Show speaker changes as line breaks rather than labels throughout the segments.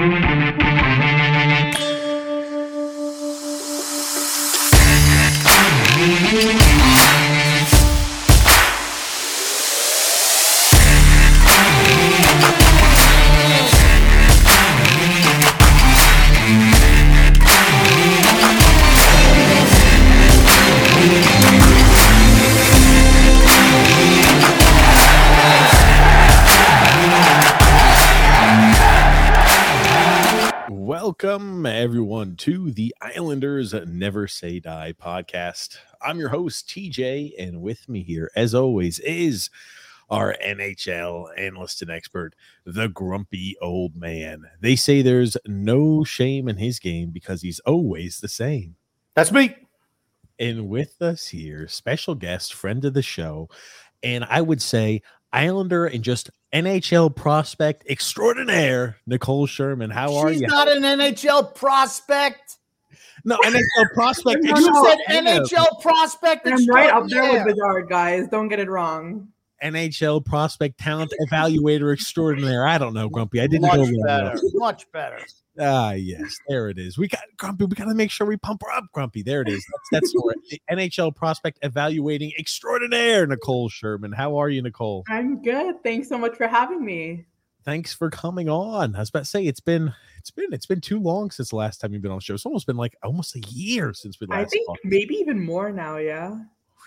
Thank you.
Welcome, everyone, to the Islanders Never Say Die podcast. I'm your host, TJ, and with me here, as always, is our NHL analyst and expert, the grumpy old man. They say there's no shame in his game because he's always the same.
That's me.
And with us here, special guest, friend of the show, and I would say Islander and just NHL prospect extraordinaire, Nicole Shirman. How are
She's
you?
She's not an NHL prospect.
No, NHL prospect.
You
No,
said. NHL prospect.
I'm right up there with
extraordinaire.
Bedard, guys. Don't get it wrong.
NHL prospect talent evaluator extraordinaire. I don't know, Grumpy. I didn't
Much
go there.
better. Much better.
Ah, yes, there it is. We got Grumpy. We got to make sure we pump her up, Grumpy. There it is. That's that's for. The NHL prospect evaluating extraordinaire, Nicole Shirman. How are you, Nicole?
I'm good. Thanks so much for having me.
Thanks for coming on. I was about to say it's been it's been it's been too long since the last time you've been on the show. It's almost been like almost a year since we last.
I think
talked.
maybe even more now, yeah.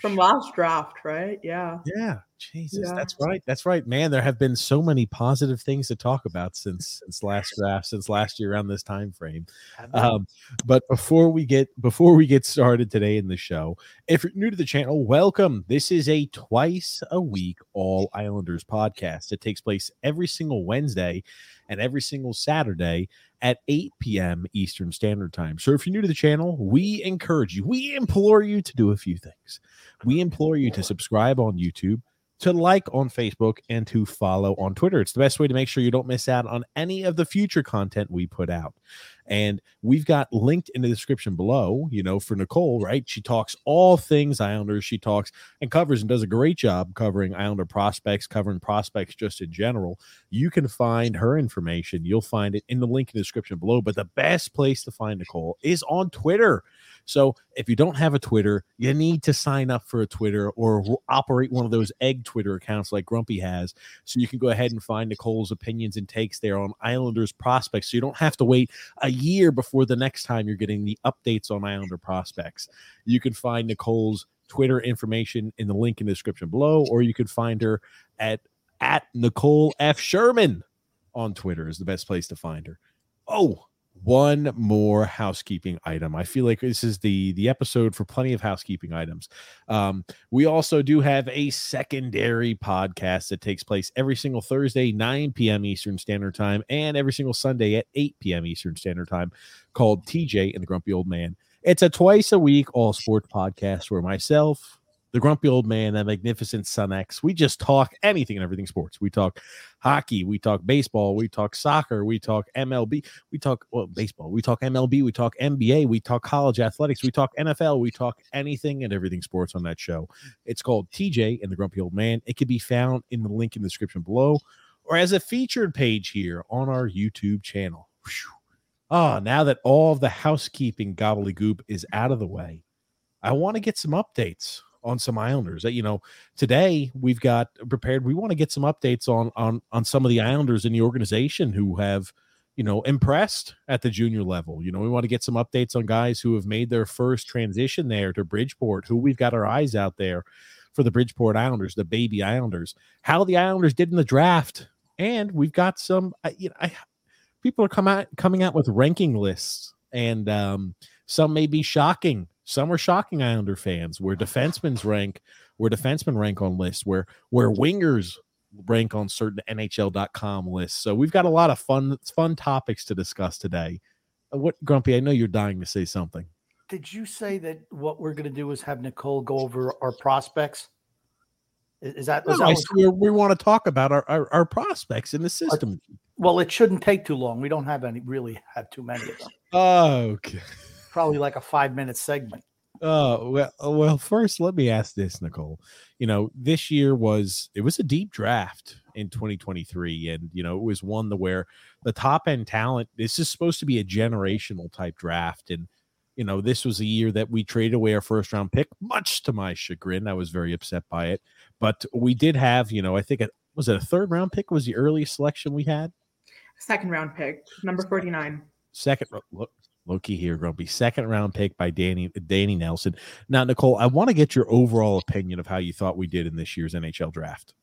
From last draft, right? Yeah.
Yeah, Jesus,
Yeah.
that's right. That's right, man. There have been so many positive things to talk about since since last draft, since last year around this time frame. Um, but before we get before we get started today in the show, if you're new to the channel, welcome. This is a twice a week All Islanders podcast. It takes place every single Wednesday and every single Saturday at 8 p.m. Eastern Standard Time. So if you're new to the channel, we encourage you, we implore you to do a few things. We implore you to subscribe on YouTube, to like on Facebook, and to follow on Twitter. It's the best way to make sure you don't miss out on any of the future content we put out. And we've got linked in the description below, you know, for Nicole, right? She talks all things Islanders. She talks and covers and does a great job covering Islander prospects, covering prospects just in general. You can find her information. You'll find it in the link in the description below. But the best place to find Nicole is on Twitter. So if you don't have a Twitter, you need to sign up for a Twitter or operate one of those egg Twitter accounts like Grumpy has. So you can go ahead and find Nicole's opinions and takes there on Islanders prospects. So you don't have to wait a year before the next time you're getting the updates on Islander prospects. You can find Nicole's Twitter information in the link in the description below, or you could find her at at Nicole F. Shirman on Twitter is the best place to find her. Oh, one more housekeeping item. I feel like this is the the episode for plenty of housekeeping items. Um, we also do have a secondary podcast that takes place every single Thursday, 9 p.m. Eastern Standard Time, and every single Sunday at 8 p.m. Eastern Standard Time, called TJ and the Grumpy Old Man. It's a twice a week all sports podcast where myself, the grumpy old man, that magnificent Son X, we just talk anything and everything sports. We talk hockey, we talk baseball, we talk soccer, we talk MLB, we talk well baseball, we talk MLB, we talk NBA, we talk college athletics, we talk NFL, we talk anything and everything sports on that show. It's called TJ and the Grumpy Old Man. It can be found in the link in the description below or as a featured page here on our YouTube channel. Ah, now that all of the housekeeping gobbledygook is out of the way, I want to get some updates on some Islanders. You know, today we've got prepared. We want to get some updates on on on some of the Islanders in the organization who have you know impressed at the junior level. You know, we want to get some updates on guys who have made their first transition there to Bridgeport, who we've got our eyes out there for the Bridgeport Islanders, the baby Islanders. How the Islanders did in the draft, and we've got some. You know, I, people are coming out coming out with ranking lists, and um, some may be shocking some are shocking Islander fans where defensemen's rank, where defensemen rank on lists, where where wingers rank on certain NHL.com lists. So we've got a lot of fun fun topics to discuss today. Uh, what Grumpy? I know you're dying to say something.
Did you say that what we're going to do is have Nicole go over our prospects? Is that, is
no,
that
we, we want to talk about our, our, our prospects in the system?
well, it shouldn't take too long. We don't have any really have too many of them.
okay
probably like a five minute segment.
Uh, well, uh, well, first, let me ask this, Nicole. You know, this year was it was a deep draft in 2023, and you know, it was one the where the top end talent. This is supposed to be a generational type draft, and you know, this was a year that we traded away our first round pick, much to my chagrin. I was very upset by it, but we did have, you know, I think it was it a third round pick was the earliest selection we had.
Second round pick, number 49.
Second, look, Loki here, Grumpy. Second round pick by Danny Danny Nelson. Now, Nicole, I want to get your overall opinion of how you thought we did in this year's NHL draft.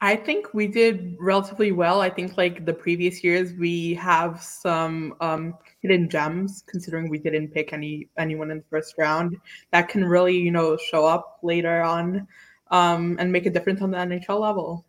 I think we did relatively well. I think like the previous years, we have some um, hidden gems. Considering we didn't pick any anyone in the first round, that can really you know show up later on um, and make a difference on the NHL level.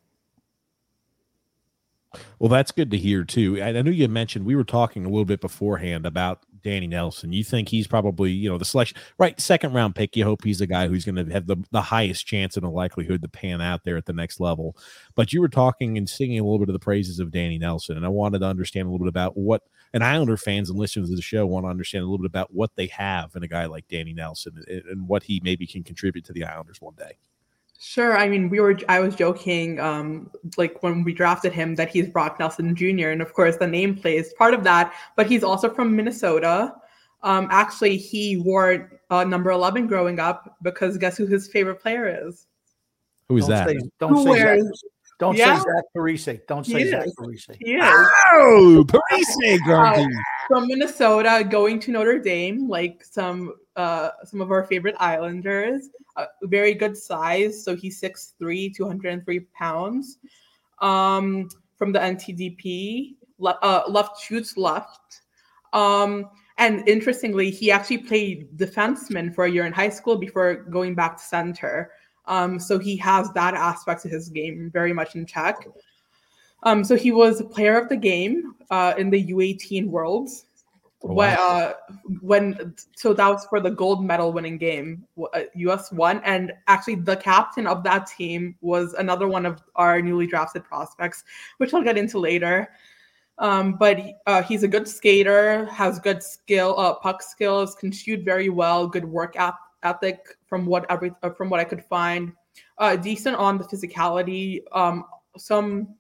Well, that's good to hear too. I, I know you mentioned we were talking a little bit beforehand about Danny Nelson. You think he's probably, you know, the selection, right? Second round pick. You hope he's the guy who's going to have the, the highest chance and the likelihood to pan out there at the next level. But you were talking and singing a little bit of the praises of Danny Nelson. And I wanted to understand a little bit about what, and Islander fans and listeners of the show want to understand a little bit about what they have in a guy like Danny Nelson and, and what he maybe can contribute to the Islanders one day.
Sure. I mean, we were, I was joking, um, like when we drafted him, that he's Brock Nelson Jr. And of course, the name plays part of that, but he's also from Minnesota. Um, actually, he wore uh, number 11 growing up because guess who his favorite player is?
Who is that?
Say, don't
Who
say
wears-
Zach, don't
Yeah.
say Zach Parise. Don't say
He
Zach
is.
Parise.
He is.
Oh, Parise, Grumpy.
from Minnesota going to Notre Dame, like some uh some of our favorite Islanders. Uh, very good size, so he's 6'3", 203 pounds. Um, from the NTDP, le- uh, left shoots left. Um, and interestingly, he actually played defenseman for a year in high school before going back to center. Um, so he has that aspect of his game very much in check. Um, so he was player of the game uh, in the U18 Worlds. When, uh, when so that was for the gold medal winning game, uh, US won, and actually the captain of that team was another one of our newly drafted prospects, which I'll get into later. Um, but uh, he's a good skater, has good skill, uh, puck skills, can shoot very well, good work ethic from what every uh, from what I could find. Uh, decent on the physicality. Um, some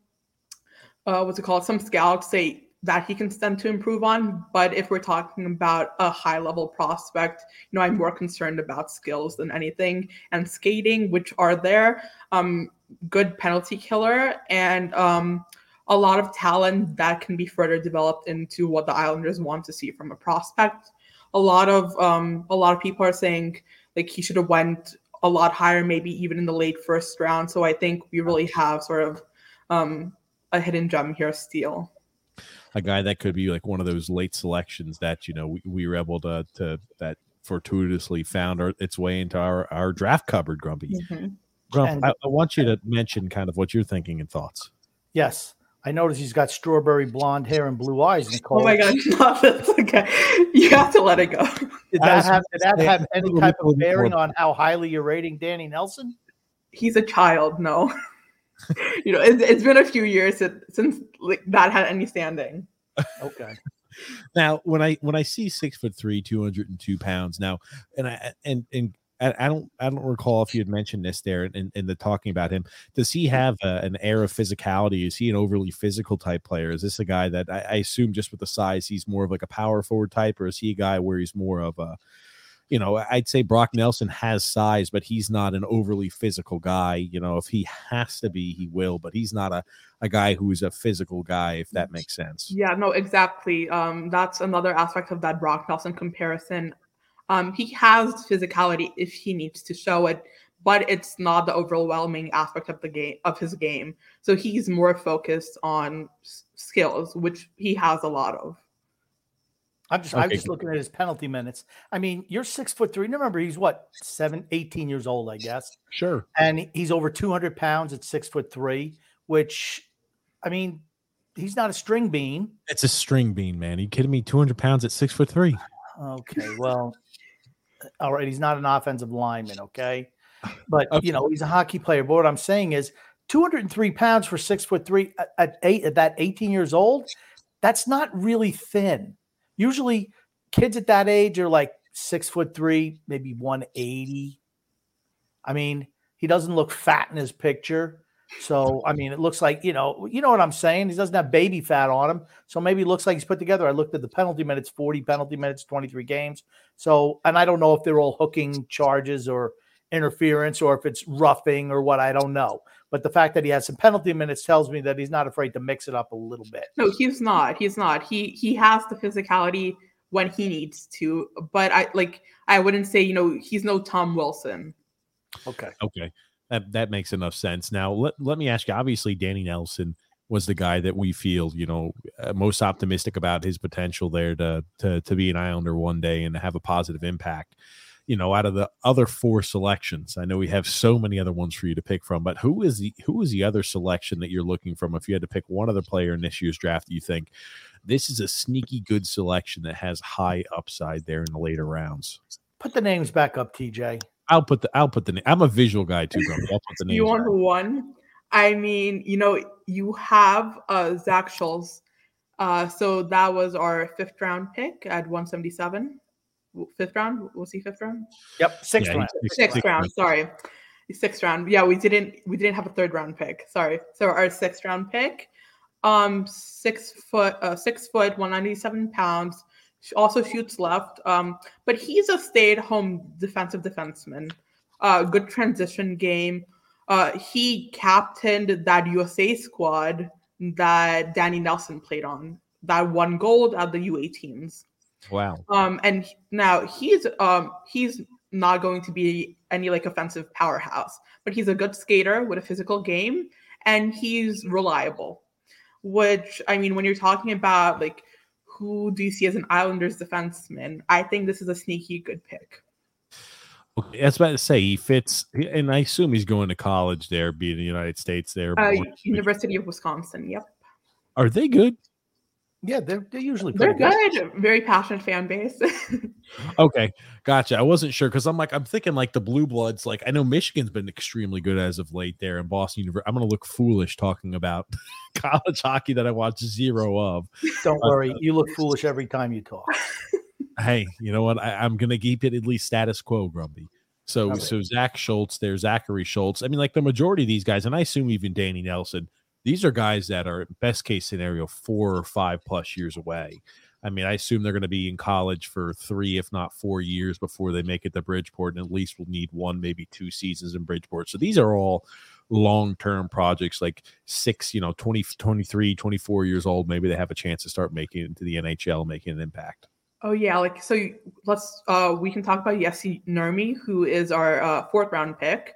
uh, what's it called? Some scouts say that he can stand to improve on. But if we're talking about a high level prospect, you know, I'm more concerned about skills than anything and skating, which are there. Um, good penalty killer and um, a lot of talent that can be further developed into what the Islanders want to see from a prospect. A lot of um, a lot of people are saying like he should have went a lot higher, maybe even in the late first round. So I think we really have sort of um, a hidden gem here, Steele.
A guy that could be like one of those late selections that you know we, we were able to to that fortuitously found our, its way into our our draft cupboard grumpy mm-hmm. Grump,
And-
I, I want you to mention kind of what you're thinking and thoughts
Yes. I notice he's got strawberry blonde hair and blue eyes, Nicole.
Oh my god, no, that's okay. You have to let it go.
Did that have, did that have any type of bearing on how highly you're rating Danny Nelson?
He's a child, no. You know, it, it's been a few years since, since like, that had any standing.
Okay.
now when i when i see six foot three 202 pounds now and i and and I don't. I don't recall if you had mentioned this there in, in the talking about him. Does he have uh, an air of physicality? Is he an overly physical type player? Is this a guy that I, I assume just with the size, he's more of like a power forward type, or is he a guy where he's more of a, you know, I'd say Brock Nelson has size, but he's not an overly physical guy. You know, if he has to be, he will, but he's not a, a guy who's a physical guy, if that makes sense.
Yeah, no, exactly. Um, that's another aspect of that Brock Nelson comparison. Um, he has physicality if he needs to show it, but it's not the overwhelming aspect of the game of his game. So he's more focused on s- skills, which he has a lot of.
I'm just I'm
Okay.
just looking at his penalty minutes. I mean, you're six foot three. Remember, he's what seven, 18 years old, I guess,
Sure.
and he's over 200 pounds at six foot three. Which, I mean, he's not a string bean.
It's a string bean, man. Are you kidding me? 200 pounds at six foot three.
Okay, well, all right. He's not an offensive lineman, okay, but
Okay.
you know he's a hockey player. But what I'm saying is, 203 pounds for six foot three at, at eight at that 18 years old. That's not really thin. Usually, kids at that age are like six foot three, maybe 180. I mean, he doesn't look fat in his picture. So I mean, it looks like you know, you know what I'm saying. He doesn't have baby fat on him, so maybe it looks like he's put together. I looked at the penalty minutes, 40 penalty minutes, 23 games. So, and I don't know if they're all hooking charges or interference or if it's roughing or what. I don't know. But the fact that he has some penalty minutes tells me that he's not afraid to mix it up a little bit.
No, he's not. He's not. He he has the physicality when he needs to, but I like I wouldn't say, you know, he's no Tom Wilson.
Okay.
Okay. That that makes enough sense. Now let, let me ask you. Obviously, Danny Nelson was the guy that we feel, you know, uh, most optimistic about his potential there to to to be an Islander one day and to have a positive impact. You know, out of the other four selections, I know we have so many other ones for you to pick from, but who is the who is the other selection that you're looking from? If you had to pick one other player in this year's draft, you think this is a sneaky good selection that has high upside there in the later rounds.
Put the names back up, TJ.
I'll put the I'll put the na- I'm a visual guy too, Grumpy. I'll put the names.
You
back.
want one? I mean, you know, you have uh Zach Schultz. Uh so that was our fifth round pick at 177. W- Fifth round? Was he fifth round?
Yep. Sixth
Yeah,
round.
he's
Sixth round, sorry. Sixth round. Yeah, we didn't we didn't have a third round pick. Sorry. So our sixth round pick. Um six foot uh six foot, 197 pounds. sh- Also shoots left. Um, but he's a stay-at-home defensive defenseman. Uh good transition game. Uh he captained that USA squad that Danny Nelson played on. That won gold at the U18s.
Wow.
Um, and now he's um he's not going to be any like offensive powerhouse, but he's a good skater with a physical game, and he's reliable. Which I mean, when you're talking about like who do you see as an Islanders defenseman, I think this is a sneaky good pick.
Okay, I was about to say he fits, and I assume he's going to college there, be in the United States there.
Uh, University of Wisconsin. Yep,
Are they good?
Yeah, they're, they're usually
they're
good.
good. Very passionate fan base.
Okay, gotcha. I wasn't sure because I'm like I'm thinking like the Blue Bloods. Like I know Michigan's been extremely good as of late there in Boston University. I'm going to look foolish talking about college hockey that I watch zero of.
Don't worry. Uh, you look foolish every time you talk.
Hey, you know what? I, I'm going to keep it at least status quo, Grumpy. So,
Okay.
so Zach Schultz, there's Zachary Schultz. I mean, like the majority of these guys, and I assume even Danny Nelson, these are guys that are best case scenario four or five plus years away. I mean, I assume they're going to be in college for three, if not four years before they make it to Bridgeport, and at least we'll need one, maybe two seasons in Bridgeport. So these are all long term projects, like six, you know, 20, 23, 24 years old. Maybe they have a chance to start making it into the NHL, making an impact.
Oh yeah, like so. Let's uh, we can talk about Jesse Nurmi, who is our uh, fourth round pick,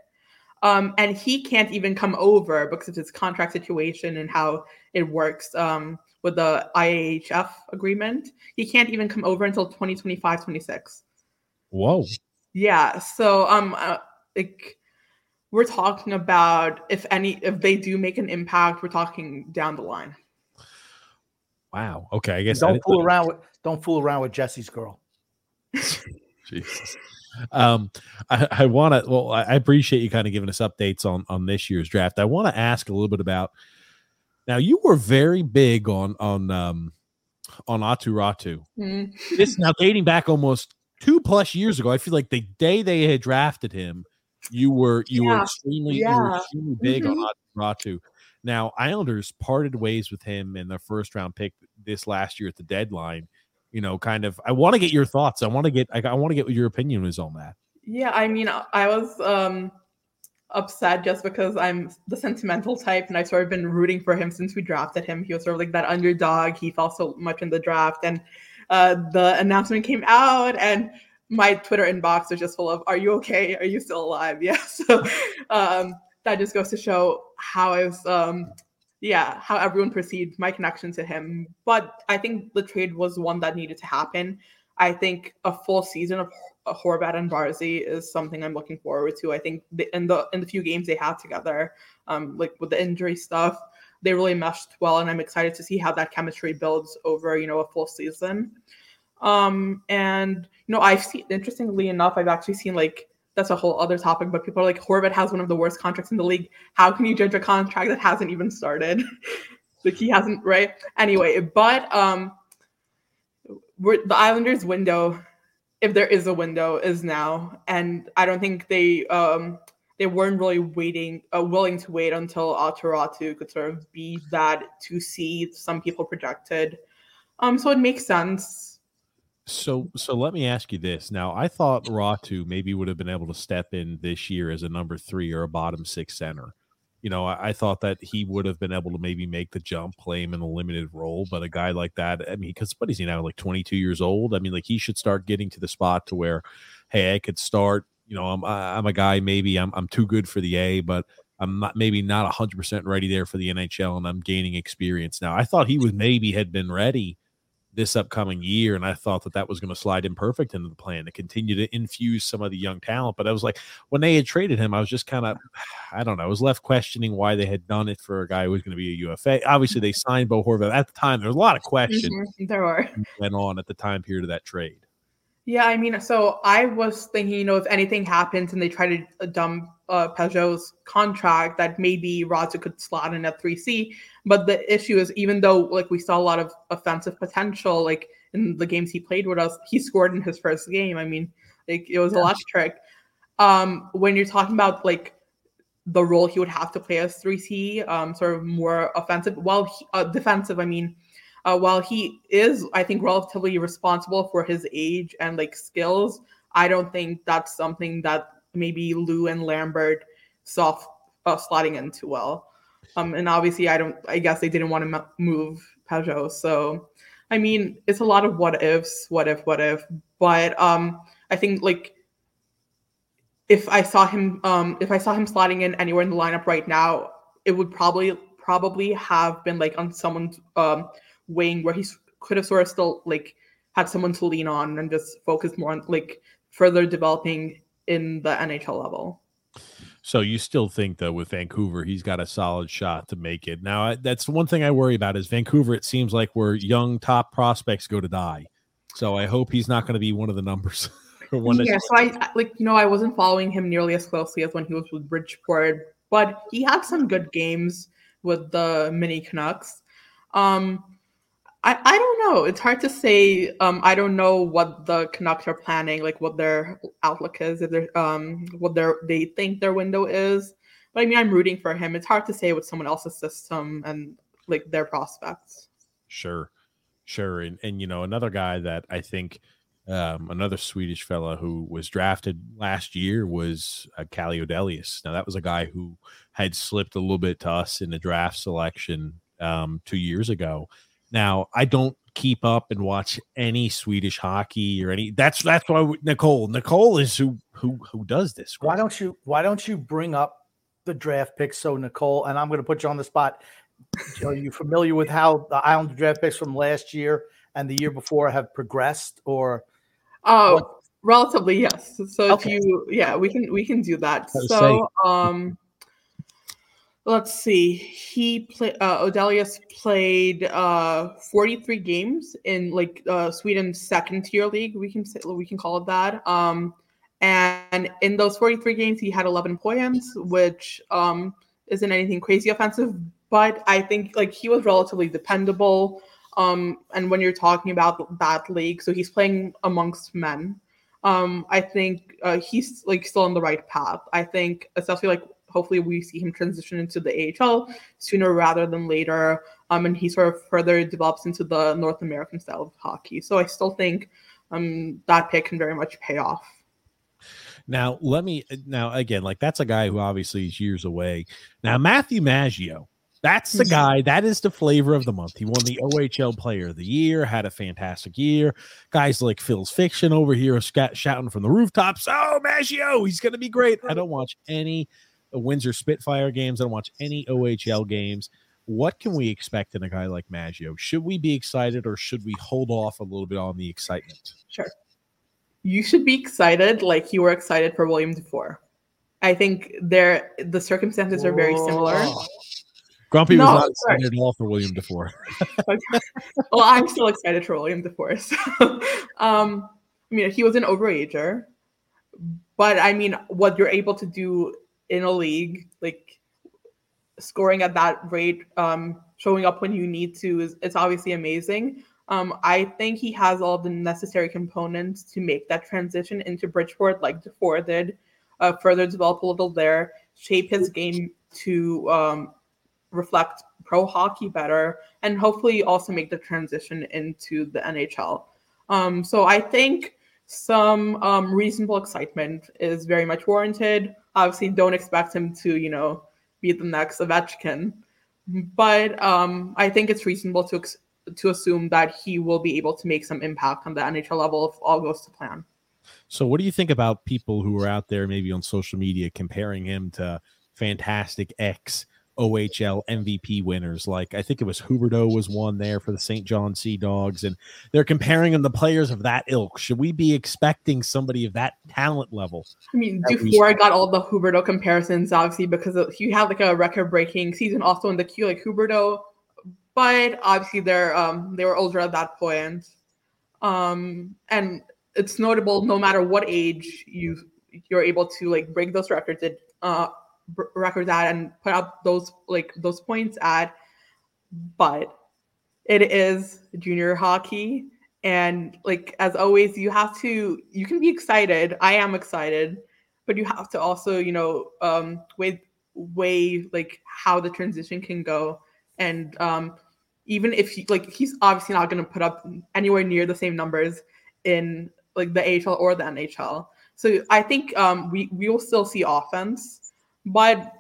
um, and he can't even come over because of his contract situation and how it works um, with the IIHF agreement. He can't even come over until 2025, 26.
Whoa.
Yeah, so um, uh, like we're talking about if any if they do make an impact, we're talking down the line.
Wow. Okay. I guess
Don't
didn't-
fool around with don't fool around with Jesse's girl.
Jesus. Um, I, I want to. Well, I appreciate you kind of giving us updates on on this year's draft. I want to ask a little bit about. Now, you were very big on on um on Aatu Räty.
Mm.
This now dating back almost two plus years ago. I feel like the day they had drafted him, you were you were
Yeah.
extremely you were extremely big on
Mhm.
Aatu Räty. Now, Islanders parted ways with him in their first round pick this last year at the deadline. You know, kind of. I want to get your thoughts. I want to get. I, I want to get what your opinion is on that.
Yeah, I mean, I was um upset just because I'm the sentimental type and I've sort of been rooting for him since we drafted him. He was sort of like that underdog. He fell so much in the draft. And uh, the announcement came out and my Twitter inbox was just full of, Are you okay? Are you still alive? Yeah. So um, that just goes to show how I was, um, yeah, how everyone perceived my connection to him. But I think the trade was one that needed to happen. I think a full season of Horvat and Barzy is something I'm looking forward to. I think the, in the in the few games they had together, um, like with the injury stuff, they really meshed well, and I'm excited to see how that chemistry builds over you know a full season. Um, and you know, I've seen interestingly enough, I've actually seen like that's a whole other topic, but people are like Horvat has one of the worst contracts in the league. How can you judge a contract that hasn't even started? like he hasn't, right? Anyway, but um, we're, the Islanders' window if there is a window, is now. And I don't think they um they weren't really waiting, uh, willing to wait until Aatu Räty could sort of be that to see some people projected. Um, so it makes sense.
So, so let me ask you this. Now, I thought Räty maybe would have been able to step in this year as a number three or a bottom six center you know, I, I, thought that he would have been able to maybe make the jump, play him in a limited role. But a guy like that, I mean, because what is he now, like 22 years old? I mean, like he should start getting to the spot to where, hey, I could start. You know, I'm I'm a guy. Maybe I'm I'm too good for the A, but I'm not maybe not 100 percent ready there for the NHL, and I'm gaining experience now. I thought he was maybe had been ready this upcoming year. And I thought that that was going to slide in perfect into the plan to continue to infuse some of the young talent. But I was like, when they had traded him, I was just kind of, I don't know, I was left questioning why they had done it for a guy who was going to be a UFA. Obviously, they signed Bo Horvat at the time. There was a lot of questions.
Mm-hmm. There were
went on at the time period of that trade.
Yeah, I mean, so I was thinking, you know, if anything happens and they try to uh, dump uh, Pageau's contract, that maybe Räty could slot in at 3C. But the issue is, even though like we saw a lot of offensive potential, like in the games he played with us, he scored in his first game. I mean, like it was yeah. electric. Um, when you're talking about like the role he would have to play as 3C, um, sort of more offensive, while he, uh, defensive, I mean, uh, while he is, I think, relatively responsible for his age and like skills, I don't think that's something that maybe Lou and Lambert saw uh, slotting into well. Um, and obviously, I don't. I guess they didn't want to move Pageau. So, I mean, it's a lot of what ifs, what if, what if. But um, I think like if I saw him, um, if I saw him slotting in anywhere in the lineup right now, it would probably probably have been like on someone's um wing where he could have sort of still like had someone to lean on and just focus more on like further developing in the NHL level.
So you still think though with Vancouver, he's got a solid shot to make it. Now that's the one thing I worry about is Vancouver. It seems like where young top prospects go to die. So I hope he's not going to be one of the numbers.
one yeah, so I like you know I wasn't following him nearly as closely as when he was with Bridgeport, but he had some good games with the mini Canucks. Um, I, I don't know. It's hard to say. Um, I don't know what the Canucks are planning, like what their outlook is, if they're um what their they think their window is. But I mean, I'm rooting for him. It's hard to say with someone else's system and like their prospects.
Sure, sure, and and you know another guy that I think um, another Swedish fella who was drafted last year was uh, Calle Odelius. Now that was a guy who had slipped a little bit to us in the draft selection um, two years ago now, I don't keep up and watch any Swedish hockey or any. That's that's why Nicole Nicole is who who who does this.
Why don't you Why don't you bring up the draft picks? So Nicole, and I'm going to put you on the spot. Are you familiar with how the Island draft picks from last year and the year before have progressed, or?
Oh, what? relatively yes. So okay. if you, yeah, we can we can do that. So, um let's see he played uh, odelius played uh 43 games in like uh sweden's second tier league we can say we can call it that um and in those 43 games he had 11 points which um isn't anything crazy offensive but i think like he was relatively dependable um and when you're talking about that league so he's playing amongst men um i think uh, he's like still on the right path. I think especially like hopefully we see him transition into the AHL sooner rather than later. Um, and he sort of further develops into the North American style of hockey. So I still think um, that pick can very much pay off.
Now, let me now again, like that's a guy who obviously is years away. Now, Matthew Maggio, that's the guy. That is the flavor of the month. He won the OHL Player of the Year, had a fantastic year. Guys like Phil's Fiction over here are scat- shouting from the rooftops, "Oh, Maggio, he's going to be great." I don't watch any Windsor Spitfire games. I don't watch any OHL games. What can we expect in a guy like Maggio? Should we be excited or should we hold off a little bit on the excitement?
Sure. You should be excited like you were excited for William Dufour. I think there the circumstances are very similar.
Grumpy no, was not excited at all for William Dufour.
well, I'm still excited for William Dufour. So, um, I mean, he was an overager, but I mean, what you're able to do in a league, like scoring at that rate, um, showing up when you need to, is it's obviously amazing. Um, I think he has all the necessary components to make that transition into Bridgeport, like Dufour did. Uh, further develop a little there, shape his game to um, reflect pro hockey better and hopefully also make the transition into the NHL. Um, so I think some um, reasonable excitement is very much warranted. Obviously, don't expect him to, you know, be the next Ovechkin, but um, I think it's reasonable to ex- to assume that he will be able to make some impact on the NHL level if all goes to plan.
So, what do you think about people who are out there, maybe on social media, comparing him to Fantastic X OHL MVP winners. Like I think it was Huberdeau was one there for the St. John Sea Dogs, and they're comparing them to players of that ilk. Should we be expecting somebody of that talent level?
I mean, before I got all the Huberdeau comparisons, obviously because he had like a record-breaking season also in the Q, like Huberdeau, but obviously they're um they were older at that point, um and it's notable no matter what age you you're able to like break those records. It uh records at and put out those like those points at but it is junior hockey. And like as always you have to you can be excited. I am excited but you have to also you know um weigh weigh like how the transition can go. And um even if he, like he's obviously not going to put up anywhere near the same numbers in like the AHL or the NHL. So I think um, we we will still see offense but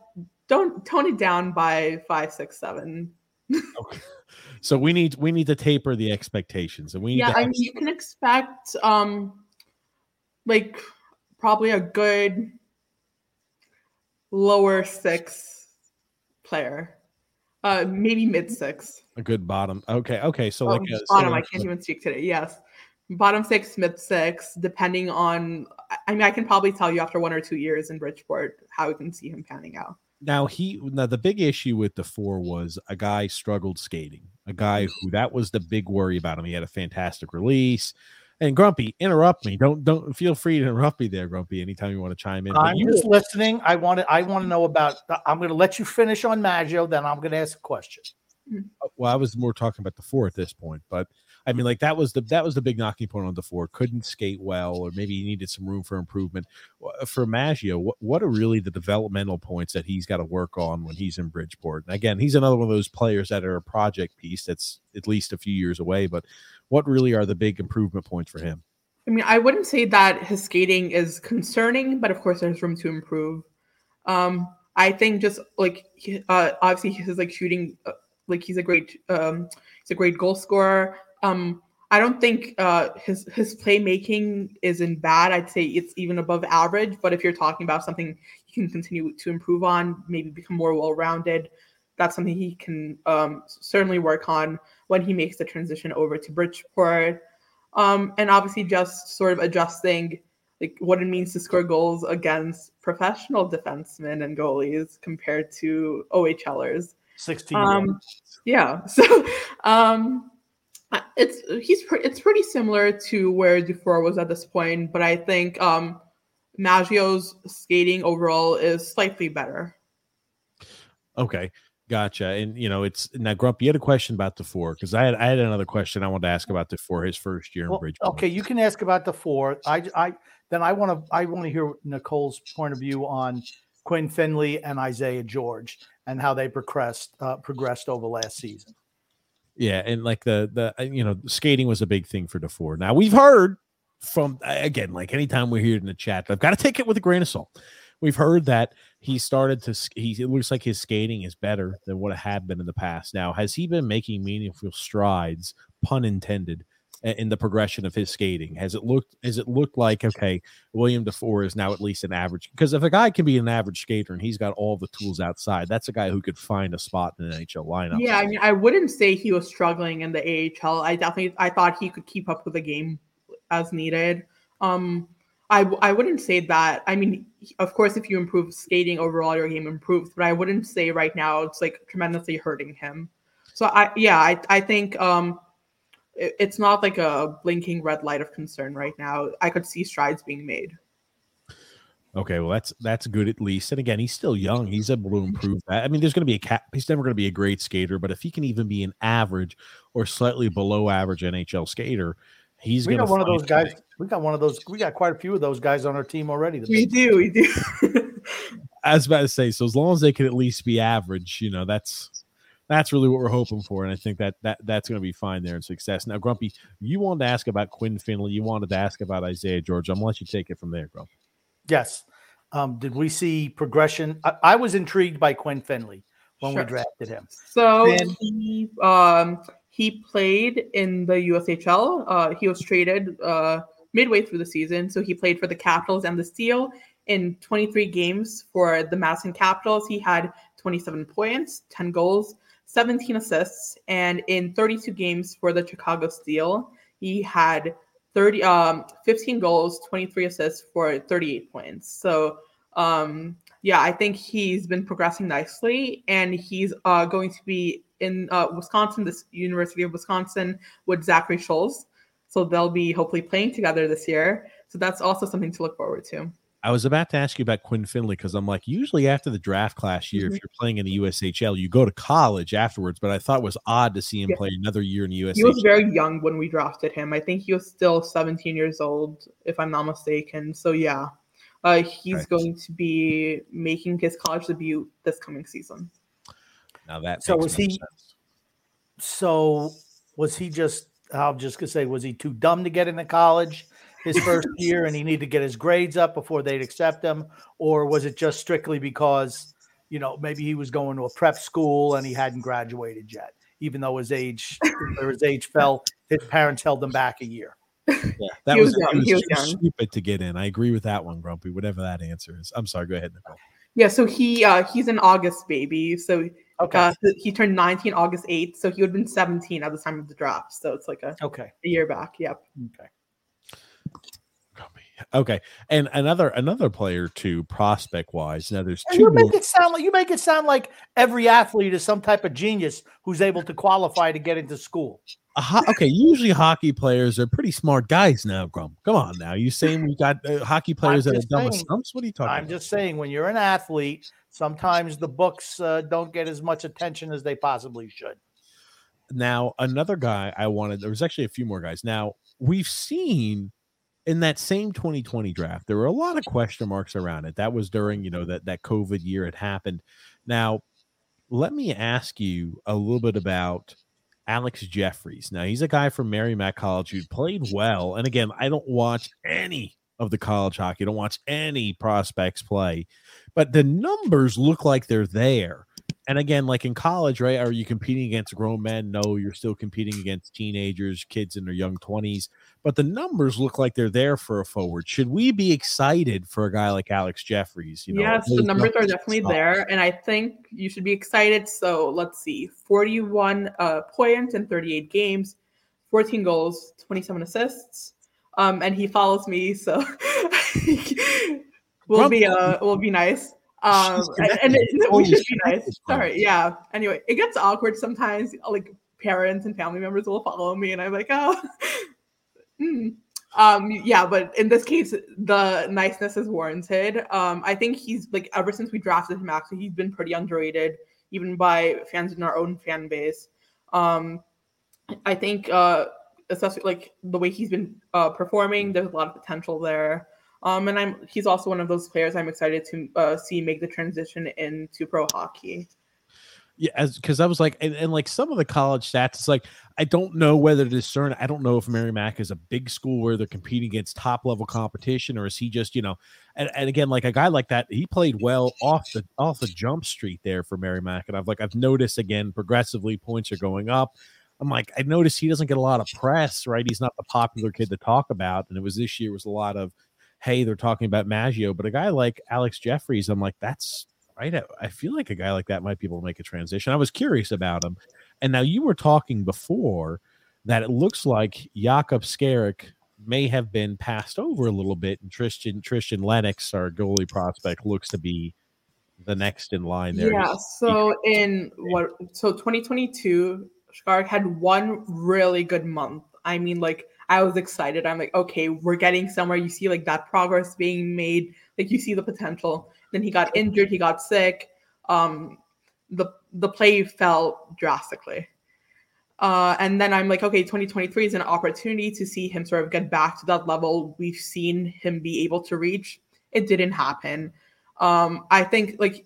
don't tone it down by five, six, seven.
okay. So we need we need to taper the expectations, and we
yeah. I mean, you can expect um, like probably a good lower six player, uh, maybe mid six.
A good bottom. Okay, okay. So oh, like a,
bottom. So I can't even speak today. Yes, bottom six, mid six, depending on I mean, I can probably tell you after one or two years in Bridgeport how we can see him panning out.
Now he now the big issue with the four was a guy struggled skating. A guy who that was the big worry about him. He had a fantastic release. And Grumpy, interrupt me. Don't don't feel free to interrupt me there, Grumpy. Anytime you want to chime in.
I'm just listening. I want to I want to know about. I'm going to let you finish on Maggio, then I'm going to ask a question.
Hmm. Well, I was more talking about the four at this point, but I mean, like that was the that was the big knocking point on the Dufour. Couldn't skate well, or maybe he needed some room for improvement. For Maggio, what what are really the developmental points that he's got to work on when he's in Bridgeport? And again, he's another one of those players that are a project piece that's at least a few years away. But what really are the big improvement points for him?
I mean, I wouldn't say that his skating is concerning, but of course, there's room to improve. Um, I think just like uh, obviously he's like shooting, uh, like he's a great um, he's a great goal scorer. Um, I don't think uh, his his playmaking isn't bad. I'd say it's even above average. But if you're talking about something he can continue to improve on, maybe become more well rounded, that's something he can um, certainly work on when he makes the transition over to Bridgeport. Um, and obviously, just sort of adjusting like what it means to score goals against professional defensemen and goalies compared to OHLers.
16.
Um, yeah. So um, it's he's pre- it's pretty similar to where Dufour was at this point, but I think um, Maggio's skating overall is slightly better.
Okay, gotcha. And you know, it's now Grump. You had a question about Dufour because I had I had another question I wanted to ask about Dufour his first year in well, Bridgeport.
Okay, you can ask about Dufour. I I then I want to I want to hear Nicole's point of view on Quinn Finley and Isaiah George and how they progressed uh, progressed over last season.
Yeah, and like the the uh, you know skating was a big thing for Dufour. Now we've heard from again like anytime we hear it in the chat, I've got to take it with a grain of salt. We've heard that he started to he it looks like his skating is better than what it had been in the past. Now, has he been making meaningful strides, pun intended, in the progression of his skating? Has it looked has it looked like okay, William Dufour is now at least an average? Because if a guy can be an average skater and he's got all the tools outside, that's a guy who could find a spot in an NHL lineup.
Yeah, I mean, I wouldn't say he was struggling in the AHL. I definitely I thought he could keep up with the game as needed. Um, I I wouldn't say that. I mean, of course, if you improve skating overall, your game improves. But I wouldn't say right now it's like tremendously hurting him. So I yeah, I I think um it's not like a blinking red light of concern right now. I could see strides being made.
Okay, well that's that's good at least. And again, he's still young. He's able to improve that. I mean, there's going to be a cap. He's never going to be a great skater, but if he can even be an average or slightly below average NHL skater, he's
we
got
one of those guys. We got one of those. We got quite a few of those guys on our team already.
We do. We do.
I was about to say, so as long as they can at least be average, you know, that's that's really what we're hoping for, and I think that that that's going to be fine there in success. Now, Grumpy, you wanted to ask about Quinn Finley, you wanted to ask about Isaiah George. I'm gonna let you take it from there, Grumpy.
Yes. Um, did we see progression? I, I, was intrigued by Quinn Finley when sure. we drafted him.
So he um, he played in the USHL. Uh, he was traded uh, midway through the season, so he played for the Capitals and the Steel in 23 games for the Madison Capitals. He had 27 points, 10 goals, 17 assists, and in 32 games for the Chicago Steel, he had 30 um 15 goals, 23 assists for 38 points. So um yeah, I think he's been progressing nicely and he's uh going to be in uh, Wisconsin, this University of Wisconsin with Zachary Schultz. So they'll be hopefully playing together this year. So that's also something to look forward to.
I was about to ask you about Quinn Finley because I'm like, usually after the draft class year, mm-hmm. if you're playing in the USHL, you go to college afterwards. But I thought it was odd to see him yeah. play another year in the USHL.
He was very young when we drafted him. I think he was still 17 years old, if I'm not mistaken. So yeah, uh, he's right. going to be making his college debut this coming season.
Now that
so was he? Sense. So was he just? I'm just gonna say, was he too dumb to get into college? His first year and he needed to get his grades up before they'd accept him? Or was it just strictly because, you know, maybe he was going to a prep school and he hadn't graduated yet, even though his age or his age fell, his parents held him back a year.
Yeah, that he was, was, young. He was, he was stupid to get in. I agree with that one, Grumpy. Whatever that answer is. I'm sorry. Go ahead, Nicole.
Yeah, so he uh he's an August baby. So okay. Uh, he turned 19 August 8th. So he would have been 17 at the time of the draft. So it's like a
okay
a year back. Yep.
Okay.
Okay, and another another player too, prospect wise. Now there's
two. You make it sound like you make it sound like every athlete is some type of genius who's able to qualify to get into school.
Ho- okay, usually hockey players are pretty smart guys now. Grum, come on now. You saying we got uh, hockey players that are dumb as stumps? What are you talking?
I'm
about?
just saying when you're an athlete, sometimes the books uh, don't get as much attention as they possibly should.
Now another guy I wanted. There was actually a few more guys. Now we've seen in that same 2020 draft, there were a lot of question marks around it. That was during, you know, that that COVID year had happened. Now, let me ask you a little bit about Alex Jeffries. Now, he's a guy from Merrimack College who played well. And again, I don't watch any of the college hockey. I don't watch any prospects play, but the numbers look like they're there and again, like in college, right? Are you competing against grown men? No, you're still competing against teenagers, kids in their young 20s. But the numbers look like they're there for a forward. Should we be excited for a guy like Alex Jeffries?
You know, yes, the numbers are definitely there. And I think you should be excited. So let's see 41 uh, points in 38 games, 14 goals, 27 assists. Um, and he follows me, so will be uh will be nice. Um, and, and it, we should be nice. Sorry, yeah. Anyway, it gets awkward sometimes. Like parents and family members will follow me, and I'm like, oh, mm. um, yeah. But in this case, the niceness is warranted. Um, I think he's like ever since we drafted him, actually, he's been pretty underrated, even by fans in our own fan base. Um, I think, uh, especially like the way he's been uh, performing, there's a lot of potential there. Um, and I'm he's also one of those players I'm excited to uh, see make the transition into pro hockey.
Yeah, as because I was like, and, and, like some of the college stats, it's like I don't know whether to discern. I don't know if Mary Merrimack is a big school where they're competing against top level competition, or is he just you know? And, and again, like a guy like that, he played well off the off the jump street there for Mary Merrimack, and I've like I've noticed again progressively points are going up. I'm like I noticed he doesn't get a lot of press, right? He's not the popular kid to talk about, and it was this year was a lot of, hey, they're talking about Maggio, but a guy like Alex Jeffries, I'm like that's right? I, feel like a guy like that might be able to make a transition. I was curious about him. And now you were talking before that it looks like Jakub Skarek may have been passed over a little bit, and Tristan Tristan Lennox, our goalie prospect, looks to be the next in line there.
Yeah. So in what? So 2022, Skarek had one really good month. I mean, like I was excited. I'm like, okay, we're getting somewhere. You see, like that progress being made. Like you see the potential. Then he got injured. He got sick. Um, the the play fell drastically. Uh, and then I'm like, okay, 2023 is an opportunity to see him sort of get back to that level we've seen him be able to reach. It didn't happen. Um, I think like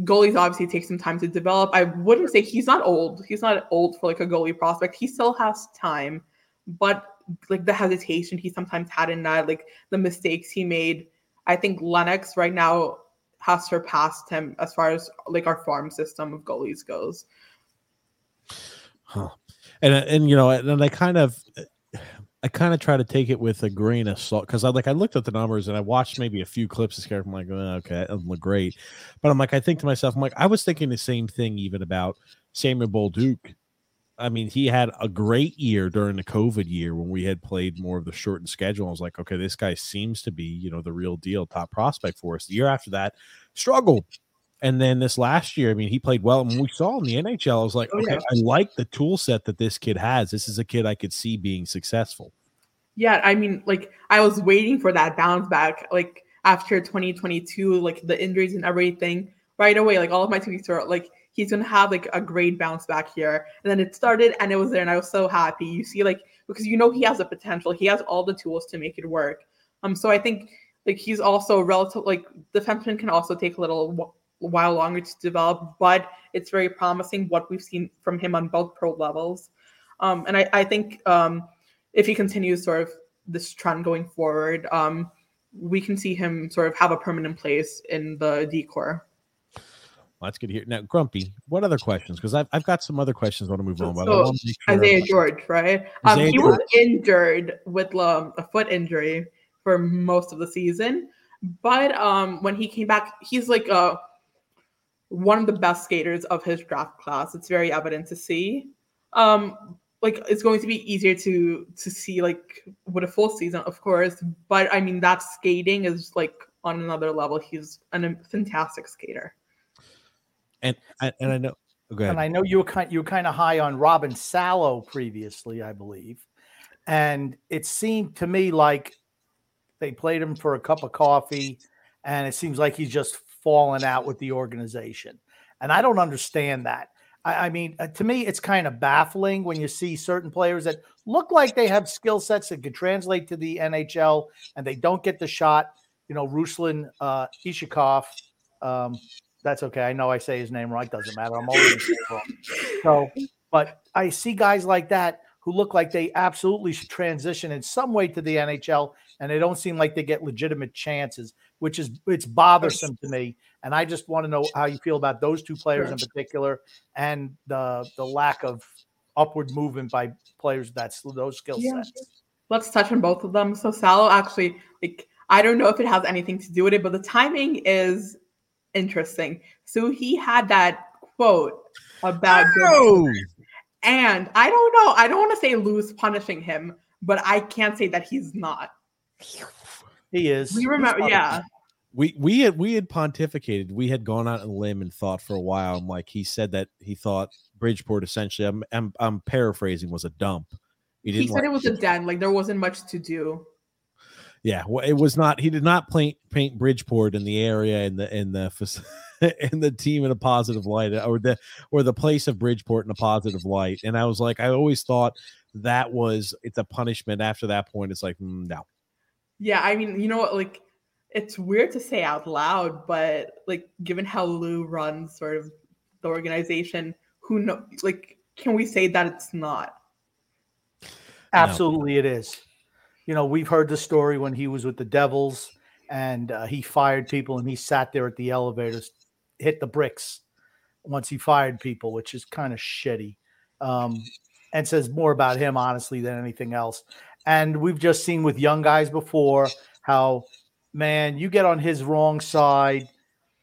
goalies obviously take some time to develop. I wouldn't say he's not old. He's not old for like a goalie prospect. He still has time, but like the hesitation he sometimes had in that, like the mistakes he made. I think Lennox right now has surpassed him as far as like our farm system of goalies goes.
Huh. And uh, and you know, and I kind of I kind of try to take it with a grain of salt because I like I looked at the numbers and I watched maybe a few clips of Skarek. I'm like, oh, okay, that doesn't look great. But I'm like, I think to myself, I'm like, I was thinking the same thing even about Samuel Bolduc I mean, he had a great year during the COVID year when we had played more of the shortened schedule. I was like, okay, this guy seems to be, you know, the real deal, top prospect for us. The year after that, struggled. And then this last year, I mean, he played well. And we saw in the NHL, I was like, oh, okay, yeah. I like the tool set that this kid has. This is a kid I could see being successful.
Yeah, I mean, like I was waiting for that bounce back, like after 2022, like the injuries and everything. Right away, like all of my tweets were like he's gonna have like a great bounce back here. And then it started and it was there, and I was so happy. You see, like because you know he has the potential, he has all the tools to make it work. Um, so I think like he's also relative like defenseman can also take a little while longer to develop, but it's very promising what we've seen from him on both pro levels. Um, and I, I think um, if he continues sort of this trend going forward, um, we can see him sort of have a permanent place in the D corps.
Well, that's good to hear. Now, Grumpy, what other questions? Because I've, I've got some other questions I want to move on.
But so, sure Isaiah George, right? Um, Isaiah he George. was injured with um, a foot injury for most of the season, but um, when he came back, he's like uh, one of the best skaters of his draft class. It's very evident to see. Um, like it's going to be easier to to see like with a full season, of course. But I mean, that skating is like on another level. He's a fantastic skater.
And and I know.
And I know you were kind you were kind of high on Robin Salo previously, I believe, and it seemed to me like they played him for a cup of coffee, and it seems like he's just fallen out with the organization, and I don't understand that. I, I mean, uh, to me, it's kind of baffling when you see certain players that look like they have skill sets that could translate to the NHL, and they don't get the shot. You know, Ruslan uh, Iskhakov, um, that's okay. I know I say his name right. Doesn't matter. I'm always wrong. So, but I see guys like that who look like they absolutely should transition in some way to the NHL, and they don't seem like they get legitimate chances, which is it's bothersome to me. And I just want to know how you feel about those two players in particular, and the the lack of upward movement by players that's those skill sets. Yeah.
Let's touch on both of them. So Salo actually, like, I don't know if it has anything to do with it, but the timing is interesting. So he had that quote about oh. and I don't know, I don't want to say Lou's punishing him, but I can't say that he's not.
He is.
We remember, yeah.
We we had we had pontificated. We had gone out on a limb and thought for a while. I'm like, he said that he thought Bridgeport essentially. I'm I'm, I'm paraphrasing was a dump.
He, he said like, it was a den. Like there wasn't much to do
yeah, well, it was not. He did not paint paint Bridgeport in the area in the in the in the team in a positive light, or the or the place of Bridgeport in a positive light. And I was like, I always thought that was it's a punishment. After that point, it's like mm, no.
Yeah, I mean, you know what? Like it's weird to say out loud, but like given how Lou runs sort of the organization, who know like can we say that it's not?
Absolutely, it is. You know, we've heard the story when he was with the Devils and uh, he fired people and he sat there at the elevators, hit the bricks once he fired people, which is kind of shitty. Um, and says more about him, honestly, than anything else. And we've just seen with young guys before how, man, you get on his wrong side,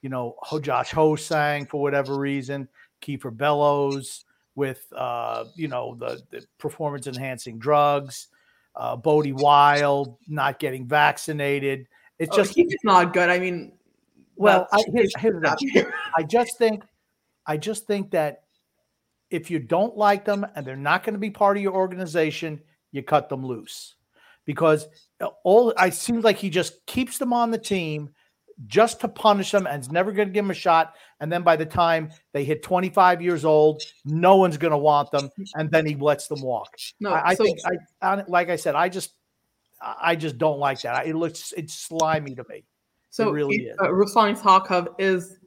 you know, Josh Ho-Sang for whatever reason, Kiefer Bellows with, uh, you know, the, the performance enhancing drugs, uh, Bode Wilde not getting vaccinated. It's
Oh,
just,
he's not good. I mean,
well, I, here's, here's. I just think, I just think that if you don't like them and they're not going to be part of your organization, you cut them loose because uh, all I seems like he just keeps them on the team just to punish them and is never going to give them a shot. And then by the time they hit 25 years old, no one's going to want them, and then he lets them walk.
no.
I, I
so,
think, I, like I said, I just, I just don't like that. I- It looks, it's slimy to me.
so it
really
he-
is.
uh, Ruslan Iskhakov is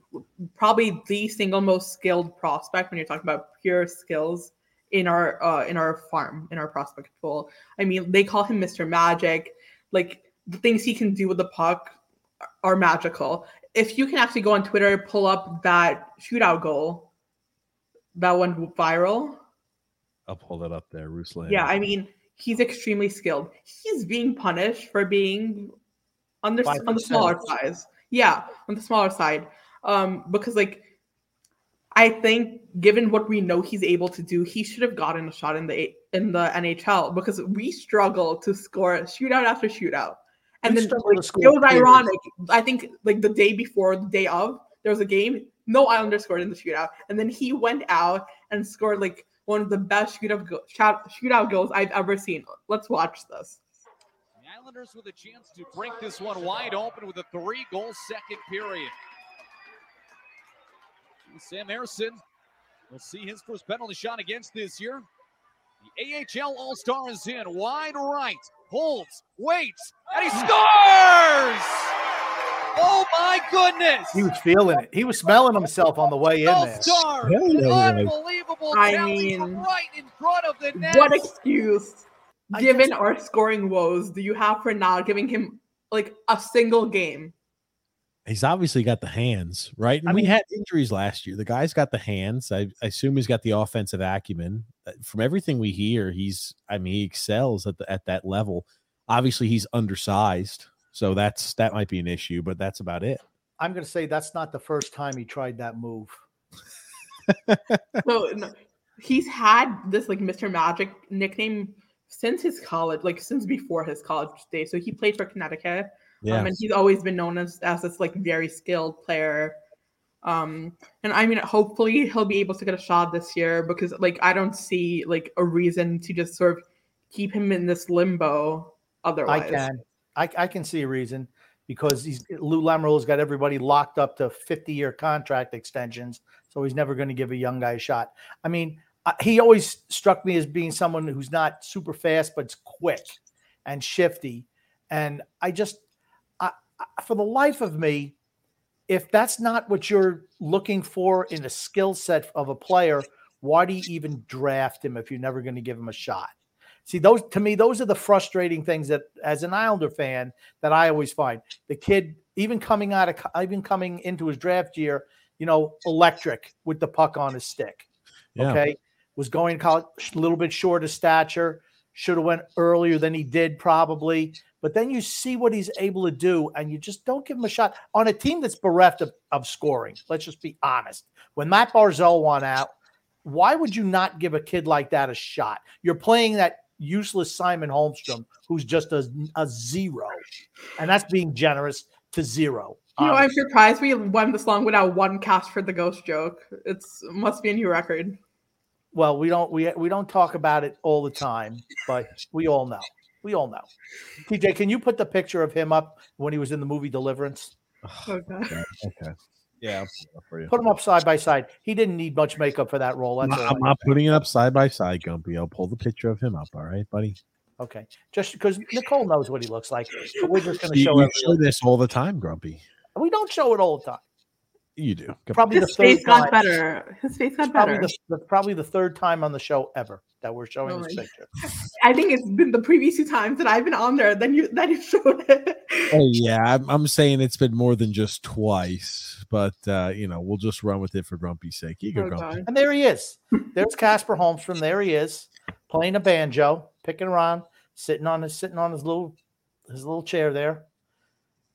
probably the single most skilled prospect when you're talking about pure skills in our uh, in our farm in our prospect pool. I mean, they call him Mr. Magic. Like the things he can do with the puck are magical. If you can actually go on Twitter, pull up that shootout goal that went viral.
I'll pull that up there, Ruslan.
Yeah, I mean, he's extremely skilled. He's being punished for being on the on the smaller size. Yeah, on the smaller side. Um, because like I think given what we know he's able to do, he should have gotten a shot in the in the NHL because we struggle to score shootout after shootout. And
We
then
struggle to
like,
score
it was
period.
ironic. I think like the day before, the day of, there was a game. No Islander scored in the shootout, and then he went out and scored like one of the best shootout go- shot, shootout goals I've ever seen. Let's watch this.
The Islanders with a chance to break this one wide open with a three goal second period. Sam Harrison will see his first penalty shot against this year. The AHL All Star is in wide right, holds, waits, and he scores! Oh my goodness!
He was feeling it. He was smelling himself on the way in there.
Star,
Hell yeah, he was.
unbelievable
I mean,
right in front of the net.
What excuse, given
just-
our scoring woes, do you have for not giving him like a single game?
He's obviously got the hands, right? And
I
we
mean-
had injuries last year. The guy's got the hands. I, I assume he's got the offensive acumen. Uh, From everything we hear, he's I mean he excels at the, at that level. Obviously, he's undersized, so that's that might be an issue, but that's about it.
I'm going to say that's not the first time he tried that move.
So no, he's had this like Mr. Magic nickname since his college, like since before his college days. So he played for Connecticut.
Yeah,
Um, and he's always been known as as this like very skilled player. Um, and I mean, hopefully he'll be able to get a shot this year because like I don't see like a reason to just sort of keep him in this limbo. Otherwise,
I can, I, I can see a reason because he's Lou Lamoriello's got everybody locked up to 50 year contract extensions, so he's never going to give a young guy a shot. I mean, he always struck me as being someone who's not super fast, but it's quick and shifty. And I just, for the life of me, if that's not what you're looking for in a skill set of a player, why do you even draft him if you're never going to give him a shot? See, those to me, those are the frustrating things that, as an Islander fan, that I always find the kid, even coming out of, even coming into his draft year, you know, electric with the puck on his stick.
yeah.
Okay, was going to college a little bit short of stature. Should have went earlier than he did probably. But then you see what he's able to do, and you just don't give him a shot on a team that's bereft of, of scoring. Let's just be honest. When Matt Barzal won out, why would you not give a kid like that a shot? You're playing that useless Simon Holmstrom, who's just a, a zero, and that's being generous to zero.
you know, I'm surprised we went this long without one cast for the ghost joke. It's must be a new record.
well, we don't we we don't talk about it all the time, but we all know. We all know. TJ, can you put the picture of him up when he was in the movie Deliverance?
Okay. okay. Yeah, put for you.
Put him up side by side. He didn't need much makeup for that role.
I'm
That's
not. I'm not putting it up side by side, Gumpy. I'll pull the picture of him up. All right, buddy.
Okay, just because Nicole knows what he looks like, but we're just going to show
you
everyone.
show this all the time, Grumpy.
We don't show it all the time.
You do. Come.
Probably the
His
third
face got
time.
better. His face got
Probably
better.
the, the probably the third time on the show ever that we're showing
Oh
this picture.
I think it's been the previous two times that I've been on there. Then you that you showed it.
Oh yeah, I'm, I'm saying it's been more than just twice, but uh, you know we'll just run with it for Grumpy's sake. You go,
Oh,
Grumpy.
God.
And there he is. There's Casper Holmstrom. There he is, playing a banjo, picking around, sitting on his sitting on his little his little chair there.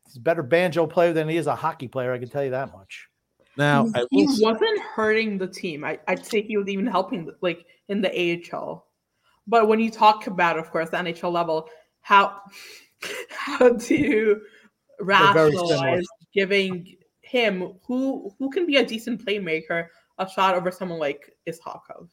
He's a better banjo player than he is a hockey player. I can tell you that much.
Now
he
I
he
will
wasn't hurting the team. I, I'd say he was even helping, like in the AHL. But when you talk about, of course, the NHL level, how how do you
They're very similar.
rationalize giving him, who who can be a decent playmaker, a shot over someone like Iskhakov?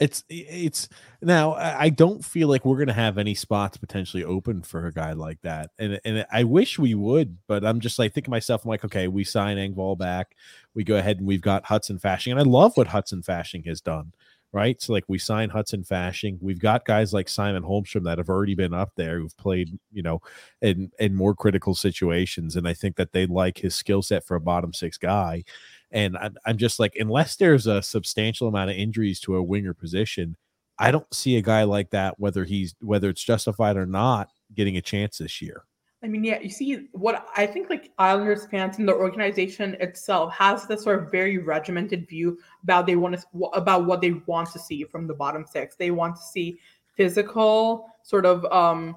It's it's now I don't feel like we're gonna have any spots potentially open for a guy like that, and and I wish we would, but I'm just like thinking myself, I'm like, okay, we sign Engvall back, we go ahead and we've got Hudson Fasching, and I love what Hudson Fasching has done, right? So like we sign Hudson Fasching, we've got guys like Simon Holmstrom that have already been up there, who've played, you know, in in more critical situations, and I think that they like his skill set for a bottom six guy. And I'm, I'm just like, unless there's a substantial amount of injuries to a winger position, I don't see a guy like that, whether he's whether it's justified or not, getting a chance this year.
I mean, yeah, you see what I think like Islanders fans and the organization itself has this sort of very regimented view about they want to about what they want to see from the bottom six. They want to see physical, sort of um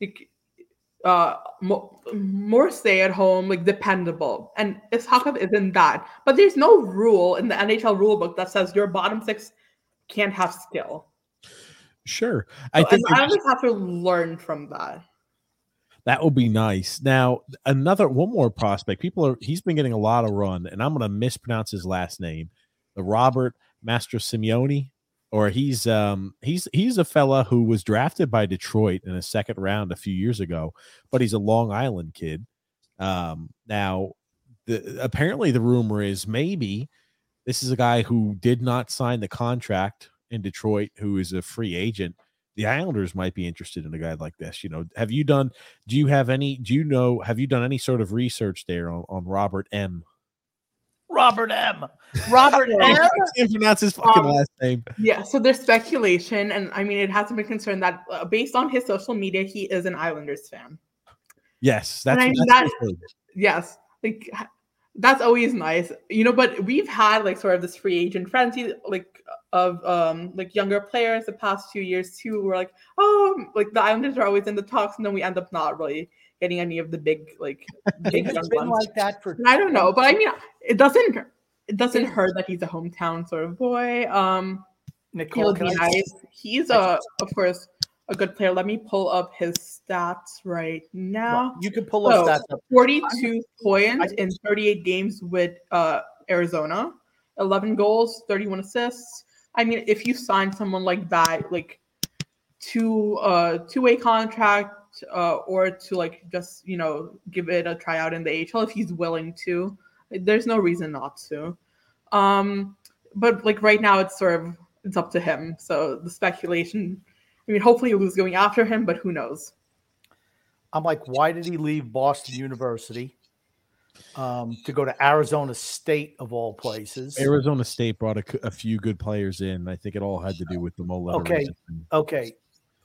like uh mo- more stay at home, like dependable. And Iskhakov isn't that. But there's no rule in the NHL rule book that says your bottom six can't have skill.
Sure, I
So,
think I
Islanders have to learn from that.
that would be nice. Now, another one more prospect. People are he's been getting a lot of run, and I'm going to mispronounce his last name, the Robert Mastrosimone, or he's um he's he's a fella who was drafted by Detroit in a second round a few years ago, but he's a Long Island kid. Um, now, the apparently the rumor is maybe this is a guy who did not sign the contract in Detroit, who is a free agent. The Islanders might be interested in a guy like this. You know, have you done? Do you have any? Do you know? Have you done any sort of research there on, on Robert M?
Robert M. Robert M.
I can't pronounce his fucking
Um,
last name.
Yeah, so there's speculation, and I mean, it hasn't been concerned that uh, based on his social media, he is an Islanders fan.
Yes, that's,
I mean,
that's
that-
what I heard.
Yes, like that's always nice, you know. But we've had like sort of this free agent frenzy, like of um like younger players the past few years too. We're like, oh, like the Islanders are always in the talks, and then we end up not really getting any of the big like big
It's been
ones.
like that for
I don't know, but I mean, it doesn't it doesn't hurt that he's a hometown sort of boy. Um.
Nicole.
He'll be nice. He's a, of course, a good player. Let me pull up his stats right now.
You can pull up
So,
that. up.
42 points in 38 games with uh, Arizona, 11 goals, 31 assists. I mean, if you sign someone like that, like to uh two-way contract uh, or to like just you know give it a tryout in the AHL if he's willing to, there's no reason not to. Um, but like right now, it's sort of it's up to him. So the speculation. I mean, hopefully, Lou's going after him, but who knows?
I'm like, why did he leave Boston University um, to go to Arizona State of all places?
Arizona State brought a few good players in. I think it all had to do with the Moletta.
Okay,
system.
Okay,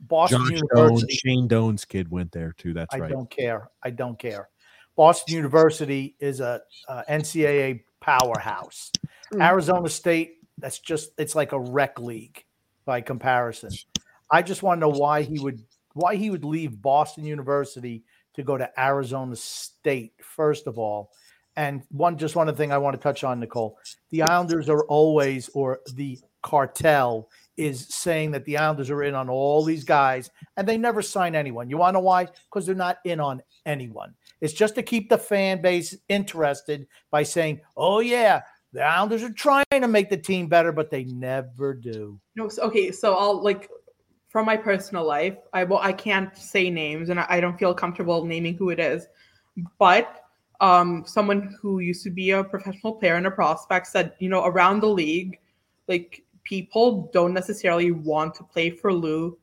Boston
Josh Doan,
University.
Shane Doan's kid went there too. That's
I
right.
I don't care. I don't care. Boston University is a, uh NCAA powerhouse.
Mm.
Arizona State, that's just it's like a rec league by comparison. I just want to know why he would why he would leave Boston University to go to Arizona State first of all. And one just one other thing I want to touch on, Nicole. The Islanders are always, or the cartel is saying that the Islanders are in on all these guys, and they never sign anyone. You want to know why? Because they're not in on anyone. It's just to keep the fan base interested by saying, "Oh yeah, the Islanders are trying to make the team better, but they never do."
No, okay, so I'll like from my personal life, I well, I can't say names, and I, don't feel comfortable naming who it is, but um, someone who used to be a professional player and a prospect said, you know, around the league, like people don't necessarily want to play for Lou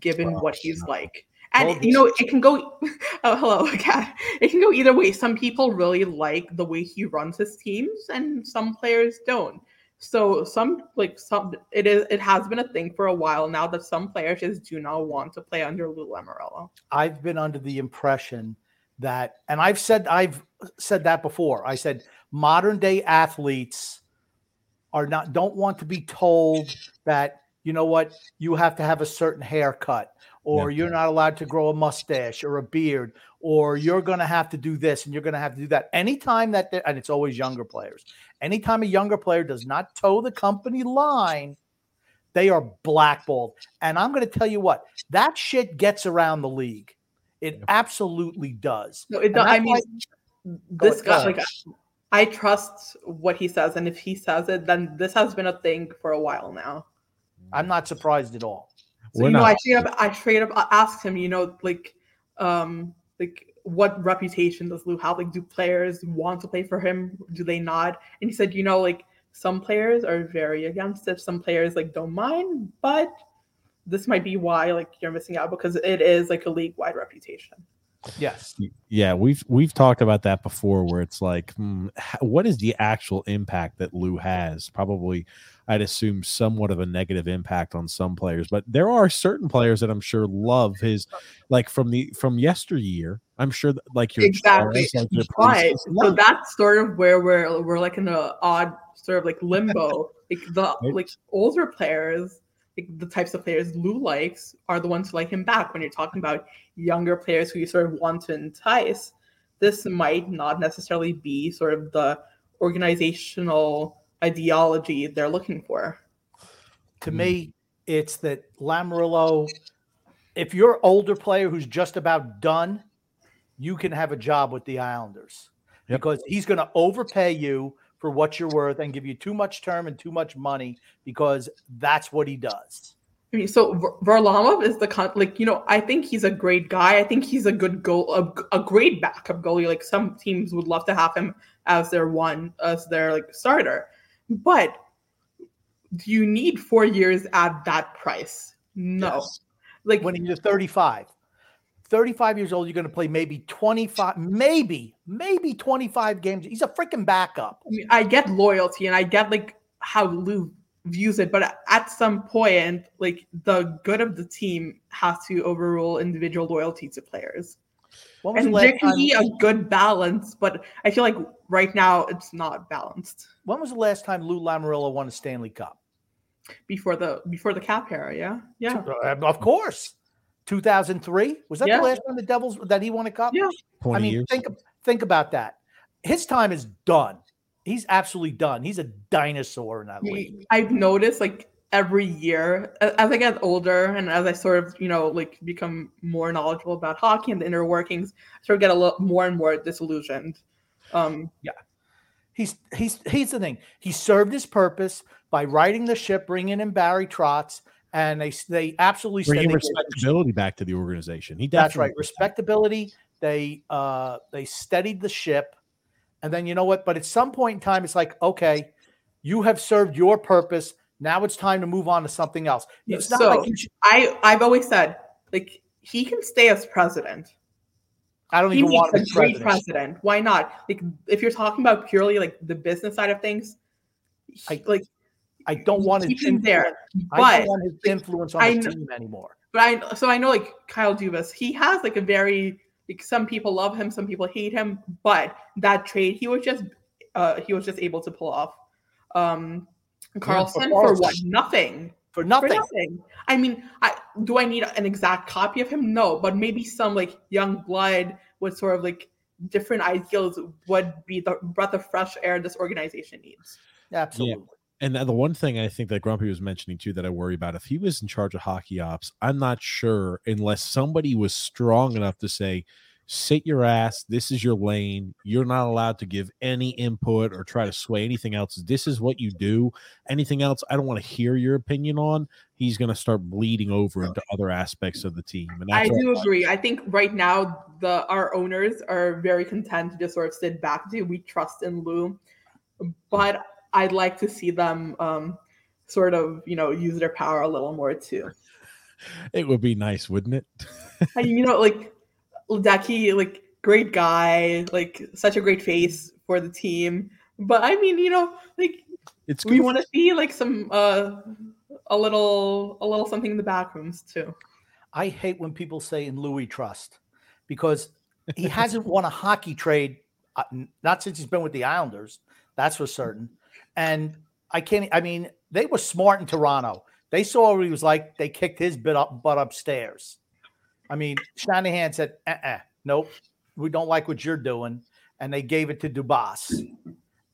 given
Wow.
what he's like. And
Told
you know, it can go. Oh, hello, cat. It can go either way. Some people really like the way he runs his teams, and some players don't. So some like some it is it has been a thing for a while now that some players just do not want to play under Lou Lamoriello.
I've been under the impression that, and I've said I've said that before. I said modern day athletes are not don't want to be told that you know what you have to have a certain haircut or you're not allowed to grow a mustache or a beard or you're going to have to do this and you're going to have to do that. Anytime that and it's always younger players anytime a younger player does not toe the company line they are blackballed. And i'm going to tell you what that shit gets around the league. It absolutely does.
No, it, I mean,
why-
this guy, like, I trust what he says, and if he says it, then this has been a thing for a while now.
i'm not surprised at all
So,
We're
you know,
not-
I straight up, I straight up asked him, you know, like, um, like what reputation does Lou have? Like, do players want to play for him? Do they not? And he said, you know, like some players are very against it. Some players like don't mind, but this might be why like you're missing out because it is like a league wide reputation.
Yes
Yeah, we've we've talked about that before, where it's like, hmm, what is the actual impact that Lou has? Probably, I'd assume somewhat of a negative impact on some players, but there are certain players that I'm sure love his, like from the from yesteryear. I'm sure, that, like your
Exactly.
Chara's, like your
Right. So that's sort of where we're we're like in a odd sort of like limbo. like the
Right.
like older players, like the types of players Lou likes are the ones who like him back. When you're talking about younger players who you sort of want to entice, this might not necessarily be sort of the organizational ideology they're looking for.
to me, it's that Lamoriello, if you're an older player who's just about done, you can have a job with the Islanders
Yep.
because he's going to overpay you for what you're worth and give you too much term and too much money because that's what he does.
I mean, so Var- Varlamov is the con- like you know I think he's a great guy. I think he's a good goal, a, a great backup goalie. Like some teams would love to have him as their one, as their like starter. But do you need four years at that price? No.
Yes.
Like
When you're 35, 35 years old, you're going to play maybe 25, maybe, maybe 25 games. He's a freaking backup.
I mean, I get loyalty and I get like how Lou views it, but at some point, like the good of the team has to overrule individual loyalty to players.
The
and
last
there can be a good balance, but I feel like right now it's not balanced.
when was the last time Lou Lamoriello won a Stanley Cup?
Before the before the cap era, yeah, yeah,
Uh, Of course. 2003 was that
Yeah.
the last time the Devils that he won a cup?
Yeah.
20
I mean,
years.
think think about that. His time is done. He's absolutely done. He's a dinosaur in that league.
I've noticed like every year as I get older and as I sort of you know like become more knowledgeable about hockey and the inner workings, I sort of get a little more and more disillusioned. Um, yeah,
He's he's he's the thing. He served his purpose by riding the ship, bringing in Barry Trotz, and they they absolutely said
Bringing
they
respectability back to the organization. He
That's right. Respectability. They uh they steadied the ship. And then you know what? But at some point in time, it's like, okay, you have served your purpose. Now it's time to move on to something else. It's not
So-
like you should,
I I've always said like he can stay as president.
I don't
He
even
makes
want
a
him as
great
president.
president. Why not? Like if you're talking about purely like the business side of things, he-
I-
like
I don't want his
him there.
influence- I don't want his influence on
I
team anymore.
But I so I know like Kyle Dubas, he has like a very like some people love him, some people hate him, but that trade he was just uh he was just able to pull off. Um Karlsson for what? Nothing.
For nothing.
For
nothing.
nothing. I mean, I do I need an exact copy of him? No, but maybe some like young blood with sort of like different ideals would be the breath of fresh air this organization needs.
Absolutely.
And the one thing I think that Grumpy was mentioning too that I worry about if he was in charge of hockey ops, I'm not sure unless somebody was strong enough to say, sit your ass, this is your lane. You're not allowed to give any input or try to sway anything else. This is what you do. Anything else, I don't want to hear your opinion on. He's going to start bleeding over into other aspects of the team. And
I do
like.
agree. I think right now the our owners are very content to just sort of sit back say we trust in Lou, but I'd like to see them um, sort of you know use their power a little more too.
it would be nice, wouldn't it?
And, you know, like Ledecky, like great guy, like such a great face for the team. But I mean, you know, like
It's
we want to see like some uh a little a little something in the back rooms too.
I hate when people say in Louis trust because he hasn't won a hockey trade, uh, not since he's been with the Islanders. That's for certain. And I can't. I mean, they were smart in Toronto. They saw what he was like. They kicked his butt up, butt upstairs. I mean, Shanahan said, uh-uh, "Nope, we don't like what you're doing," and they gave it to Dubas.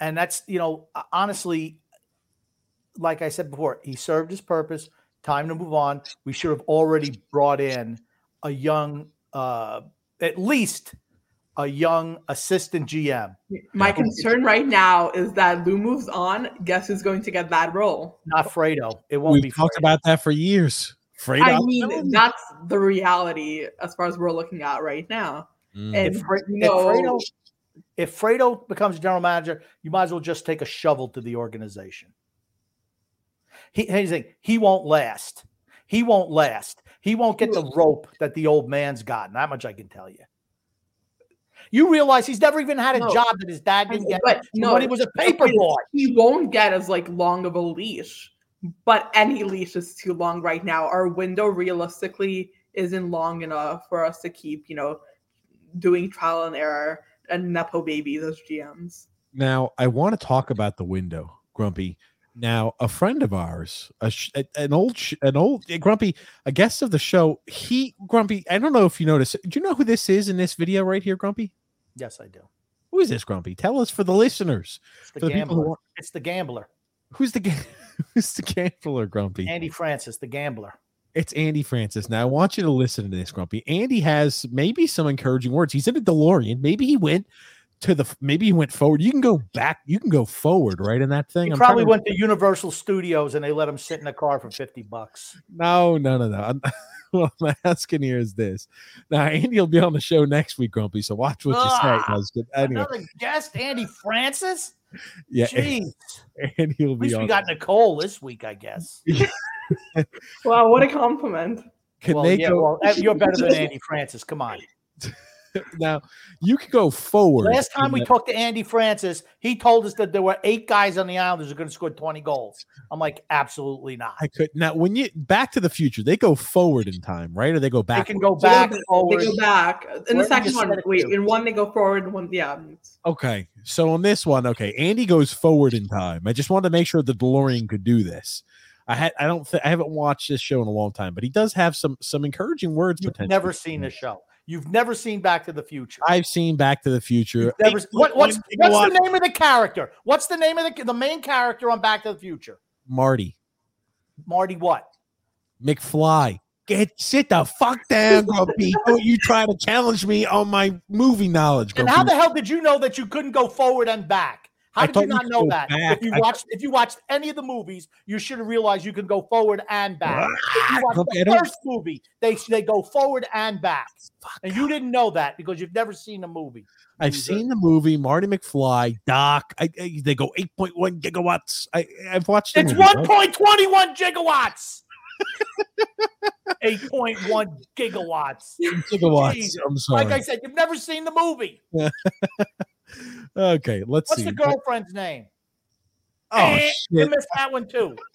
And that's you know, honestly, like I said before, he served his purpose. Time to move on. We should have already brought in a young, uh, at least a young assistant GM.
My concern right now is that Lou moves on. Guess who's going to get that role?
Not Fredo. It won't be
We've talked
Fredo.
about that for years. Fredo.
I mean, that's the reality as far as we're looking at right now.
Mm.
And
If, Fre-
you
if Fredo, if Fredo becomes general manager, you might as well just take a shovel to the organization. He, here's the thing, he won't last. He won't last. He won't get the rope that the old man's gotten. That much I can tell you. You realize he's never even had a
No.
job that his dad didn't get
but no,
when he was a paper boy.
he won't get as like long of a leash. But any leash is too long right now. Our window realistically isn't long enough for us to keep, you know, doing trial and error and nepo babies as GMs.
Now, I want to talk about the window, Grumpy. Now, a friend of ours, a sh- an old, sh- an old eh, Grumpy, a guest of the show. He Grumpy. I don't know if you noticed. Do you know who this is in this video right here, Grumpy?
Yes, I do.
Who is this, Grumpy? Tell us for the listeners.
It's the
For the people who
gambler.
want-
It's the gambler.
Who's the ga- who's the gambler, Grumpy?
Andy Francis, the gambler.
It's Andy Francis. Now I want you to listen to this, Grumpy. Andy has maybe some encouraging words. He's in a DeLorean. Maybe he went to the. Maybe he went forward. You can go back. You can go forward, right? In that thing.
He
I'm
probably
trying to-
went to Universal Studios and they let him sit in a car for 50 bucks.
No, no, no, no. I'm, what I'm asking here is this. Now, Andy will be on the show next week, Grumpy. So watch what you say. No, it's good. Anyway,
Another guest, Andy Francis?
yeah,
Jeez.
Andy will be.
At
be
least we
on.
got Nicole this week, I guess.
Wow, what a compliment.
Can
well,
they
yeah,
go
well, you're better than Andy Francis. Come on.
now? You can go forward.
Last time we
that-
talked to Andy Francis, he told us that there were eight guys on the Islanders who are going to score 20 goals. I'm like, absolutely not.
I could now when you Back to the Future, they go forward in time, right? Or they go back.
They
back.
can go back,
go-
forward.
They go back. In
Wherever
the second one, wait,
to.
in one they go forward, in one, yeah.
Okay, so on this one, okay, Andy goes forward in time. I just wanted to make sure the DeLorean could do this. I had, I don't, th- I haven't watched this show in a long time, but he does have some some encouraging words.
You've
potentially.
never seen the show. You've never seen Back to the Future.
I've seen Back to the Future.
Never, what, what's, what's the name of the character? What's the name of the, the main character on Back to the Future?
Marty
Marty what?
McFly. Get sit the fuck down, Grumpy. Don't you try to challenge me on my movie knowledge, Grumpy.
And how the hell did you know that you couldn't go forward and back? How
I
did you not know that?
back.
If you
I-
watched if you watched any of the movies, you should have realized you can go forward and back. If you watched the first movie, they they go forward and back. And you didn't know that because you've never seen the movie.
I've seen the movie Marty McFly, Doc. I, I- they go 8.1 gigawatts. I, I've watched
It's 1.21 gigawatts. 8.1 gigawatts.
gigawatts.
Jesus.
I'm sorry.
Like I said, you've never seen the movie.
okay, let's
What's
see.
the girlfriend's name?
Oh
Eh, You
shit.
missed that one too.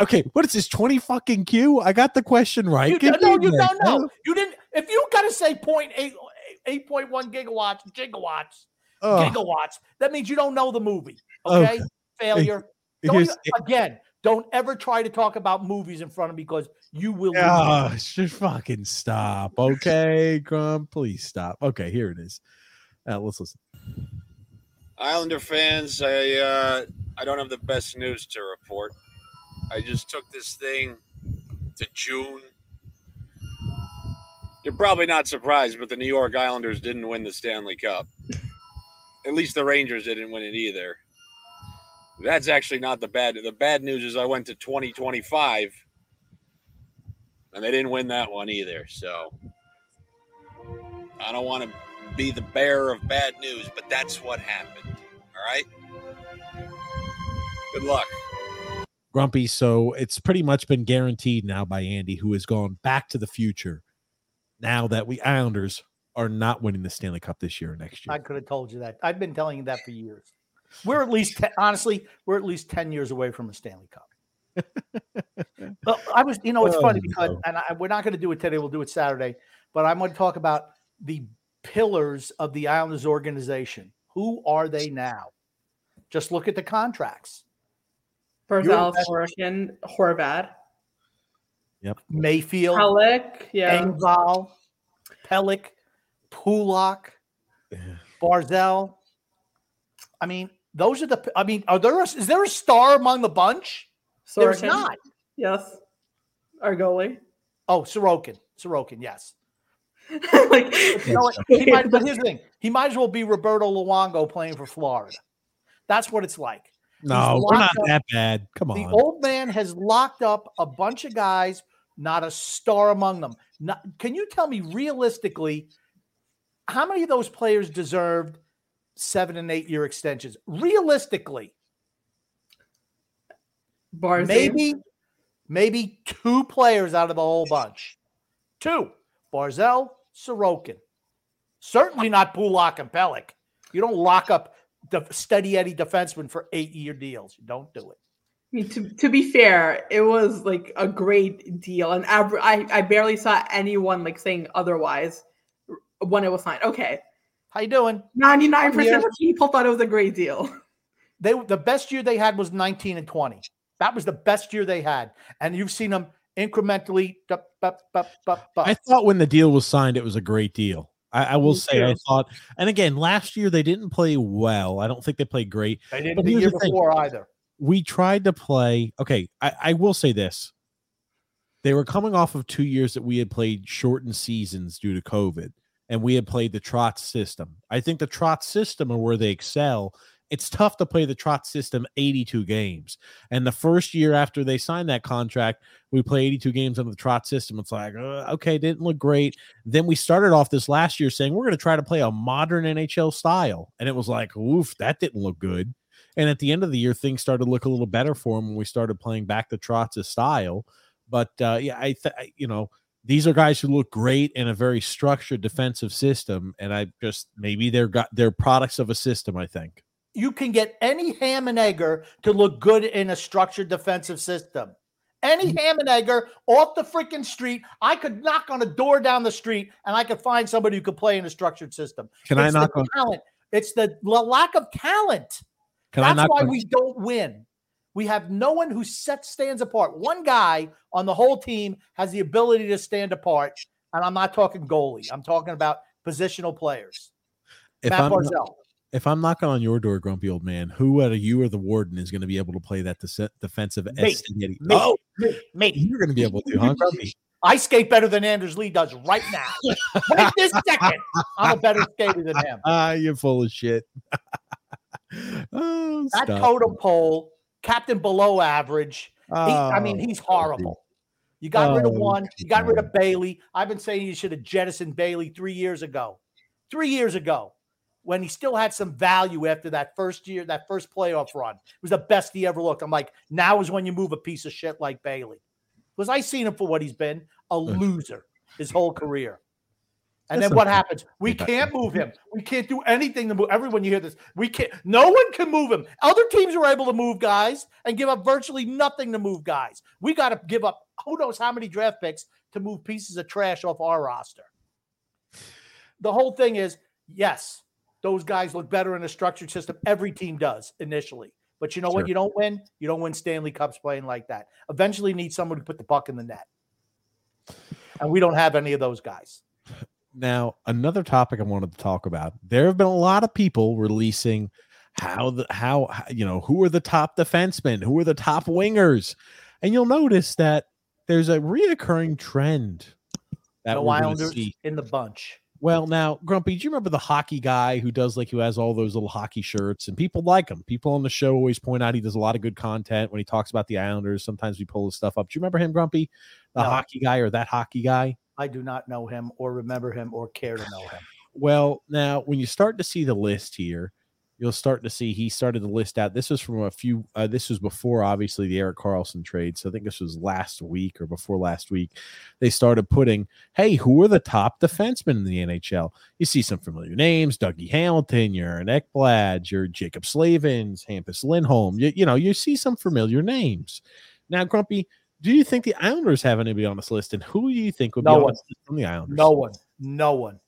Okay, what is this? 20 fucking Q? I got the question right.
You no, you don't know. You didn't. If you got to say point eight, 8.1 gigawatts, gigawatts,
Oh,
gigawatts, that means you don't know the movie. Okay,
Okay.
failure. Don't you- again, don't ever try to talk about movies in front of me because you will. lose.
Oh, just fucking stop. Okay, Grum, please stop. Okay, here it is. Uh, let's listen.
Islander fans, I uh, I don't have the best news to report. I just took this thing to June. You're probably not surprised, but the New York Islanders didn't win the Stanley Cup. At least the Rangers didn't win it either. That's actually not the bad. The bad news is I went to 2025, and they didn't win that one either. So I don't want to be the bearer of bad news, but that's what happened. All right. Good luck.
Grumpy, so it's pretty much been guaranteed now by Andy, who has gone back to the future. Now that we Islanders are not winning the Stanley Cup this year or next year.
I could have told you that. I've been telling you that for years. We're at least te- honestly, we're at least ten years away from a Stanley Cup. well, I was, you know, it's
Oh,
funny because,
no.
and I, we're not going to do it today. We'll do it Saturday. But I'm going to talk about the pillars of the Islanders organization. Who are they now? Just look at the contracts.
Barzal,
best-
Sorokin, Horvat,
Mayfield,
Pelech, yeah.
Engvall, Pelech, Pulock,
Yeah.
Barzal. I mean, those are the. I mean, are there? A, is there a star among the bunch? There's not.
Yes. Our goalie.
Oh, Sorokin. Sorokin, yes.
like,
You know? He might, but here's the thing: he might as well be Roberto Luongo playing for Florida. That's what it's like.
No, we're not
up-
that bad. Come on.
The old man has locked up a bunch of guys, not a star among them. Not, can you tell me realistically how many of those players deserved seven and eight year extensions? Realistically,
Barzal.
maybe, maybe two players out of the whole bunch. Two: Barzal, Sorokin. Certainly not Pulock and Pelech. You don't lock up the steady Eddie defenseman for eight year deals. You don't do it.
I mean, to, to be fair, it was like a great deal, and I I barely saw anyone like saying otherwise when it was signed. Okay,
How you doing?
ninety nine percent of people thought it was a great deal.
They the best year they had was 19 and 20. That was the best year they had. And you've seen them incrementally.
I thought when the deal was signed, it was a great deal. I, I will say, I thought, and again, last year they didn't play well. I don't think they played great.
they didn't the year
the
before either.
we tried to play. Okay, I, I will say this. They were coming off of two years that we had played shortened seasons due to COVID, and we had played the Trotz system. I think the Trotz system are where they excel. It's tough to play the Trotz system 82 games. And the first year after they signed that contract, we play 82 games under the Trotz system. It's like, uh, okay, didn't look great. Then we started off this last year saying we're going to try to play a modern NHL style. And it was like, oof, that didn't look good. And at the end of the year, things started to look a little better for him when we started playing back the Trotz style. But uh, yeah, I, th- you know, these are guys who look great in a very structured defensive system, and I just maybe they're got they're products of a system. I think.
You can get any ham and egger to look good in a structured defensive system. Any mm-hmm. ham and egger off the freaking street. I could knock on a door down the street and I could find somebody who could play in a structured system.
Can I
It's the
knock on?
talent? It's the lack of talent.
Can I
That's why
on?
we don't win. We have no one who sets stands apart. One guy on the whole team has the ability to stand apart, and I'm not talking goalie. I'm talking about positional players.
if
Matt
I'm
Barzal.
If I'm knocking on your door, grumpy old man, who out of you or the warden is going to be able to play that defensive
Me. mate,
Oh,
me.
you're going to be able to, huh, grumpy?
I skate better than Anders Lee does right now. right this second, I'm a better skater than him.
Ah, you're full of shit. oh,
That
stop.
totem pole, captain below average. He, I mean,
Oh,
he's horrible. You got rid of one. You got rid of Bailey. I've been saying you should have jettisoned Bailey three years ago. Three years ago, when he still had some value after that first year, that first playoff run. It was the best he ever looked. I'm like, now is when you move a piece of shit like Bailey. Because I seen him for what he's been, a loser his whole career. And
That's
then what
okay.
happens? We can't move him. We can't do anything to move. Everyone, you hear this. We can't. No one can move him. Other teams are able to move guys and give up virtually nothing to move guys. We got to give up who knows how many draft picks to move pieces of trash off our roster. The whole thing is yes, those guys look better in a structured system. Every team does initially. But you know
Sure.
what? You don't win. You don't win Stanley Cups playing like that. Eventually, you need someone to put the puck in the net. And we don't have any of those guys.
Now, another topic I wanted to talk about. There have been a lot of people releasing how the how you know who are the top defensemen, who are the top wingers, and you'll notice that there's a reoccurring trend that gonna
Islanders
see.
in the bunch.
Well, now, Grumpy, do you remember the hockey guy who does like who has all those little hockey shirts and people like him? People on the show always point out he does a lot of good content when he talks about the Islanders. Sometimes we pull his stuff up. Do you remember him, Grumpy? The
No.
hockey guy or that hockey guy?
I do not know him or remember him or care to know him.
Well, now when you start to see the list here, you'll start to see he started to list out. This was from a few. Uh, this was before obviously the Erik Karlsson trade. So I think this was last week or before last week. They started putting, hey, who are the top defensemen in the NHL? You see some familiar names: Dougie Hamilton, your Ekblad, your Jacob Slavins, Hampus Lindholm. You, you know, you see some familiar names. Now, Grumpy, do you think the Islanders have anybody on this list? And who do you think would
No
be on this list from the Islanders?
No one. No one.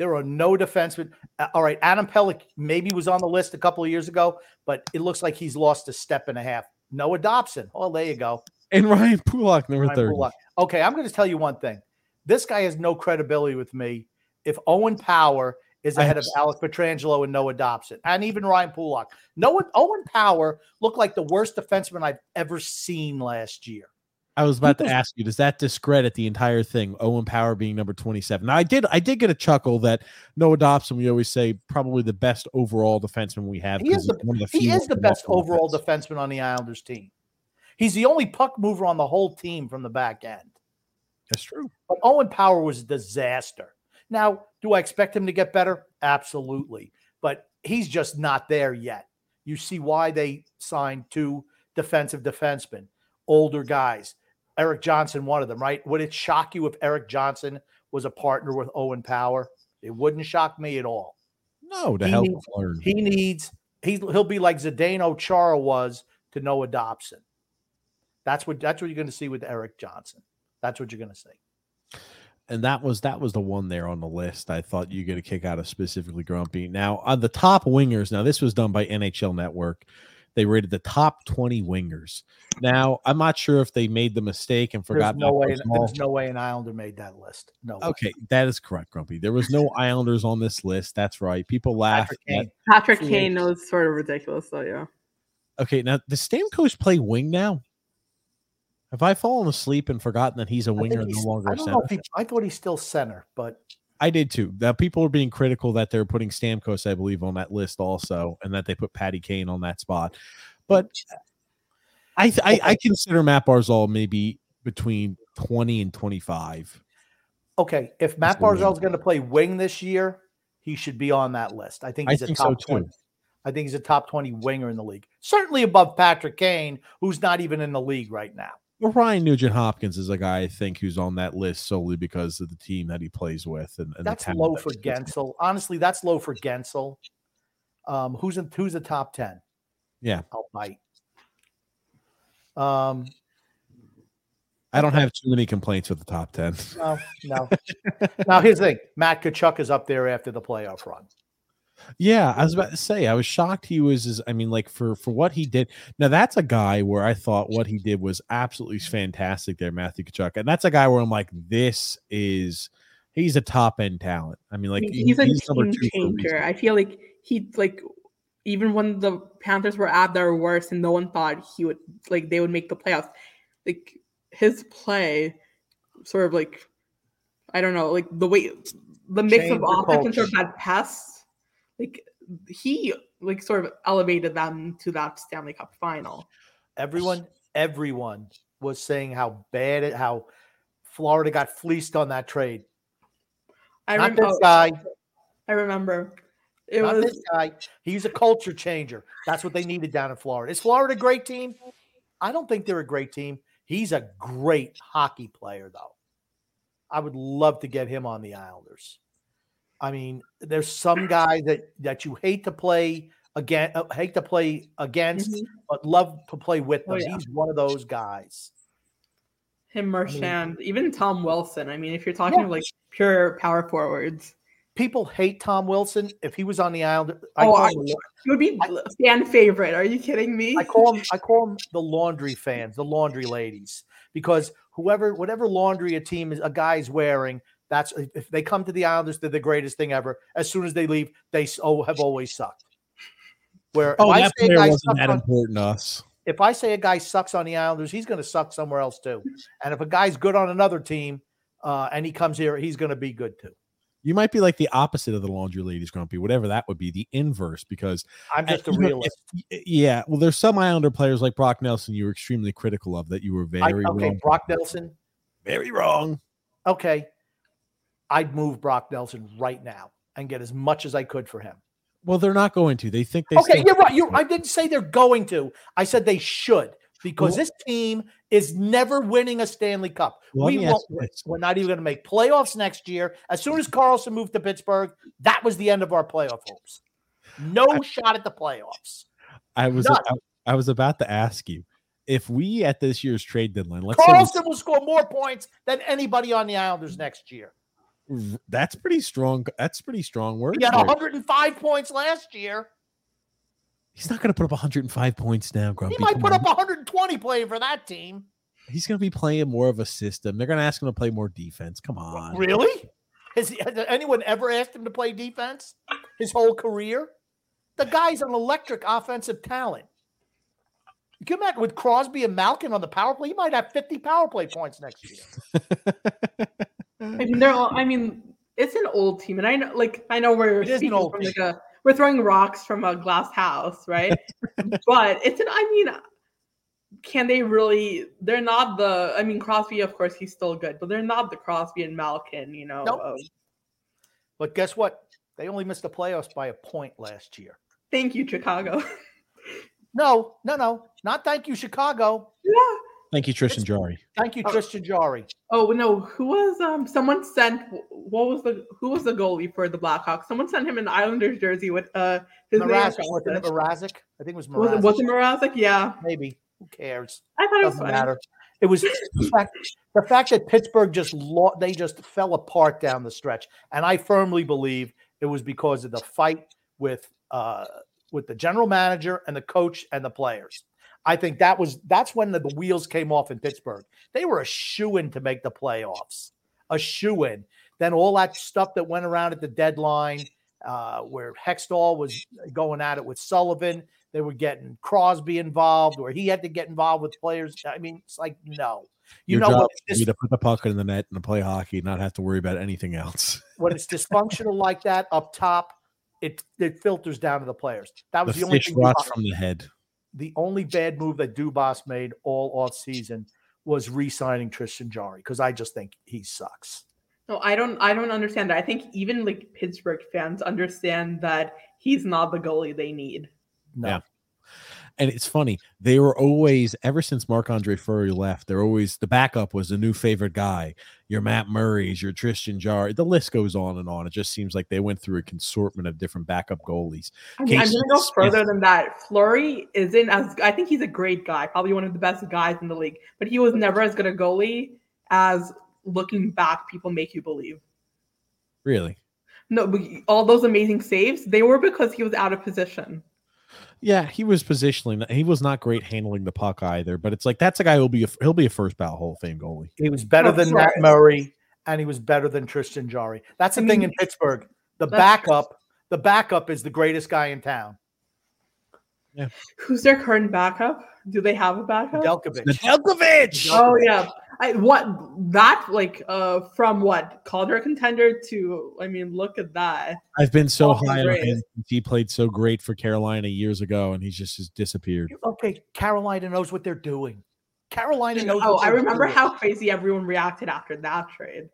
There are no defensemen. Uh, All right, Adam Pelech maybe was on the list a couple of years ago, but it looks like he's lost a step and a half. Noah Dobson. Oh, there you go.
And Ryan Pulock, number
Ryan
30.
Pulock. Okay, I'm going to tell you one thing. This guy has no credibility with me. If Owen Power is ahead of Alec Pietrangelo and Noah Dobson, and even Ryan Pulock, Noah Owen Power looked like the worst defenseman I've ever seen last year.
I was about to ask you, does that discredit the entire thing? Owen Power being number 27. Now I did I did get a chuckle that Noah Dobson, we always say probably the best overall defenseman we have.
He is the,
of
he is the best overall
defense.
defenseman on the Islanders team. He's the only puck mover on the whole team from the back end.
That's true.
But Owen Power was a disaster. Now, do I expect him to get better? Absolutely. But he's just not there yet. You see why they signed two defensive defensemen, older guys. Erik Johnson, one of them, right? Would it shock you if Erik Johnson was a partner with Owen Power? It wouldn't shock me at all.
No, to
He
help
needs-
learn.
He needs, he, he'll be like Zdeno Chara was to Noah Dobson. That's what that's what you're going to see with Erik Johnson. That's what you're going to see.
and that was that was the one there on the list. I thought you get a kick out of specifically Grumpy. Now on the top wingers, now this was done by NHL Network. They rated the top 20 wingers. Now I'm not sure if they made the mistake and
There's
forgot.
no way. There's no way an Islander made that list. No. way.
Okay, that is correct, Grumpy. There was no Islanders on this list. That's right. People laugh.
Patrick
at-
Kane.
Patrick Kane
agent.
was sort of ridiculous, though. Yeah.
Okay, now does Stamkos play wing now? Have I fallen asleep and forgotten that he's a
think
winger and no longer
I
a
don't
center?
know if he, I thought he's still center, but
I did too. Now people are being critical that they're putting Stamkos, I believe, on that list also, and that they put Patty Kane on that spot. But uh, I I, I consider Matt Barzal maybe between twenty and twenty five.
okay. If Matt
the
is going to play wing this year, he should be on that list. I think
I
he's
think
a
so,
top
too.
twenty. I think he's a top twenty winger in the league. Certainly above Patrick Kane, who's not even in the league right now.
Well, Ryan Nugent Hopkins is a guy I think who's on that list solely because of the team that he plays with. And, and
That's low for. Guentzel. Honestly, that's low for Guentzel. Um, who's in who's the top ten?
Yeah,
I'll bite. Um,
I don't have too many complaints with the top ten.
no, no. now here's the thing: Matt Tkachuk is up there after the playoff run.
Yeah, I was about to say I was shocked he was as I mean like for for what he did. Now that's a guy where I thought what he did was absolutely fantastic there Matthew Tkachuk. And that's a guy where I'm like this is he's a top end talent. I mean like
I mean, he's a
number
team
two for a reason.
changer. I feel like he like even when the Panthers were at their worst and no one thought he would like they would make the playoffs. Like his play, sort of like I don't know, like the way the mix
Change
of
the
offense and sort of
culture.
that pass, like he like sort of elevated them to that Stanley Cup final.
Everyone, everyone was saying how bad it, how Florida got fleeced on that trade.
I
Not
remember.
this guy.
I remember. It
not
was
this guy. He's a culture changer. That's what they needed down in Florida. Is Florida a great team? I don't think they're a great team. He's a great hockey player, though. I would love to get him on the Islanders. I mean, there's some guys that that you hate to play again, uh, hate to play against,
Mhm.
but love to play with
Oh,
them.
yeah.
He's one of those guys.
him, Marchand, even Tom Wilson. I mean, if you're talking
Yeah.
like pure power forwards,
People hate Tom Wilson. If he was on the island, I
Oh, I-
him
he would be fan favorite. Are you kidding me?
I call them I call them the laundry fans, the laundry ladies, because whoever whatever laundry a team is a guy's wearing, that's if they come to the Islanders, they're the greatest thing ever. As soon as they leave, they s- oh, have always sucked. Where
Oh,
if I
that
say a
player
guy
wasn't
sucks
that
on,
important to us.
if I say a guy sucks on the Islanders, he's going to suck somewhere else too. And if a guy's good on another team, uh, and he comes here, he's going to be good too.
You might be like the opposite of the laundry ladies, Grumpy, whatever that would be, the inverse, because
I'm just a
you know, if-
realist.
yeah, well, there's some Islander players like Brock Nelson you were extremely critical of that you were
I-
very
okay,
wrong.
Brock Nelson.
Very wrong.
Okay, I'd move Brock Nelson right now and get as much as I could for him.
Well, they're not going to. They think they.
Okay, you're right. You I didn't say they're going to. I said they should because
Well-
this team is never winning a Stanley Cup.
Well,
we won't win. We're not even going to make playoffs next year. As soon as Karlsson moved to Pittsburgh, that was the end of our playoff hopes. No
I-
shot at the playoffs.
I was.
None.
I, I was about to ask you if we at this year's trade deadline. Let's say
Karlsson will score more points than anybody on the Islanders next year.
That's pretty strong. That's pretty strong words.
He had
there.
105 points last year.
He's not going to put up 105 points now, Grumpy.
He might
Come
put
on.
up 120 playing for that team.
He's going to be playing more of a system. They're going to ask him to play more defense. Come on.
Really? Has, he, has anyone ever asked him to play defense his whole career? The guy's an electric offensive talent. You can imagine with Crosby and Malkin on the power play, he might have 50 power play points next year.
I mean, they're all, I mean, it's an old team, and I know, like, I know we're
It is an
speaking from like a we're throwing rocks from a glass house, right? but it's an. I mean, can they really? They're not the. I mean, Crosby, of course, he's still good, but they're not the Crosby and Malkin, you know.
Nope.
of-
But guess what? They only missed the playoffs by a point last year.
thank you, Chicago.
No, no, no. Not thank you, Chicago.
yeah.
Thank you, Tristan Jarry.
Thank you,
Oh.
Tristan Jarry.
Oh no, who was um? Someone sent. What was the who was the goalie for the Blackhawks? Someone sent him an Islanders jersey with uh his name.
Mrazek.
across
Wasn't it
it.
Mrazek? I think it was
Was
Mrazek.
it was it Mrazek? Yeah,
Maybe. Who cares?
I thought it was
Doesn't
funny.
matter. It was the fact, the fact that Pittsburgh just lo- they just fell apart down the stretch, and I firmly believe it was because of the fight with uh, with the general manager and the coach and the players. I think that was that's when the, the wheels came off in Pittsburgh. They were a shoe in to make the playoffs, a shoe in. Then all that stuff that went around at the deadline, uh, where Hextall was going at it with Sullivan, they were getting Crosby involved, where he had to get involved with players. I mean, it's like no, you
Your
know
job
what?
is
This,
to put the puck in the net and to play hockey, not have to worry about anything else.
when it's dysfunctional like that up top, it it filters down to the players. That was the, only
fish
thing.
rots from the head.
The only bad move that Dubas made all off season was re-signing Tristan Jarry because I just think he sucks.
No, I don't. I don't understand that. I think even like Pittsburgh fans understand that he's not the goalie they need.
No.
Yeah. And it's funny, they were always, ever since Marc Andre Fleury left, they're always the backup was the new favorite guy. Your Matt Murray's, your Tristan Jar. The list goes on and on. It just seems like they went through a consortment of different backup goalies.
I mean, I'm gonna go
Smith-
further than that. Fleury isn't as. I think he's a great guy, probably one of the best guys in the league, but he was never as good a goalie as looking back people make you believe.
Really?
No, but all those amazing saves, they were because he was out of position.
Yeah, he was positioning. He was not great handling the puck either. But it's like that's a guy who'll be a, he'll be a first ballot Hall of Fame goalie.
He was better
Of
than Matt. Murray, and he was better than Tristan Jarry. That's the
I
thing
mean,
in Pittsburgh. The backup, the backup is the greatest guy in town.
Who's their current backup? Do they have a backup?
Delkovich.
Nedeljkovic!
Oh yeah. I what that like uh from what Calder contender to I mean look at that.
I've been so
Awful
high on him. He played so great for Carolina years ago, and he's just, just disappeared.
Okay, Carolina knows what they're doing. Carolina knows.
Oh,
what
I remember
doing.
how crazy everyone reacted after that trade.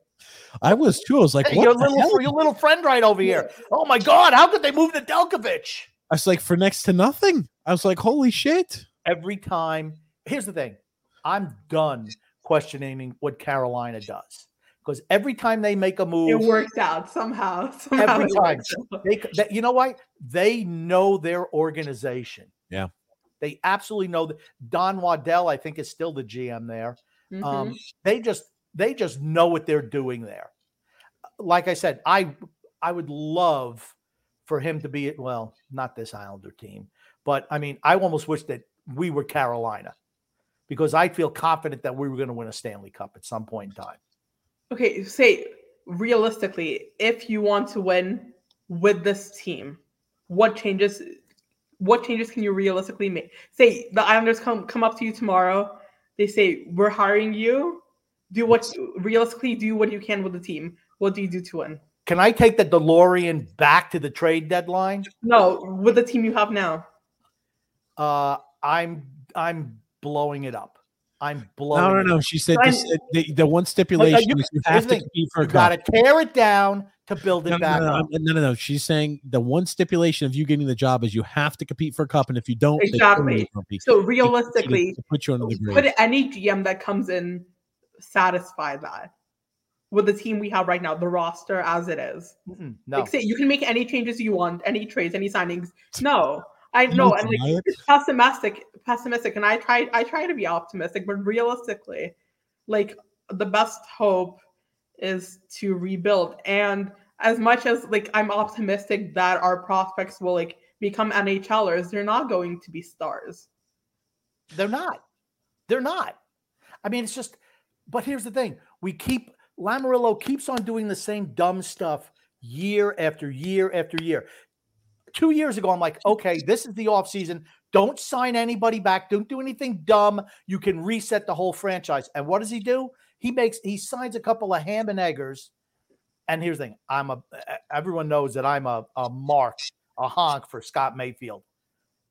I was too. I was like,
Hey,
what
your little
hell?
your little friend right over here. Oh my God! How could they move the Delkovich?
I was like, for next to nothing. I was like, holy shit.
Every time. Here's the thing. I'm done questioning what Carolina does because every time they make a move,
It works out somehow. somehow
Every time. they, they you know what? they know their organization.
Yeah.
They absolutely know that Don Waddell, I think, is still the GM there.
Mhm.
Um, they just they just know what they're doing there. Like I said, I I would love for him to be well, not this Islander team, but I mean, I almost wish that we were Carolina because I feel confident that we were going to win a Stanley Cup at some point in time.
Okay, say realistically, if you want to win with this team, what changes what changes can you realistically make? Say the Islanders come come up to you tomorrow, they say, We're hiring you. Do what realistically do what you can with the team. What do you do to win?
Can I take the DeLorean back to the trade deadline?
No, with the team you have now.
Uh, I'm I'm blowing it up. I'm blowing.
No, no,
it
no.
up.
She said
I-
this, uh, the, the one stipulation
you-
is you have to
thing.
compete for a
You got to tear it down to build it
No, no,
back
no,
up.
no, no, no, no. She's saying the one stipulation of you getting the job is you have to compete for a cup, and if you don't,
Exactly.
terminate you from competing.
So realistically,
to put you under the grade.
would any GM that comes in satisfy that with the team we have right now, the roster as it is?
Mm-mm, No.
Like, say you can make any changes you want, any trades, any signings. No, I know, and like it's pessimistic, pessimistic, and I try, I try to be optimistic, but realistically, like the best hope is to rebuild. And as much as like I'm optimistic that our prospects will like become NHLers, they're not going to be stars.
They're not. They're not. I mean, it's just, but here's the thing. We keep, Lamoriello keeps on doing the same dumb stuff year after year after year. Two years ago, I'm like, okay, this is the offseason. Don't sign anybody back. Don't do anything dumb. You can reset the whole franchise. And what does he do? He makes, he signs a couple of ham and eggers. And here's the thing I'm a, everyone knows that I'm a, a mark, a honk for Scott Mayfield.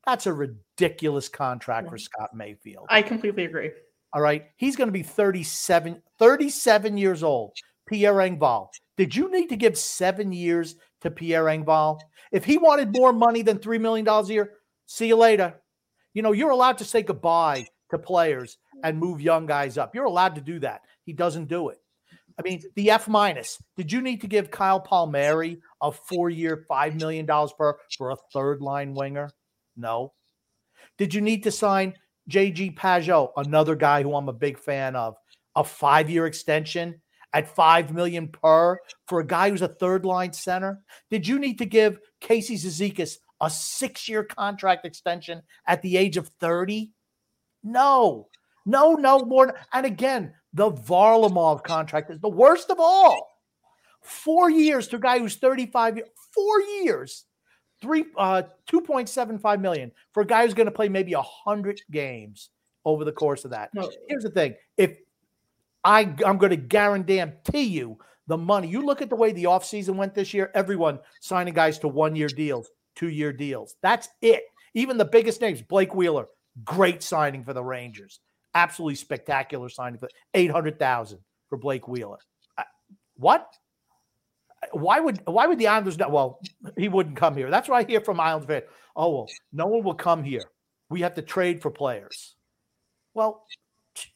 That's a ridiculous contract for Scott Mayfield.
I completely agree.
All right. He's going to be 37, 37 years old. Pierre Engvall. Did you need to give seven years to Pierre Engvall? If he wanted more money than $3 million a year, see you later. You know, you're allowed to say goodbye to players and move young guys up. You're allowed to do that. He doesn't do it. I mean, the F minus. Did you need to give Kyle Palmieri a four year, $5 million per for a third line winger? No. Did you need to sign JG Pageau, another guy who I'm a big fan of, a five year extension at five million per for a guy who's a third line center? Did you need to give Casey Cizikas a six year contract extension at the age of 30? No, no, no more. And again, the Varlamov contract is the worst of all. Four years to a guy who's 35 years, four years, three uh 2.75 million for a guy who's going to play maybe a hundred games over the course of that.
No,
Here's the thing: if I I'm going to guarantee you the money. You look at the way the offseason went this year. Everyone signing guys to one year deals, two year deals. That's it. Even the biggest names, Blake Wheeler, great signing for the Rangers. Absolutely spectacular signing for eight hundred thousand for Blake Wheeler. What? Why would why would the Islanders not? Well, he wouldn't come here. That's what I hear from Islanders fans. Oh well, no one will come here. We have to trade for players. Well,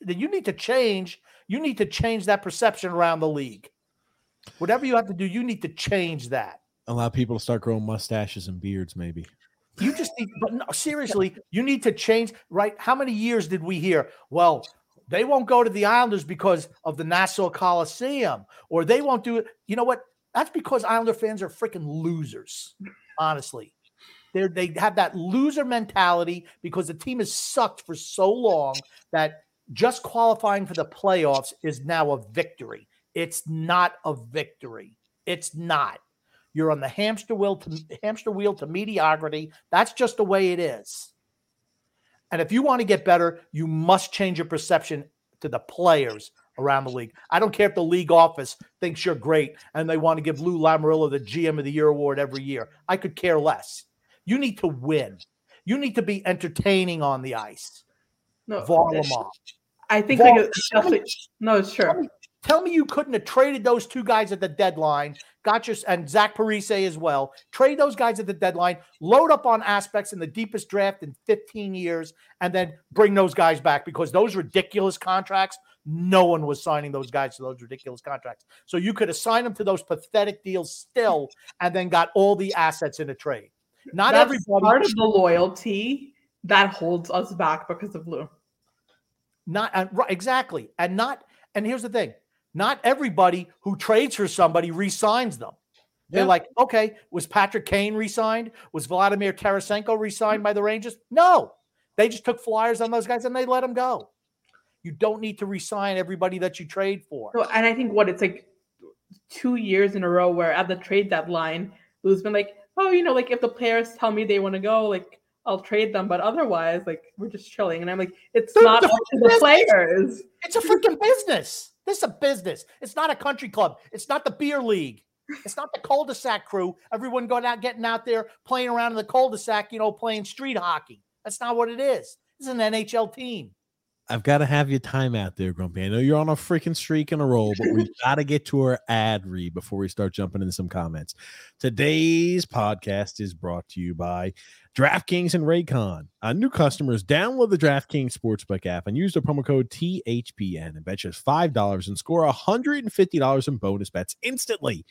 then you need to change. You need to change that perception around the league. Whatever you have to do, you need to change that.
Allow people to start growing mustaches and beards, maybe.
You just need, but no, seriously, you need to change. Right? How many years did we hear? Well, they won't go to the Islanders because of the Nassau Coliseum, or they won't do it. You know what? That's because Islander fans are freaking losers. Honestly, They're, they have that loser mentality because the team has sucked for so long that just qualifying for the playoffs is now a victory. It's not a victory. It's not. You're on the hamster wheel to hamster wheel to mediocrity. That's just the way it is. And if you want to get better, you must change your perception to the players around the league. I don't care if the league office thinks you're great and they want to give Lou Lamoriello the GM of the Year award every year. I could care less. You need to win. You need to be entertaining on the ice.
no.
Varlamov.
I think
Var-
like especially no, it's
Tell
true.
me, tell me you couldn't have traded those two guys at the deadline. Got your and Zach Parise as well. Trade those guys at the deadline. Load up on aspects in the deepest draft in 15 years, and then bring those guys back because those ridiculous contracts. No one was signing those guys to those ridiculous contracts. So you could assign them to those pathetic deals still, and then got all the assets in a trade. Not
That's
everybody.
part of the loyalty that holds us back because of Lou.
Not uh, and right, exactly, and not. And here's the thing: not everybody who trades for somebody resigns them. They're
Yeah.
like, okay, was Patrick Kane re-signed? Was Vladimir Tarasenko re-signed by the Rangers? No, they just took flyers on those guys and they let them go. You don't need to re-sign everybody that you trade for.
So, and I think what it's like two years in a row where at the trade deadline, it's been like, oh, you know, like if the players tell me they want to go, like I'll trade them, but otherwise, like we're just chilling. And I'm like, it's
Dude,
not
the
up to the players.
It's a freaking business. This is a business. It's not a country club. It's not the beer league. It's not the cul-de-sac crew. Everyone going out, getting out there, playing around in the cul-de-sac, you know, playing street hockey. That's not what it is. This is an NHL team.
I've got to have your time out there, Grumpy. I know you're on a freaking streak and a roll, but we've got to get to our ad read before we start jumping into some comments. Today's podcast is brought to you by DraftKings and Raycon. Uh, new customers download the DraftKings Sportsbook app and use the promo code THPN and bet just $5 and score $150 in bonus bets instantly.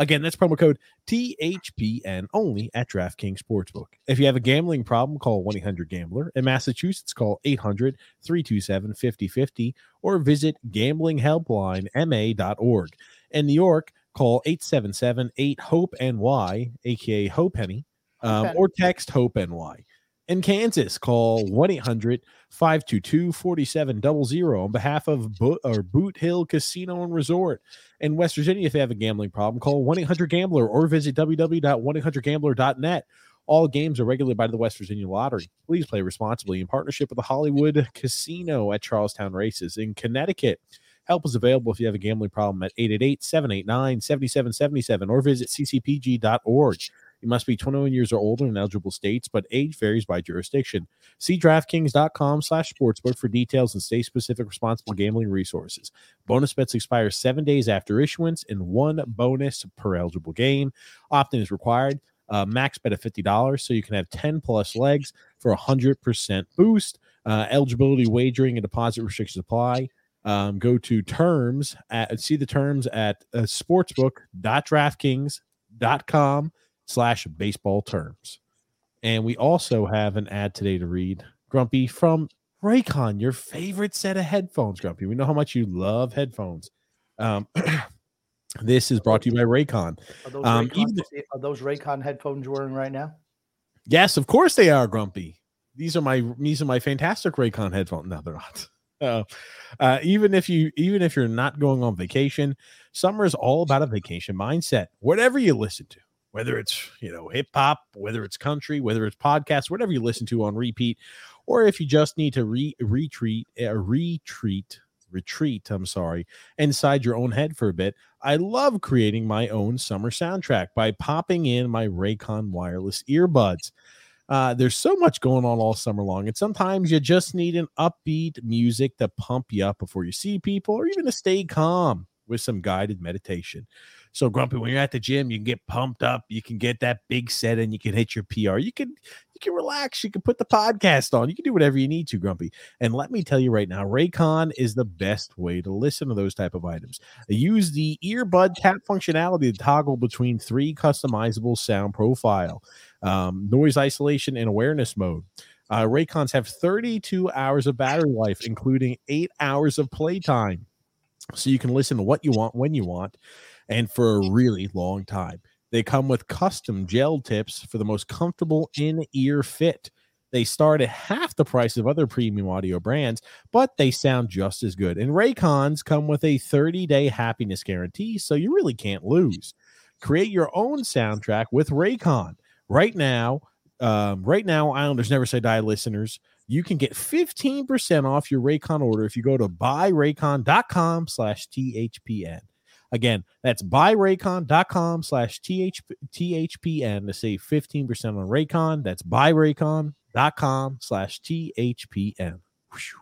Again, that's promo code THPN only at DraftKings Sportsbook. If you have a gambling problem, call 1 800 Gambler. In Massachusetts, call 800 327 5050 or visit gamblinghelplinema.org. In New York, call 877 8 HOPE NY, aka Hope Penny, um,
Okay.
or text Hope NY. In Kansas, call 1 800 522 4700 on behalf of Bo- or Boot Hill Casino and Resort. In West Virginia, if you have a gambling problem, call 1 800 Gambler or visit www.1800Gambler.net. All games are regulated by the West Virginia Lottery. Please play responsibly in partnership with the Hollywood Casino at Charlestown Races in Connecticut. Help is available if you have a gambling problem at 888 789 7777 or visit ccpg.org. You must be 21 years or older in eligible states, but age varies by jurisdiction. See DraftKings.com slash sportsbook for details and state-specific responsible gambling resources. Bonus bets expire seven days after issuance and one bonus per eligible game. Often is required. Uh, max bet of $50, so you can have 10 plus legs for a 100% boost. Uh, eligibility, wagering, and deposit restrictions apply. Um, go to terms at see the terms at uh, sportsbook.draftkings.com slash baseball terms. And we also have an ad today to read, Grumpy, from Raycon, your favorite set of headphones, Grumpy. We know how much you love headphones. Um, this is brought to you by Raycon.
Are those,
Um,
Raycon,
even-
are those Raycon headphones you're wearing right now?
Yes, of course they are, Grumpy. These are my these are my fantastic Raycon headphones. No, they're not. Uh, uh, even if you even if you're not going on vacation, summer is all about a vacation mindset. Whatever you listen to, whether it's you know hip hop, whether it's country, whether it's podcasts, whatever you listen to on repeat, or if you just need to re retreat, uh, retreat, retreat. I'm sorry, inside your own head for a bit. I love creating my own summer soundtrack by popping in my Raycon wireless earbuds. Uh, there's so much going on all summer long, and sometimes you just need an upbeat music to pump you up before you see people, or even to stay calm with some guided meditation. So, Grumpy, when you're at the gym, you can get pumped up, you can get that big set, and you can hit your PR. You can you can relax, you can put the podcast on, you can do whatever you need to, Grumpy. And let me tell you right now, Raycon is the best way to listen to those type of items. Use the earbud tap functionality to toggle between three customizable sound profile, um, noise isolation, and awareness mode. Uh, Raycons have 32 hours of battery life, including eight hours of playtime. So you can listen to what you want when you want and for a really long time. They come with custom gel tips for the most comfortable in ear fit. They start at half the price of other premium audio brands, but they sound just as good. And Raycons come with a 30 day happiness guarantee, so you really can't lose. Create your own soundtrack with Raycon. Right now, um, right now, Islanders Never Say Die listeners, you can get 15% off your Raycon order if you go to buyraycon.com slash THPN. Again, that's buyraycon.com slash TH, THPN to save 15% on Raycon. That's buyraycon.com slash THPN. Whew.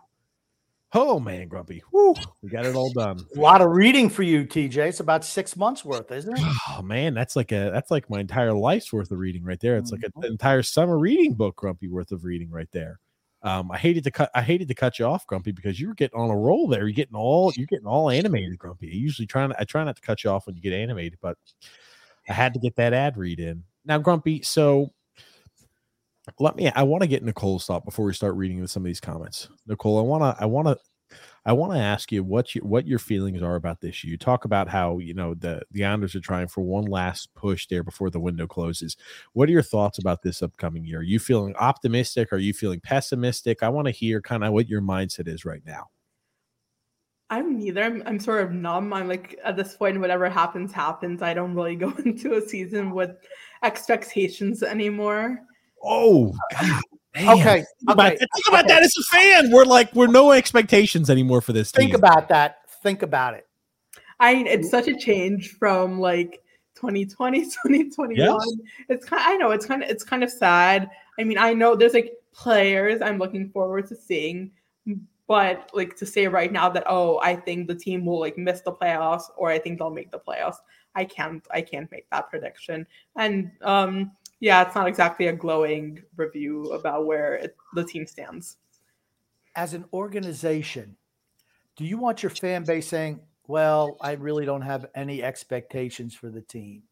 Oh, man, Grumpy. We got it all done.
A lot of reading for you, TJ. It's about six months worth, isn't it?
Oh man, that's like a that's like my entire life's worth of reading right there. It's like mm-hmm. an entire summer reading book, Grumpy, worth of reading right there. Um, I hated to cut I hated to cut you off, Grumpy, because you were getting on a roll there. You're getting all you're getting all animated, Grumpy. Usually try I try not to cut you off when you get animated, but I had to get that ad read in. Now, Grumpy, so let me I want to get Nicole's thought before we start reading some of these comments. Nicole, I wanna I wanna I want to ask you what you what your feelings are about this. Year. You talk about how you know the the Islanders are trying for one last push there before the window closes. What are your thoughts about this upcoming year? Are you feeling optimistic? Are you feeling pessimistic? I want to hear kind of what your mindset is right now.
I'm neither. I'm, I'm sort of numb. I'm like at this point, whatever happens, happens. I don't really go into a season with expectations anymore.
Oh, uh, God, damn.
Okay,
Think about,
okay,
think about
okay.
that as a fan. We're like we're no expectations anymore for this
Think
team.
about that. Think about it.
I mean, it's such a change from like 2020, 2021. It's kind I know it's kind of it's kind of sad. I mean, I know there's like players I'm looking forward to seeing, But like to say right now that oh, I think the team will like miss the playoffs or I think they'll make the playoffs. I can't I can't make that prediction. And um yeah, it's not exactly a glowing review about where it, the team stands.
As an organization, do you want your fan base saying, "Well, I really don't have any expectations for the team"?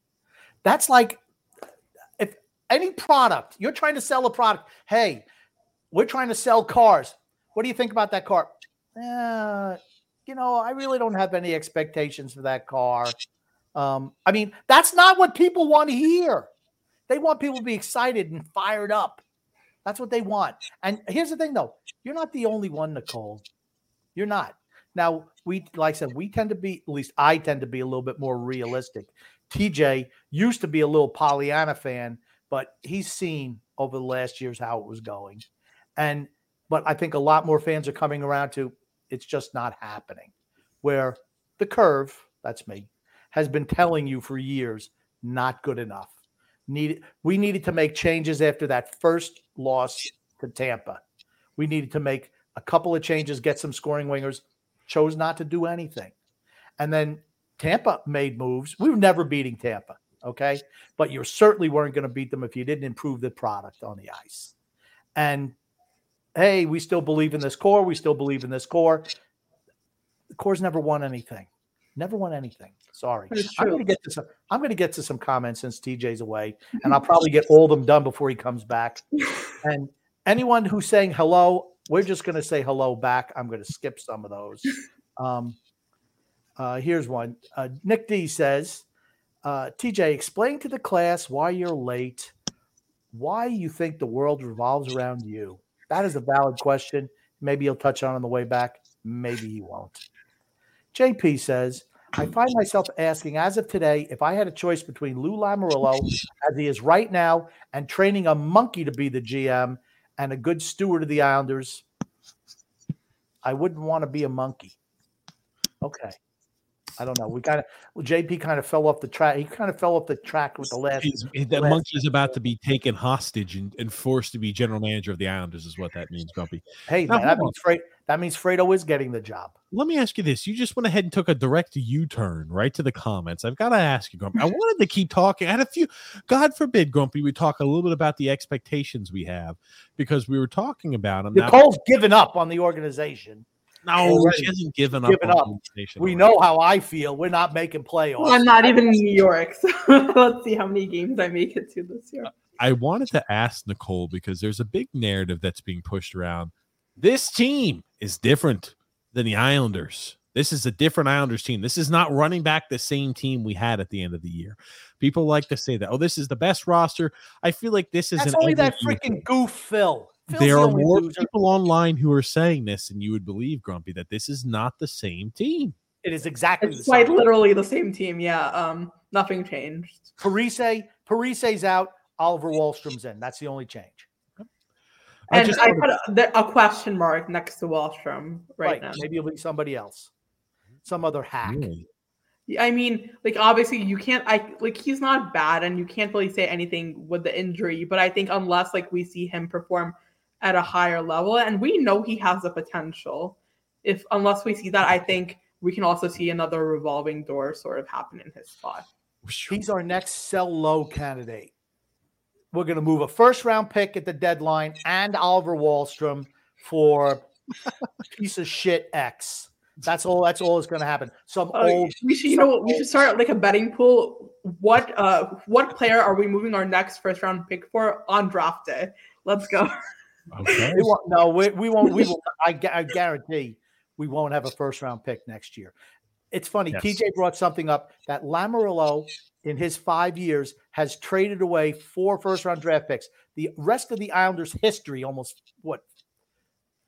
That's like if any product you're trying to sell a product. Hey, we're trying to sell cars. What do you think about that car? Uh, you know, I really don't have any expectations for that car. Um, I mean, that's not what people want to hear. They want people to be excited and fired up. That's what they want. And here's the thing, though: you're not the only one, Nicole. You're not. Now, we like I said, we tend to be at least I tend to be a little bit more realistic. TJ used to be a little Pollyanna fan, but he's seen over the last years how it was going. And but I think a lot more fans are coming around to it's just not happening. Where the curve, that's me, has been telling you for years, not good enough. Needed we needed to make changes after that first loss to Tampa. We needed to make a couple of changes, get some scoring wingers, chose not to do anything. And then Tampa made moves. We were never beating Tampa, okay? But you certainly weren't going to beat them if you didn't improve the product on the ice. And hey, we still believe in this core. We still believe in this core. The core's never won anything. Never won anything. Sorry. I'm going to get to some. I'm going to get to some comments since TJ's away, and I'll probably get all of them done before he comes back. And anyone who's saying hello, we're just going to say hello back. I'm going to skip some of those. Um, uh, here's one. Uh, Nick D says, uh, TJ, explain to the class why you're late. Why you think the world revolves around you? That is a valid question. Maybe he'll touch on on the way back. Maybe he won't. JP says, I find myself asking, as of today, if I had a choice between Lou Lamoriello, as he is right now, and training a monkey to be the GM and a good steward of the Islanders, I wouldn't want to be a monkey. Okay. I don't know. We kind of well, JP kind of fell off the track. He kind of fell off the track with the last.
He's, that
last-
monkey is about to be taken hostage and, and forced to be general manager of the Islanders, is what that means, Grumpy.
Hey,
Now,
man, that means Fre- that means Fredo is getting the job.
Let me ask you this. You just went ahead and took a direct U turn right to the comments. I've got to ask you, Grumpy. I wanted to keep talking. I had a few, God forbid, Grumpy, we talk a little bit about the expectations we have because we were talking about them. Now-
Nicole's given up on the organization.
no,
already
she hasn't given up.
given
on
up.
the
We
already.
know how I feel. We're not making playoffs.
Well, I'm not even in New York, so let's see how many games I make it to this year.
I wanted to ask Nicole because there's a big narrative that's being pushed around. This team is different than the Islanders. This is a different Islanders team. This is not running back the same team we had at the end of the year. People like to say that, oh, this is the best roster. I feel like this is
That's
an
only that freaking
thing.
goof, Phil. Phil's
There
the
are more
loser.
people online who are saying this, and you would believe, Grumpy, that this is not the same team.
It is exactly
It's
the
quite
same.
literally the same team. Yeah. Um, nothing changed.
Parise, Parise's out. Oliver Wahlstrom's in. That's the only change.
I
And
just
I put a, a question mark next to Wahlstrom right, now.
Maybe it'll be somebody else, some other hack. Hmm.
Really?
I mean, like obviously you can't. I like he's not bad, and you can't really say anything with the injury. But I think unless like we see him perform at a higher level, and we know he has the potential, if unless we see that, I think we can also see another revolving door sort of happen in his spot.
He's our next sell low candidate. We're going to move a first round pick at the deadline and Oliver Wahlstrom for piece of shit X. That's all. That's all that's going to happen. Some
Uh,
old.
we should, you know, what, we should start like a betting pool. What, uh, what player are we moving our next first round pick for on draft day? Let's go.
Okay.
We won't, no, we, we won't. We will. I, I guarantee we won't have a first round pick next year. It's funny.
Yes.
TJ brought something up that Lamarillo in his five years has traded away four first round draft picks. The rest of the Islanders' history, almost what,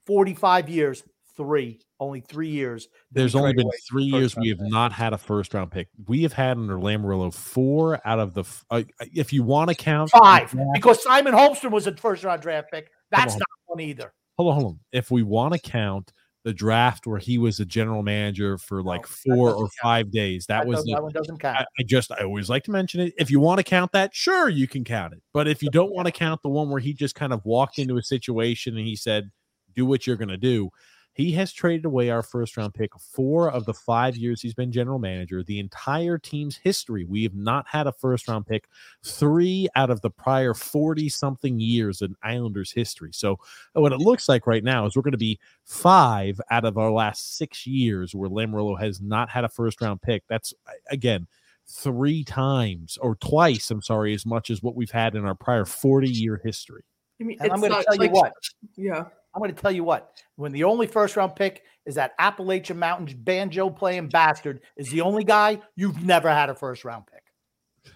45 years, three, only three years.
There's only been three years we have
pick.
not had a first round pick. We have had under Lamoriello four out of the, uh, if you want to count
Five,
Yeah.
because Simon Holmstrom was a first round draft pick. That's
on.
not one either.
hold on, hold on. If we want to count the draft where he was a general manager for oh, like
that
four or
count.
five days, that,
That,
was the,
that one doesn't count.
I, I just I always like to mention it. If you want to count that, sure you can count it. But if you don't want to count the one where he just kind of walked into a situation and he said, "Do what you're going to do," He has traded away our first round pick four of the five years he's been general manager. The entire team's history, we have not had a first round pick three out of the prior 40 something years in Islanders history. So, uh, what it looks like right now is we're going to be five out of our last six years where Lamoriello has not had a first round pick. That's, again, three times or twice, I'm sorry, as much as what we've had in our prior 40 year history.
I mean,
And I'm going to
not
tell you
like-
what.
Yeah.
I'm going to tell you what. When the only first round pick is that Appalachian Mountains banjo playing bastard is the only guy you've never had a first round pick.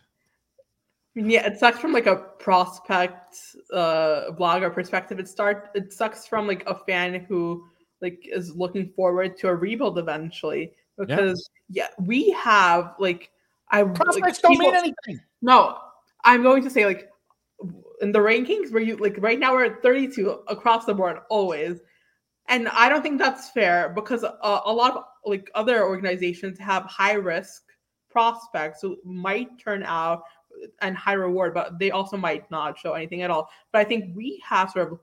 Yeah, it sucks from like a prospect uh blogger perspective. It start it sucks from like a fan who like is looking forward to a rebuild eventually. Because yeah, we have like I like,
Prospects don't mean
people-
anything.
No, I'm going to say like in the rankings where you like right now we're at 32 across the board always, and I don't think that's fair because a, a lot of like other organizations have high risk prospects who might turn out and high reward, but they also might not show anything at all. But I think we have sort of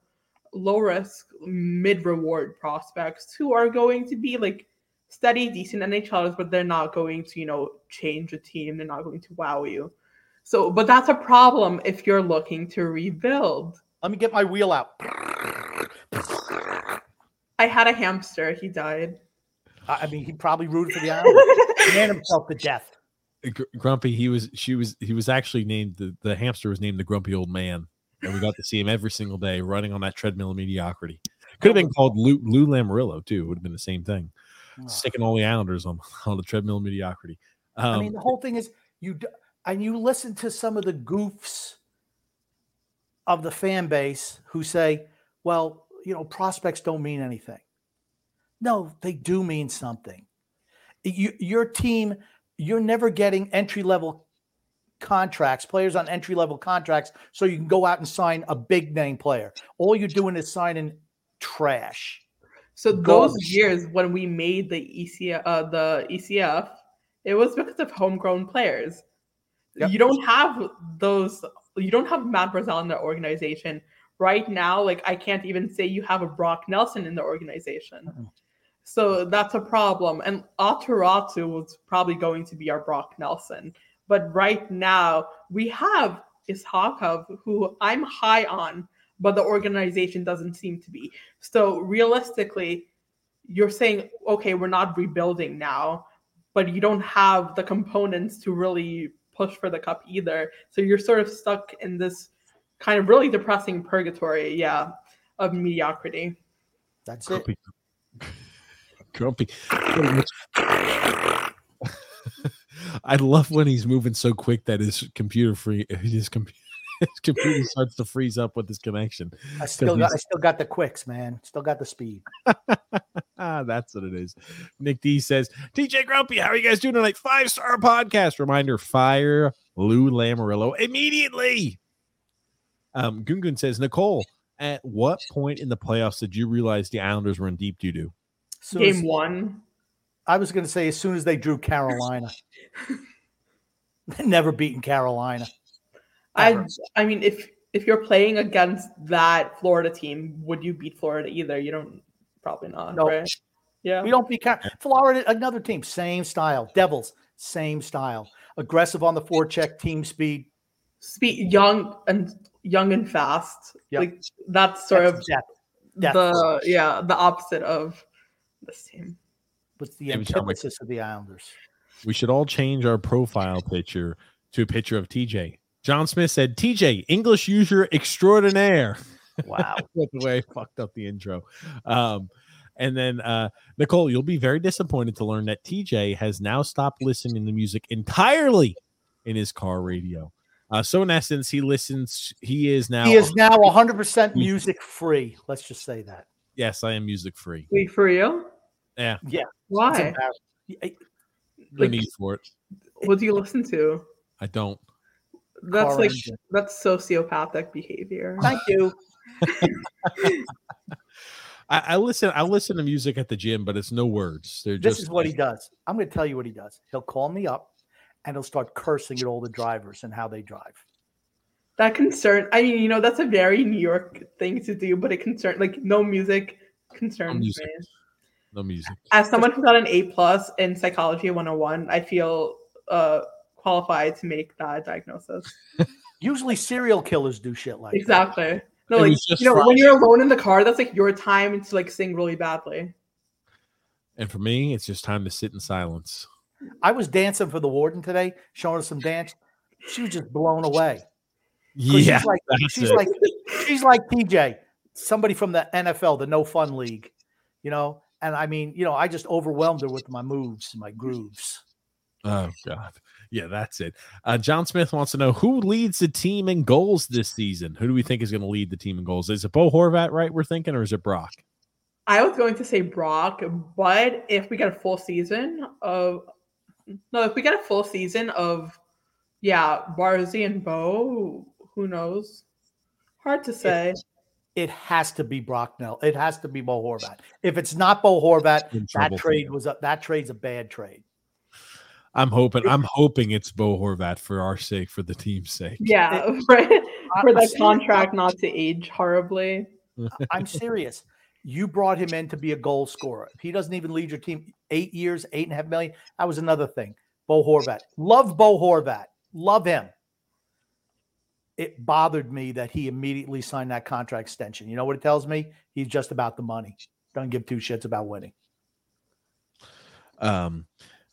low risk, mid reward prospects who are going to be like steady, decent NHLers, but they're not going to, you know, change a team. They're not going to wow you. So, but that's a problem if you're looking to rebuild.
Let me get my wheel out.
I had a hamster. He died.
I I mean, he probably rooted for the Islanders. Ran himself to death.
Gr- Grumpy, he was, she was, he was actually named the, the hamster was named the Grumpy Old Man, and we got to see him every single day running on that treadmill of mediocrity. Could have been called Lou, Lou Lamoriello too. Would have been the same thing.
Oh.
Sticking all the Islanders on on the treadmill of mediocrity. Um,
I mean, the whole thing is you d- and you listen to some of the goofs of the fan base who say, "Well, you know, prospects don't mean anything." No, they do mean something. You, your team, you're never getting entry level contracts, players on entry level contracts, so you can go out and sign a big name player. All you're doing is signing trash.
So those
Garbage.
years when we made the ECF, uh, the ECF, it was because of homegrown players.
Yep.
You don't have those. You don't have Matt Barzal in the organization right now. Like I can't even say you have a Brock Nelson in the organization.
Mm-mm.
So that's a problem. And Aatu Räty was probably going to be our Brock Nelson. But right now we have Iskhakov, who I'm high on, but the organization doesn't seem to be. So realistically, you're saying, okay, we're not rebuilding now, but you don't have the components to really push for the cup either. So you're sort of stuck in this kind of really depressing purgatory, yeah, of mediocrity.
That's it.
Grumpy. Grumpy. I love when he's moving so quick that his computer free his computer his computer starts to freeze up with his connection.
I still got, I still got the quicks, man. Still got the speed.
ah, that's what it is. Nick D says, TJ Grumpy, how are you guys doing tonight? Five star podcast. Reminder fire Lou Lamoriello immediately. Um, Gungun says, Nicole, at what point in the playoffs did you realize the Islanders were in deep doo doo?
Soon as-
Game one.
I was going to say as soon as they drew Carolina, never beaten Carolina.
I
Ever.
I mean, if if you're playing against that Florida team, would you beat Florida either? You don't probably not,
No.
right? Yeah.
We don't beat Florida. Another team, same style. Devils, same style. Aggressive on the forecheck, team speed.
Speed young and young and fast.
Yep.
Like that's sort
That's
of
depth. Depth.
the yeah, the opposite of this team.
What's the
Maybe
antithesis of the Islanders?
We should all change our profile picture to a picture of TJ. John Smith said, TJ, English user extraordinaire.
Wow.
That's the way I fucked up the intro. Um, and then uh, Nicole, you'll be very disappointed to learn that TJ has now stopped listening to music entirely in his car radio. Uh, so in essence, he listens. He is now.
he is now 100% music free. Let's just say that.
yes, I am music free.
Wait for you?
Yeah,
Yeah.
Why?
embarrassing. Yeah,
no
Like-
need for it.
What do you listen to?
I don't.
That's
Car
like
engine.
that's sociopathic behavior.
Thank you.
I, I listen. I listen to music at the gym, but it's no words. They're
This
just
is what he does. I'm going to tell you what he does. He'll call me up and he'll start cursing at all the drivers and how they drive.
That concern. I mean, you know, that's a very New York thing to do, but it concern like no music concerns
music.
me.
No music.
As someone who got an A plus in psychology 101, I feel uh qualified to make that diagnosis.
Usually serial killers do shit like that.
Exactly. No,
It
like you know, when you're alone in the car, that's like your time to like sing really badly.
And for me, it's just time to sit in silence.
I was dancing for the warden today, showing her some dance. She was just blown away.
Yeah,
she's like
that's
she's
it.
like she's like PJ, somebody from the NFL, the No Fun League, you know. And I mean, you know, I just overwhelmed her with my moves, my grooves.
Oh God. Yeah, that's it. Uh, John Smith wants to know who leads the team in goals this season. Who do we think is going to lead the team in goals? Is it Bo Horvat, right? We're thinking, or is it Brock?
I was going to say Brock, but if we get a full season of no, if we get a full season of yeah, Barzy and Bo, who knows? Hard to say.
It has to be Brock Nelson. It has to be Bo Horvat. If it's not Bo Horvat, that trade was a, that trade's a bad trade.
I'm hoping. I'm hoping it's Bo Horvat for our sake, for the team's sake.
Yeah, right. For
I'm
that
serious.
contract not to age horribly.
I'm serious. You brought him in to be a goal scorer. If he doesn't even lead your team eight years, eight and a half million, that was another thing. Bo Horvat. Love Bo Horvat. Love him. It bothered me that he immediately signed that contract extension. You know what it tells me? He's just about the money. Doesn't give two shits about winning.
Um,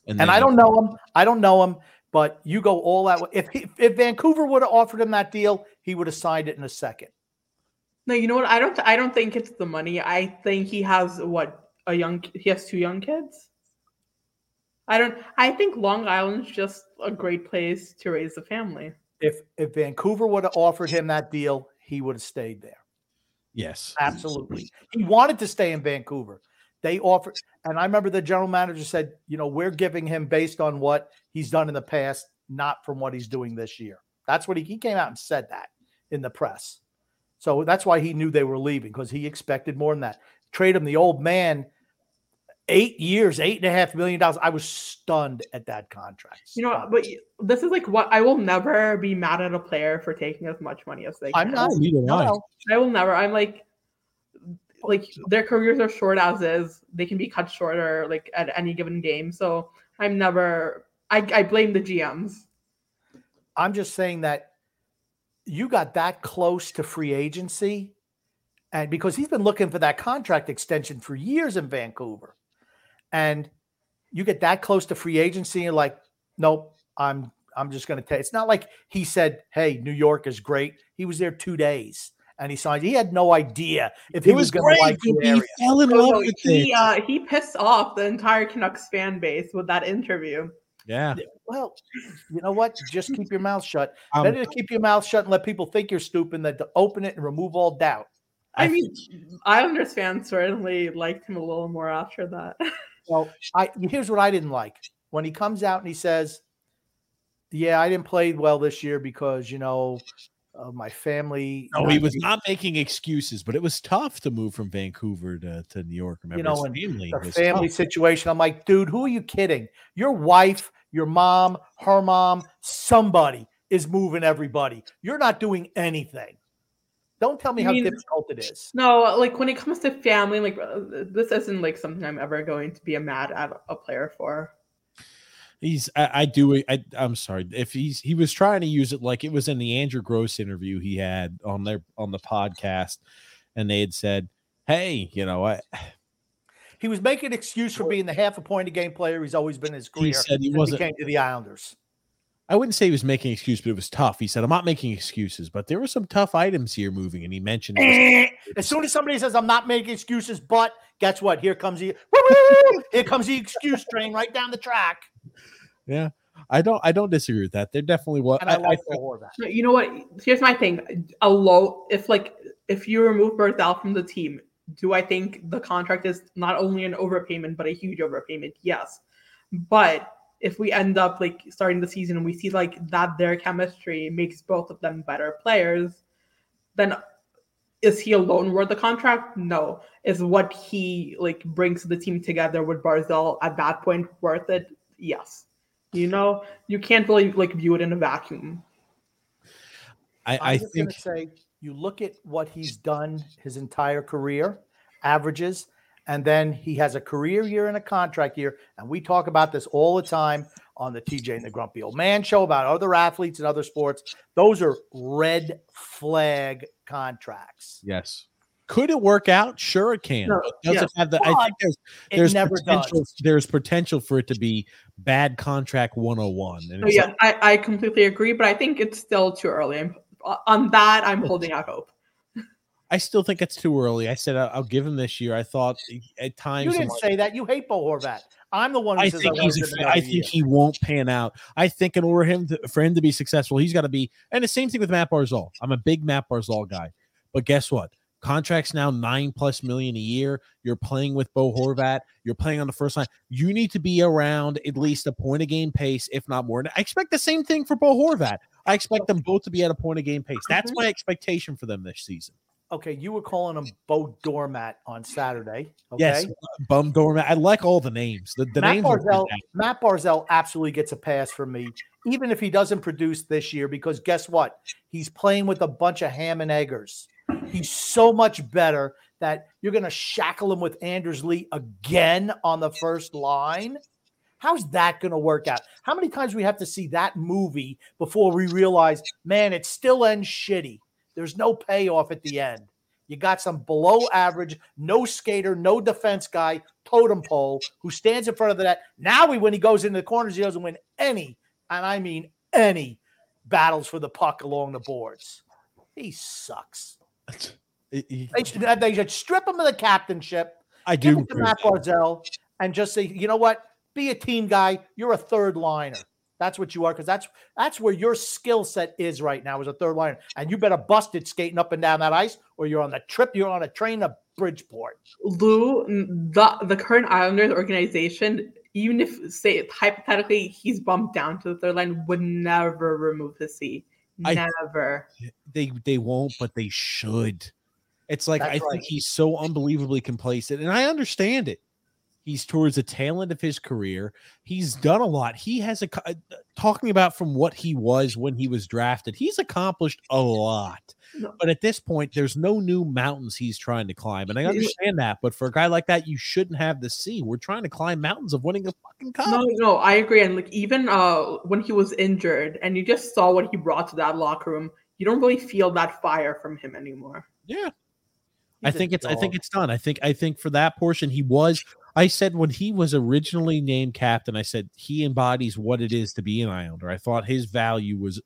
And
then-
I don't know him. I don't know him, but you go all that way. If he, if Vancouver would have offered him that deal, he would have signed it in a second.
No, you know what? I don't. I don't think it's the money. I think he has what a young. He has two young kids. I don't. I think Long Island's just a great place to raise a family.
If if Vancouver would have offered him that deal, he would have stayed there.
Yes.
Absolutely. He wanted to stay in Vancouver. They offered, and I remember the general manager said, you know, we're giving him based on what he's done in the past, not from what he's doing this year. That's what he, he came out and said that in the press. So that's why he knew they were leaving because he expected more than that. Trade him the old man, eight years, eight and a half million dollars. I was stunned at that contract.
You know,
Stunned.
but this is like what I will never be mad at a player for taking as much money as they
I'm
can.
not.
Oh, neither am
No,
I.
no.
I will never. I'm like, like their careers are short as is. They can be cut shorter like at any given game. So I'm never. I I blame the GMs.
I'm just saying that you got that close to free agency, and because he's been looking for that contract extension for years in Vancouver, and you get that close to free agency, and like, nope, I'm I'm just going to take. It's not like he said, "Hey, New York is great." He was there two days and he signed. He had no idea if he
It
was,
was
going to like the.
He
area.
fell in love
no,
with
he
it.
uh, he pissed off the entire Canucks fan base with that interview.
Yeah.
Well, you know what? Just keep your mouth shut.
Um,
Better to keep your mouth shut and let people think you're stupid than to open it and remove all doubt.
I mean, Islanders fans certainly liked him a little more after that.
Well, I here's what I didn't like when he comes out and he says, "Yeah, I didn't play well this year because you know of my family."
No, he was
being-
not making excuses, but it was tough to move from Vancouver to, to New York. Remember, you
know,
his
and
family
the family
tough.
situation. I'm like, dude, who are you kidding? Your wife, your mom, her mom, somebody is moving everybody. You're not doing anything. Don't tell me
You
how
mean-
difficult it is.
no, like when it comes to family, like uh, this isn't like something I'm ever going to be a mad at a player for.
He's I, I do I I'm sorry if he's he was trying to use it like it was in the Andrew Gross interview he had on their on the podcast, and they had said, "Hey, you know what?"
He was making an excuse for being the half a point a game player he's always been in his
He
career.
said he wasn't.
came to the Islanders.
I wouldn't say he was making excuse, but it was tough. He said, "I'm not making excuses, but there were some tough items here moving," and he mentioned. It was, eh,
As soon as somebody says I'm not making excuses, but guess what? Here comes the here comes the excuse train right down the track.
Yeah, I don't I don't disagree with that. There definitely was.
And I,
I,
like
I,
Bo Horvat.
No, You know what? Here's my thing. A low, if like if you remove Barzal from the team, do I think the contract is not only an overpayment but a huge overpayment? Yes, but if we end up like starting the season and we see like that their chemistry makes both of them better players, then is he alone worth the contract? No. Is what he like brings the team together with Barzal at that point worth it? Yes. You know, you can't really like view it in a vacuum.
I,
I'm
I
just
think
gonna say you look at what he's done his entire career, averages, and then he has a career year and a contract year. And we talk about this all the time on the TJ and the Grumpy Old Man show about other athletes and other sports. Those are red flag contracts.
Yes. Could it work out? Sure, it can.
No,
but does
yes,
it have the? I think there's there's potential.
does.
There's potential for it to be bad contract 101. And
So yeah,
like,
I, I completely agree, but I think it's still too early. I'm, on that, I'm holding out hope.
I still think it's too early. I said I'll, I'll give him this year. I thought eh, at times
You didn't
my-
say that. You hate Bo Horvat. I'm the one who
I
says
think
I
he's.
want
A,
him
fa-
to
I think
year.
he won't pan out. I think in order him to, for him to be successful, he's got to be. And the same thing with Matt Barzal. I'm a big Matt Barzal guy, but guess what? Contracts now nine plus million a year. You're playing with Bo Horvat. You're playing on the first line. You need to be around at least a point a game pace, if not more. And I expect the same thing for Bo Horvat. I expect them both to be at a point a game pace. That's
Mm-hmm.
my expectation for them this season.
Okay, you were calling him Bo Doormat on Saturday. Okay.
Yes, bum doormat. I like all the names. The, the
Matt
names. Barzal.
Matt Barzal absolutely gets a pass from me, even if he doesn't produce this year, because guess what? He's playing with a bunch of ham and eggers. He's so much better that you're going to shackle him with Anders Lee again on the first line. How's that going to work out? How many times we have to see that movie before we realize, man, it still ends shitty. There's no payoff at the end. You got some below average, no skater, no defense guy, totem pole who stands in front of the net. Now, we, when he goes into the corners, he doesn't win any, and I mean any, battles for the puck along the boards. He sucks.
It- it-
They should, they should strip him of the captainship,
I
give
do.
it to
agree.
Matt Barzal, and just say, you know what? Be a team guy. You're a third liner. That's what you are, because that's that's where your skill set is right now as a third liner. And you better bust it skating up and down that ice, or you're on the trip. You're on a train to Bridgeport.
Lou, the the current Islanders organization, even if say hypothetically he's bumped down to the third line, would never remove the C.
I-
Never.
they they won't, but they should. It's like
That's
I
right.
think he's so unbelievably complacent, and I understand it. He's towards the tail end of his career. He's done a lot. He has a uh, talking about from what he was when he was drafted. He's accomplished a lot, but at this point, there's no new mountains he's trying to climb, and I understand that. But for a guy like that, you shouldn't have the C. We're trying to climb mountains of winning a fucking cup.
No, no, I agree. And like even uh when he was injured and you just saw what he brought to that locker room, you don't really feel that fire from him anymore.
Yeah. I
He's a
think it's I think it's done. I think I think for that portion he was I said when he was originally named captain, I said he embodies what it is to be an Islander. I thought his value was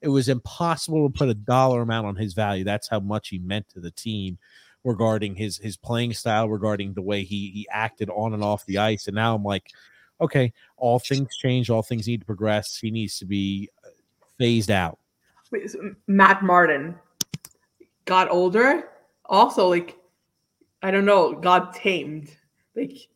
it was impossible to put a dollar amount on his value. That's how much he meant to the team regarding his his playing style, regarding the way he he acted on and off the ice. And now I'm like, okay, all things change, all things need to progress. He needs to be uh, phased out.
Wait, so Matt Martin got older, also like I don't know, got tamed. Like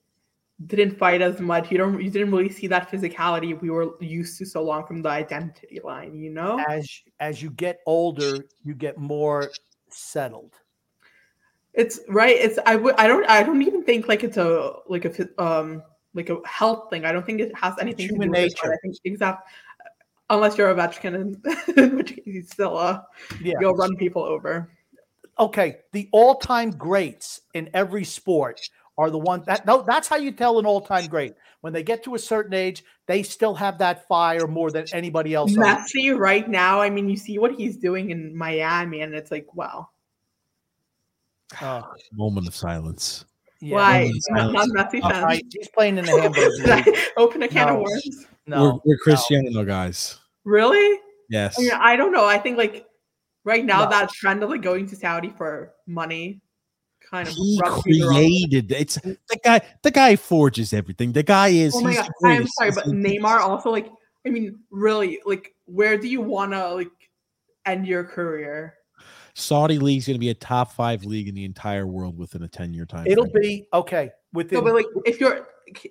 didn't fight as much. You don't you didn't really see that physicality we were used to so long from the identity line, you know?
as as you get older, you get more settled.
It's right. It's I would I don't I don't even think like it's a like a um like a health thing. I don't think it has anything to do
human
with it,
nature.
I think exact unless you're a veteran and which you still uh
Yeah.
you'll run people over.
okay, the all-time greats in every sport are the ones that no, that's how you tell an all-time great. When they get to a certain age, they still have that fire more than anybody else. on-
Messi right now, I mean, you see what he's doing in Miami, and it's like, wow,
Uh,
Moment of silence.
yeah.
why?
Moment
Not,
of
not Messi
All
fans.
right, he's playing in the hamburger.
Did I
league.
open a can of worms?
No,
we're, we're Cristiano guys.
Really?
Yes.
I mean, I don't know. I think like right now
No.
that trend of like going to Saudi for money kind of
he
rubs me the wrong way.
created it's the guy the guy forges everything the guy is
Oh my god, I'm sorry, but
He's-
Neymar also like I mean, really, like where do you wanna like end your career?
saudi league's going to be a top five league in the entire world within a 10 year time
it'll
frame.
be okay within.
No, but like if you're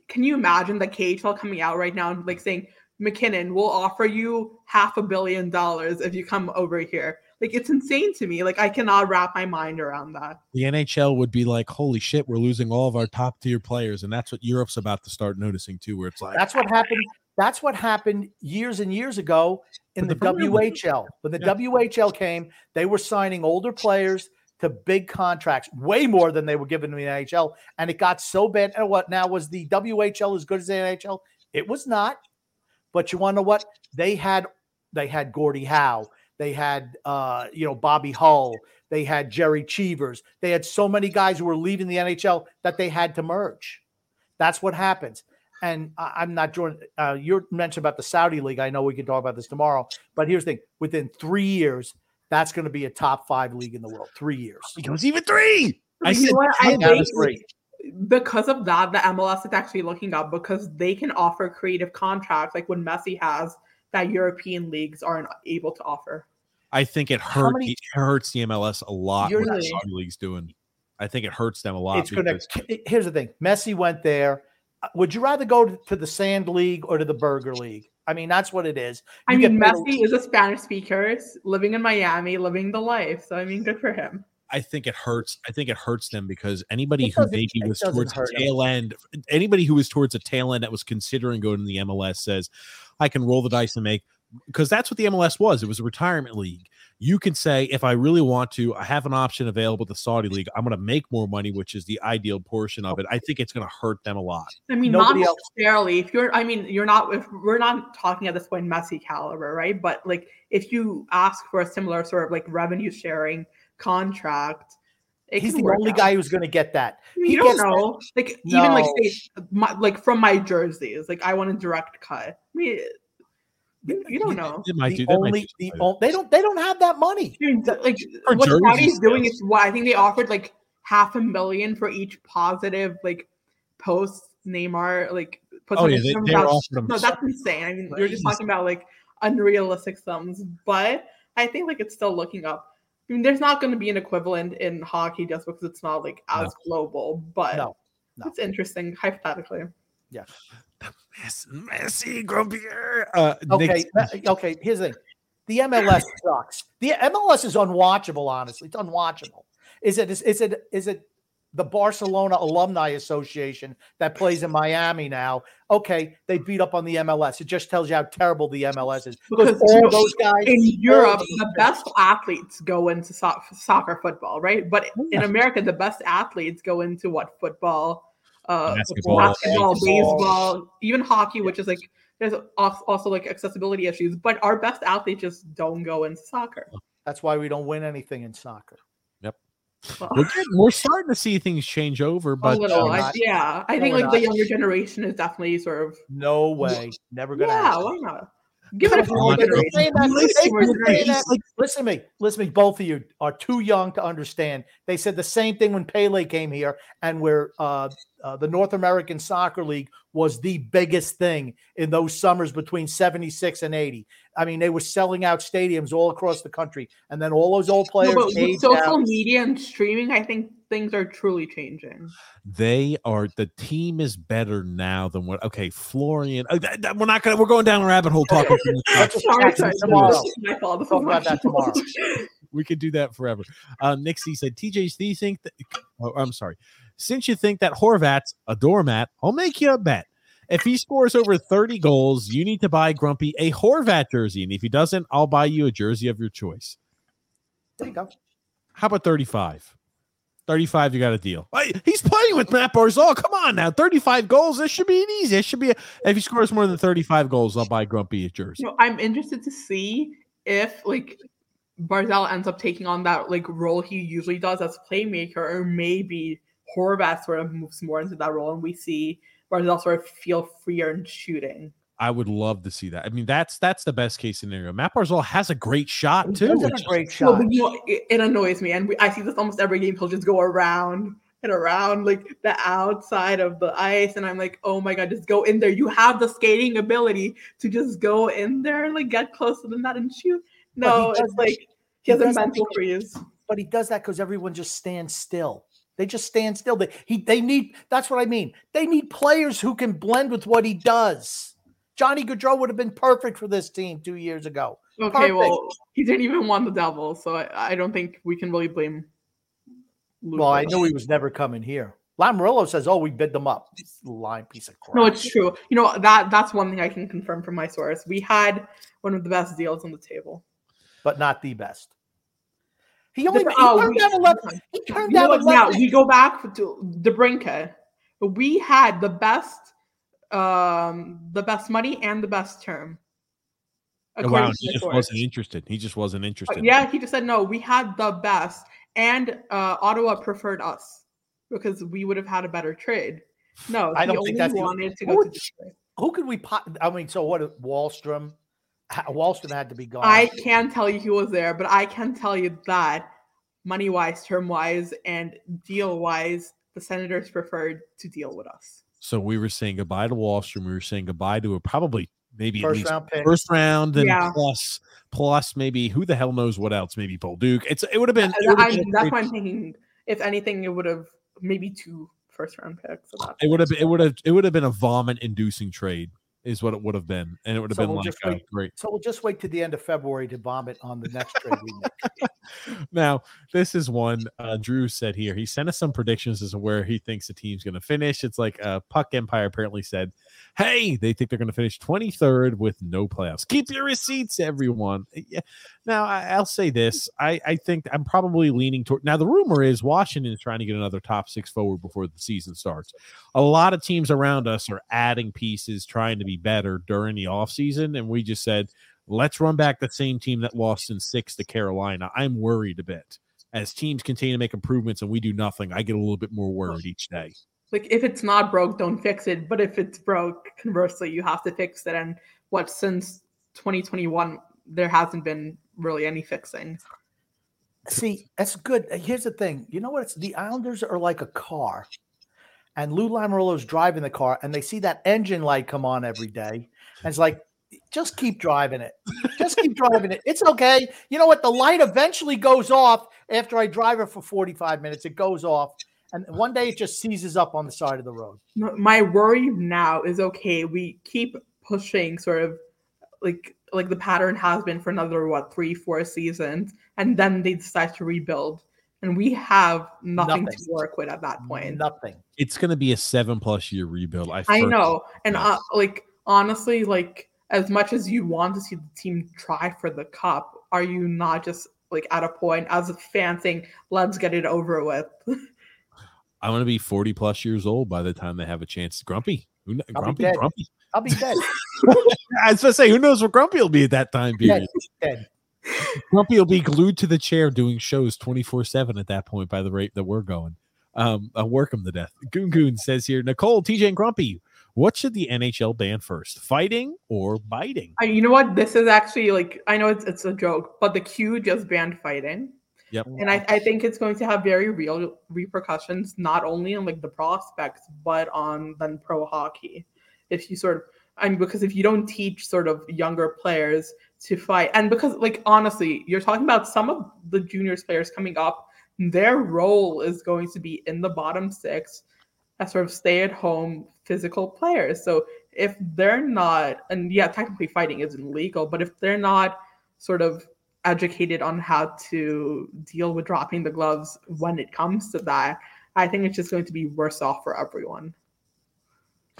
can you imagine the KHL coming out right now and like saying MacKinnon will offer you half a billion dollars if you come over here? Like it's insane to me. Like I cannot wrap my mind around that.
the nhl would be like holy shit we're losing all of our top tier players and that's what europe's about to start noticing too where it's like
That's what happened. That's what happened years and years ago in the,
the
WHL. When the
Yeah.
WHL came, they were signing older players to big contracts, way more than they were given to the NHL. And it got so bad. And what now was the WHL as good as the NHL? It was not. But you want to know what? They had they had Gordie Howe, they had uh, you know, Bobby Hull, they had Jerry Cheevers, they had so many guys who were leaving the NHL that they had to merge. That's what happens. And I, I'm not drawing. Uh, you mentioned about the Saudi league. I know we can talk about this tomorrow. But here's the thing: within three years, that's going to be a top five league in the world. Three years.
It goes even three. I
You
said
know what? I think
three.
because of that, the MLS is actually looking up because they can offer creative contracts like when Messi has that European leagues aren't able to offer.
I think it hurt
many-
it hurts the MLS a lot. What the Saudi league's doing. I think it hurts them a lot.
It's gonna, Here's the thing: Messi went there. Uh, Would you rather go to, to the Sand League or to the Burger League? I mean, that's what it is.
I mean,
get paid
Messi is a Spanish speaker, living in Miami, living the life. So I mean, good for him.
I think it hurts. I think it hurts them because anybody
It
who maybe was towards the
hurt 'em.
tail end, anybody who was towards a tail end that was considering going to the MLS says, I can roll the dice and make because that's what the MLS was. It was a retirement league. You can say, if I really want to, I have an option available to Saudi League. I'm going to make more money, which is the ideal portion of it. I think it's going to hurt them a lot.
I mean,
Nobody
not
else-
necessarily. If you're, I mean, you're not. If we're not talking at this point Messi caliber, right? But like, if you ask for a similar sort of like revenue sharing contract, it
He's
can
the
work
only
out.
guy who's going to get that.
I mean,
He
don't
gets that-
know. Like even like say, my, like from my jerseys, like I want a direct cut. I mean, you, you don't know.
It might
the
do. they
only
do
the
something like
on- they don't they don't have that money.
I like
For
what
jerseys,
Saudi's doing is what I think they offered like half a million for each positive like post Neymar like post
Oh, yeah, they-
Instagram
they
about-
offered him
no that's insane. I mean you're just talking about like unrealistic sums, but I think like it's still looking up. I mean, there's not going to be an equivalent in hockey just because it's not like as global, but
No, no.
it's interesting hypothetically.
Messi, Messi, Grumpier. Uh,
Okay,
Nick-
that- okay. Here's the thing: the MLS sucks. The MLS is unwatchable. Honestly, it's unwatchable. Is it? Is, is it? Is it? The Barcelona Alumni Association that plays in Miami now. Okay, they beat up on the MLS. It just tells you how terrible the MLS is because
Because,
all those guys
in Europe, the best athletes go into so- soccer, football, right? But in America, the best athletes go into what football, uh,
Basketball,
basketball,
baseball.
baseball, even hockey, which is like there's also like accessibility issues. But our best athletes just don't go in soccer.
That's why we don't win anything in soccer.
we're, getting, we're starting to see things change over,
a
but
little,
uh,
I- yeah. I
no,
think
we're
like the younger generation is definitely sort of
No way, never gonna
yeah. Why not? Give it a
Come
few
on,
generations.
Saying that-
Let's see
they've
more
been saying
generations.
that- Listen to me. Listen to me. Both of you are too young to understand. They said the same thing when Pele came here, and where uh, uh, the North American Soccer League was the biggest thing in those summers between 76 and 80. I mean, they were selling out stadiums all across the country. And then all those old
No,
players
but with social
out.
media and streaming, I think things are truly changing.
they are the team is better now than what okay florian uh, th- th- we're not gonna we're going down a rabbit hole talking from the top.
Let's just
Sorry, sorry.
them tomorrow.
My fault. This
Talk
was
about that tomorrow.
we could do that forever uh nixie said tj do you think that oh, i'm sorry since you think that horvat's a doormat i'll make you a bet. If he scores over 30 goals you need to buy grumpy a horvat jersey and if he doesn't i'll buy you a jersey of your choice.
There you go.
how about 35 35 you got a deal. Hey, he's playing with matt barzal. Come on now. 35 goals this should be an easy it should be a, if he scores more than 35 goals i'll buy grumpy a jersey.
You know, I'm interested to see if like Barzal ends up taking on that like role he usually does as playmaker, or maybe Horvat sort of moves more into that role, and we see Barzal sort of feel freer in shooting.
I would love to see that. I mean, that's that's the best case scenario. Matt Barzal has a great shot too.
does have
which-
a great
No,
shot.
but you know, it, it annoys me, and we, I see this almost every game. He'll just go around and around like the outside of the ice, and I'm like, oh my god, just go in there. You have the skating ability to just go in there and like get close to the net and shoot. No, it's like
he
he has a mental
because-
freeze.
but he does that because everyone just stands still. They just stand still. They he they need that's what I mean. They need players who can blend with what he does. Johnny Gaudreau would have been perfect for this team two years ago.
Okay,
Perfect.
well, he didn't even want the devil, so I, I don't think we can really blame. Lou
Well, I knew he was never coming here. Lamoriello says, "Oh, we bid them up." Lying piece of crap.
No, it's true. You know that that's one thing I can confirm from my source. We had one of the best deals on the table.
but not the best. He only
The-
he
oh,
turned
we-
down eleven. He turned
You know
down
what? Now
eleven.
we go back to DeBrincat. We had the best, um, the best money and the best term.
Oh, wow, he
the
just
source.
wasn't interested. He just wasn't
Uh,
interested.
Yeah, he just said no. We had the best, and uh, Ottawa preferred us because we would have had a better trade. No,
I don't think that's the-
wanted to
Who
go
would-
to Detroit.
Who could we? Po- I mean, so what? Wahlstrom. Ha- Wahlstrom had to be gone.
I can't tell you who was there, but I can tell you that money wise, term wise, and deal wise, the Senators preferred to deal with us.
So we were saying goodbye to Wahlstrom. We were saying goodbye to a probably maybe at
first
least
round pick.
first round and
Yeah.
plus plus maybe who the hell knows what else? Maybe Paul Duke. It's it would have been.
I,
would have
I-
been
that's
great-
why I'm thinking. If anything, it would have maybe two first round picks.
It would have it would have it would have been a vomit inducing trade is what it would have been and it would have
So
been
we'll
like
wait.
great
So we'll just wait to the end of February to vomit on the next trade we make.
now this is one uh, drew said here he sent us some predictions as to where he thinks the team's going to finish it's like uh, puck empire apparently said hey they think they're going to finish 23rd with no playoffs keep your receipts everyone yeah. now I, i'll say this I, I think i'm probably leaning toward now the rumor is washington is trying to get another top six forward before the season starts a lot of teams around us are adding pieces trying to be better during the offseason and we just said let's run back the same team that lost in six to carolina i'm worried a bit as teams continue to make improvements and we do nothing i get a little bit more worried each day
like if it's not broke, don't fix it. But if it's broke, conversely, you have to fix it. And what since 2021, there hasn't been really any fixing.
See, that's good. Here's the thing. You know what? It's the Islanders are like a car, and Lou Lamoriello's driving the car, and they see that engine light come on every day, and it's like, just keep driving it. Just keep driving it. It's okay. You know what? The light eventually goes off after I drive it for 45 minutes. It goes off, and one day it just seizes up on the side of the road.
My worry now is okay. We keep pushing, sort of like like the pattern has been for another what three, four seasons, and then they decide to rebuild, and we have nothing,
Nothing.
to work with at that point.
Nothing.
It's going to be a seven plus year rebuild i,
I know. And uh, like honestly, like as much as you want to see the team try for the cup, are you not just like at a point as a fan saying, "Let's get it over with"?
i'm going to be 40 plus years old by the time they have a chance grumpy who
I'll be
grumpy
dead.
grumpy
I'll be dead.
i was going to say who knows what grumpy will be at that time period
dead.
Grumpy will be glued to the chair doing shows 24 7 at that point by the rate that we're going. Um, I'll work them to death. Goon Goon says here Nicole, TJ, and Grumpy, what should the NHL ban first, fighting or biting?
Uh, you know what? This is actually like I know it's it's a joke, but the Q just banned fighting.
Yep.
And I, I think it's going to have very real repercussions, not only on like the prospects, but on then pro hockey. If you sort of I mean, because if you don't teach sort of younger players to fight, and because like honestly, you're talking about some of the juniors players coming up, their role is going to be in the bottom six as sort of stay at home physical players. So if they're not, and yeah, technically fighting isn't legal, but if they're not sort of educated on how to deal with dropping the gloves when it comes to that, I think it's just going to be worse off for everyone.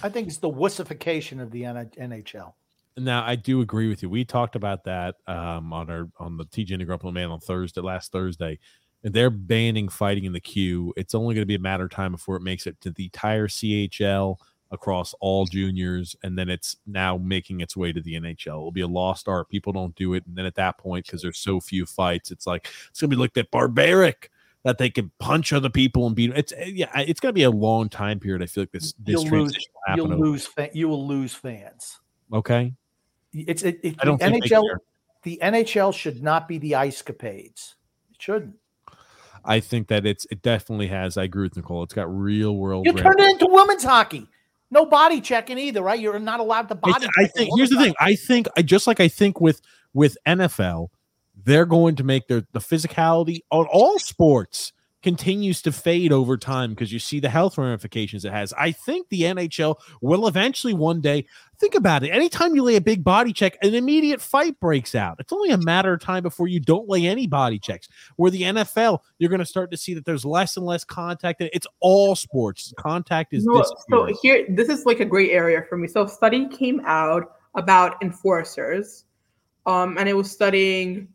I think it's the wussification of the NHL.
Now, I do agree with you. We talked about that um, on our on the TJ and Grumpy Man on Thursday, last Thursday. They're banning fighting in the Q. It's only going to be a matter of time before it makes it to the entire CHL across all juniors, and then it's now making its way to the NHL. It'll be a lost art. People don't do it, and then at that point, because there's so few fights, it's like it's gonna be looked at barbaric that they can punch other people and beat. It's yeah, it's gonna be a long time period. I feel like this this
You'll lose.
transition will
You'll lose. Fa- you will lose fans.
Okay,
It's it, it,
I don't
the NHL. The NHL should not be the ice capades. It shouldn't.
I think that it's it definitely has. I agree with Nicole. It's got real world.
You turned it into women's hockey. No body checking either, right? You're not allowed to body.
I think here's the thing. I think I just like I think with with NFL, they're going to make their the physicality on all sports continues to fade over time because you see the health ramifications it has. I think the NHL will eventually one day think about it. Anytime you lay a big body check, an immediate fight breaks out. It's only a matter of time before you don't lay any body checks. Where the NFL, you're going to start to see that there's less and less contact. It's all sports. Contact is
No, so here, this is like a great area for me. So, a study came out about enforcers, um, and it was studying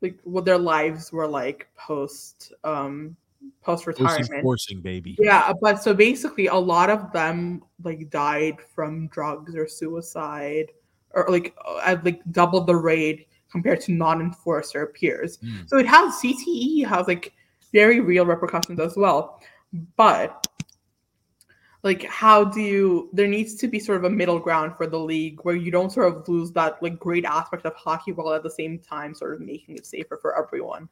like what their lives were like post um post retirement.
Forcing baby.
Yeah, but so basically, a lot of them like died from drugs or suicide, or like uh, at like double the rate compared to non-enforcer peers.
Mm.
So it has CTE has like very real repercussions as well. But like how do you there needs to be sort of a middle ground for the league where you don't sort of lose that like great aspect of hockey while at the same time sort of making it safer for everyone.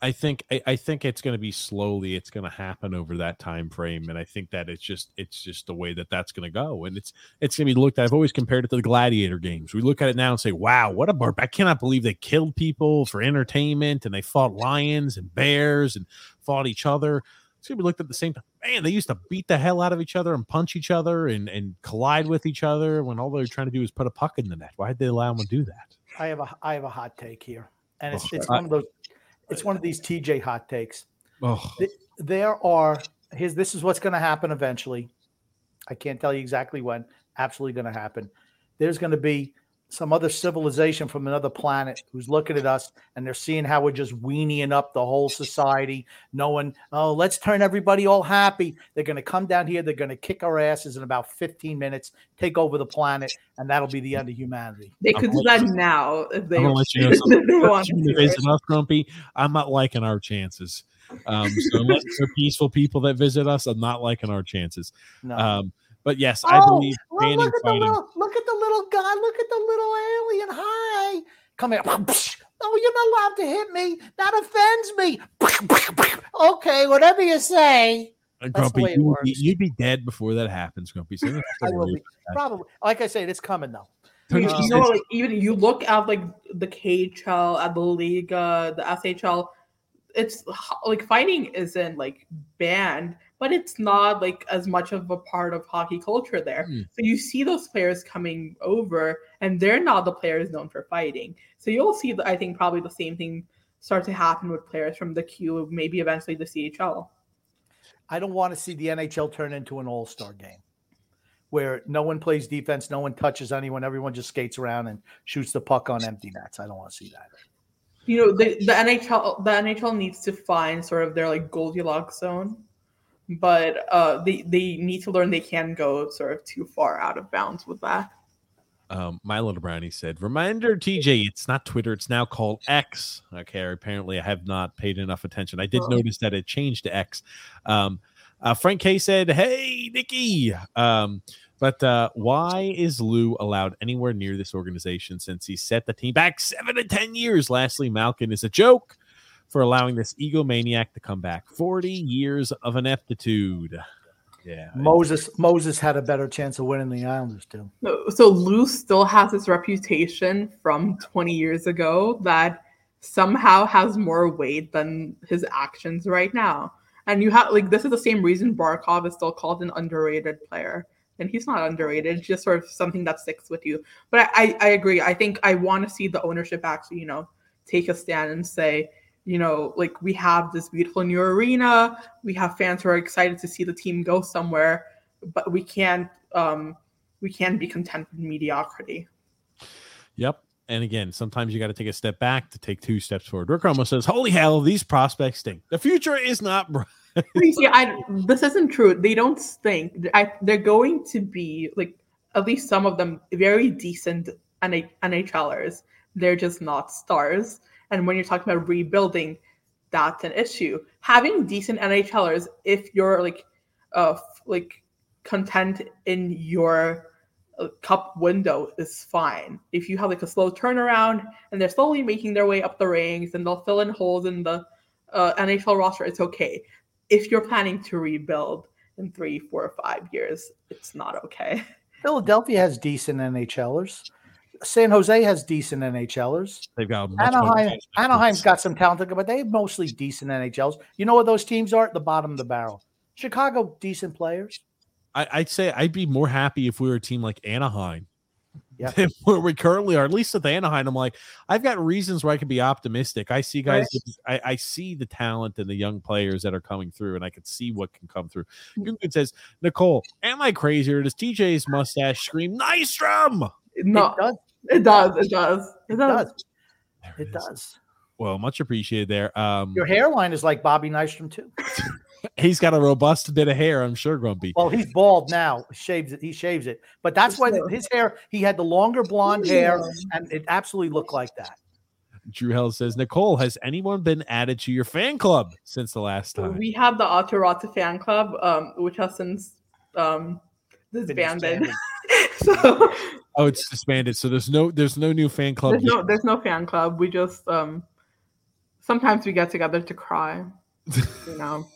I think I, I think it's going to be slowly. It's going to happen over that time frame, and I think that it's just it's just the way that that's going to go, and it's it's going to be looked at. I've always compared it to the gladiator games. We look at it now and say, "Wow, what a bar! I cannot believe they killed people for entertainment, and they fought lions and bears and fought each other." It's going to be looked at the same time. Man, they used to beat the hell out of each other and punch each other and and collide with each other when all they're trying to do is put a puck in the net. Why did they allow them to do that?
I have a I have a hot take here, and it's
Oh,
it's
I-
one of those it's one of these TJ hot takes.
Oh,
There are his. This is what's going to happen eventually. I can't tell you exactly when. Absolutely going to happen. There's going to be some other civilization from another planet who's looking at us and they're seeing how we're just weaning up the whole society, knowing, oh, let's turn everybody all happy. They're going to come down here. They're going to kick our asses in about 15 minutes, take over the planet, and that'll be the end of humanity.
They
I'm
could do that now if they,
I'm gonna let you know something.
they want
You
to.
visit us, Grumpy. I'm not liking our chances. Um, so unless they're peaceful people that visit us, I'm not liking our chances.
No.
Um, but yes, I
Oh,
believe
well,
banning
look at the little look at the little guy. Look at the little alien. Hi. Come here. Oh, you're not allowed to hit me. That offends me. Okay, whatever you say.
Uh,
the
Grumpy,
way it
you would be,
works.
you'd be dead before that happens, Grumpy. So you don't have
I will be. Probably. Like I said, it's coming though.
You,
Um,
you know, like even you look at like the KHL, at the Liga, the SHL. It's like fighting isn't like banned, but it's not like as much of a part of hockey culture there.
Hmm.
So you see those players coming over, and they're not the players known for fighting. So you'll see, the, I think, probably the same thing start to happen with players from the Q, maybe eventually the CHL.
I don't want to see the NHL turn into an all-star game where no one plays defense, no one touches anyone, everyone just skates around and shoots the puck on empty nets. I don't want to see that.
You know, the, the NHL the NHL needs to find sort of their like Goldilocks zone, but uh, they they need to learn they can go sort of too far out of bounds with that.
Um, my little brownie said, "Reminder, TJ, it's not Twitter; it's now called X." Okay, apparently I have not paid enough attention. I did
Oh.
notice that it changed to X. Um, uh, Frank K said, "Hey, Nikki, um, but uh, why is Lou allowed anywhere near this organization since he set the team back seven to ten years?" Lastly, Malkin is a joke for allowing this egomaniac to come back. Forty years of ineptitude. Yeah,
Moses Moses had a better chance of winning the Islanders too.
So, so Lou still has his reputation from 20 years ago that somehow has more weight than his actions right now. And you have like this is the same reason Barkov is still called an underrated player. And he's not underrated, just sort of something that sticks with you. But I, I, I agree. I think I want to see the ownership actually, you know, take a stand and say, you know, like we have this beautiful new arena, we have fans who are excited to see the team go somewhere, but we can't um we can't be content with mediocrity.
Yep. And again, sometimes you got to take a step back to take two steps forward. Rick Ramos says, Holy hell, these prospects stink. The future is not bright.
You see, I this isn't true. They don't stink. I, they're going to be like at least some of them very decent NH- NHLers. They're just not stars. And when you're talking about rebuilding, that's an issue. Having decent NHLers, if you're like, uh, like content in your uh, cup window, is fine. If you have like a slow turnaround and they're slowly making their way up the ranks and they'll fill in holes in the uh, NHL roster, it's okay if you're planning to rebuild in three, four, or five years, it's not okay.
Philadelphia has decent NHLers. San Jose has decent NHLers.
They've got
Anaheim. Anaheim's got some talent, but they have mostly decent NHLs. You know what those teams are at the bottom of the barrel? Chicago, decent players.
I, I'd say I'd be more happy if we were a team like Anaheim.
Yeah.
where we currently are, at least at the Anaheim, I'm like, I've got reasons where I can be optimistic. I see guys, I, I see the talent and the young players that are coming through, and I can see what can come through. Mm-hmm. Gungun says, Nicole, am I crazy or does TJ's mustache scream Nystrom?
No,
It does.
It does. It does. It
It
does.
does.
There
It
is.
does.
Well, much appreciated there. Um,
Your hairline is like Bobby Nystrom too.
he's got a robust bit of hair, I'm sure, Grumpy.
Well, he's bald now. Shaves it. He shaves it. But that's why his hair. He had the longer blonde hair, and it absolutely looked like that.
Drew Hell says, Nicole, has anyone been added to your fan club since the last time?
We have the Aatu Räty fan club, um, which has since um, disbanded. so
Oh, it's disbanded. So there's no there's no new fan club.
there's no there's no fan club. We just um, sometimes we get together to cry. You know,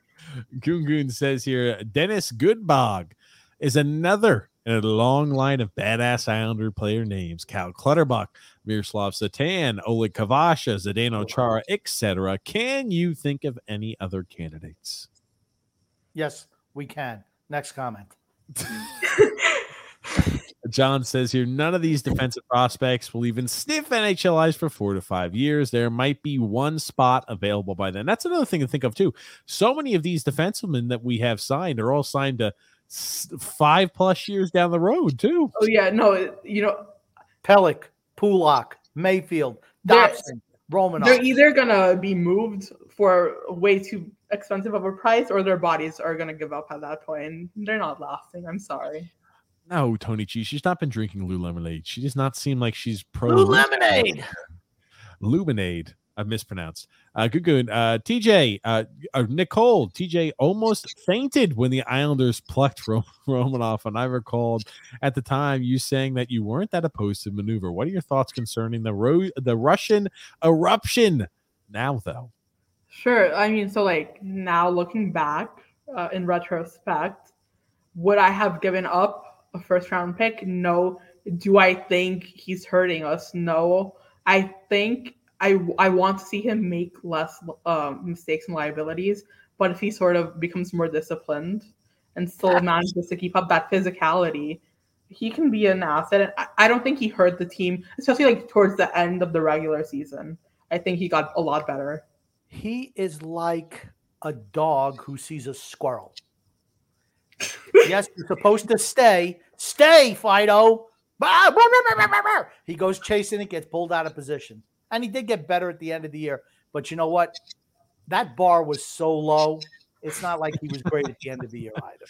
Goon Goon says here, Dennis Goodbog is another in a long line of badass Islander player names. Cal Clutterbuck, Miroslav Satan, Oleg Kvasha, Zdeno Chara, etc. Can you think of any other candidates?
Yes, we can. Next comment.
John says here, none of these defensive prospects will even sniff NHL ice for four to five years. There might be one spot available by then. That's another thing to think of too. So many of these defensemen that we have signed are all signed to five plus years down the road too.
oh yeah, no, you know,
Pelech, Pulock, Mayfield, Dobson, Romanov.
they're either gonna be moved for way too expensive of a price, or their bodies are gonna give up at that point. They're not lasting. I'm sorry.
No, Tony G, she's not been drinking Lululemonade. She does not seem like she's pro
Blue lemonade.
Luminade. I mispronounced. Uh, good, good. Uh, TJ, uh, uh, Nicole, TJ almost fainted when the Islanders plucked Ro- Romanov, and I recalled at the time you saying that you weren't that opposed to maneuver. What are your thoughts concerning the ro- the Russian eruption? Now, though,
Sure. I mean, so like now looking back uh, in retrospect, would I have given up a first round pick? No. Do I think he's hurting us? No. I think I I want to see him make less um, mistakes and liabilities, but if he sort of becomes more disciplined and still manages to keep up that physicality, he can be an asset. And I, I don't think he hurt the team, especially like towards the end of the regular season. I think he got a lot better.
He is like a dog who sees a squirrel. Yes, you're supposed to stay. Stay, Fido. He goes chasing it, gets pulled out of position. And he did get better at the end of the year. But you know what? That bar was so low. It's not like he was great at the end of the year either.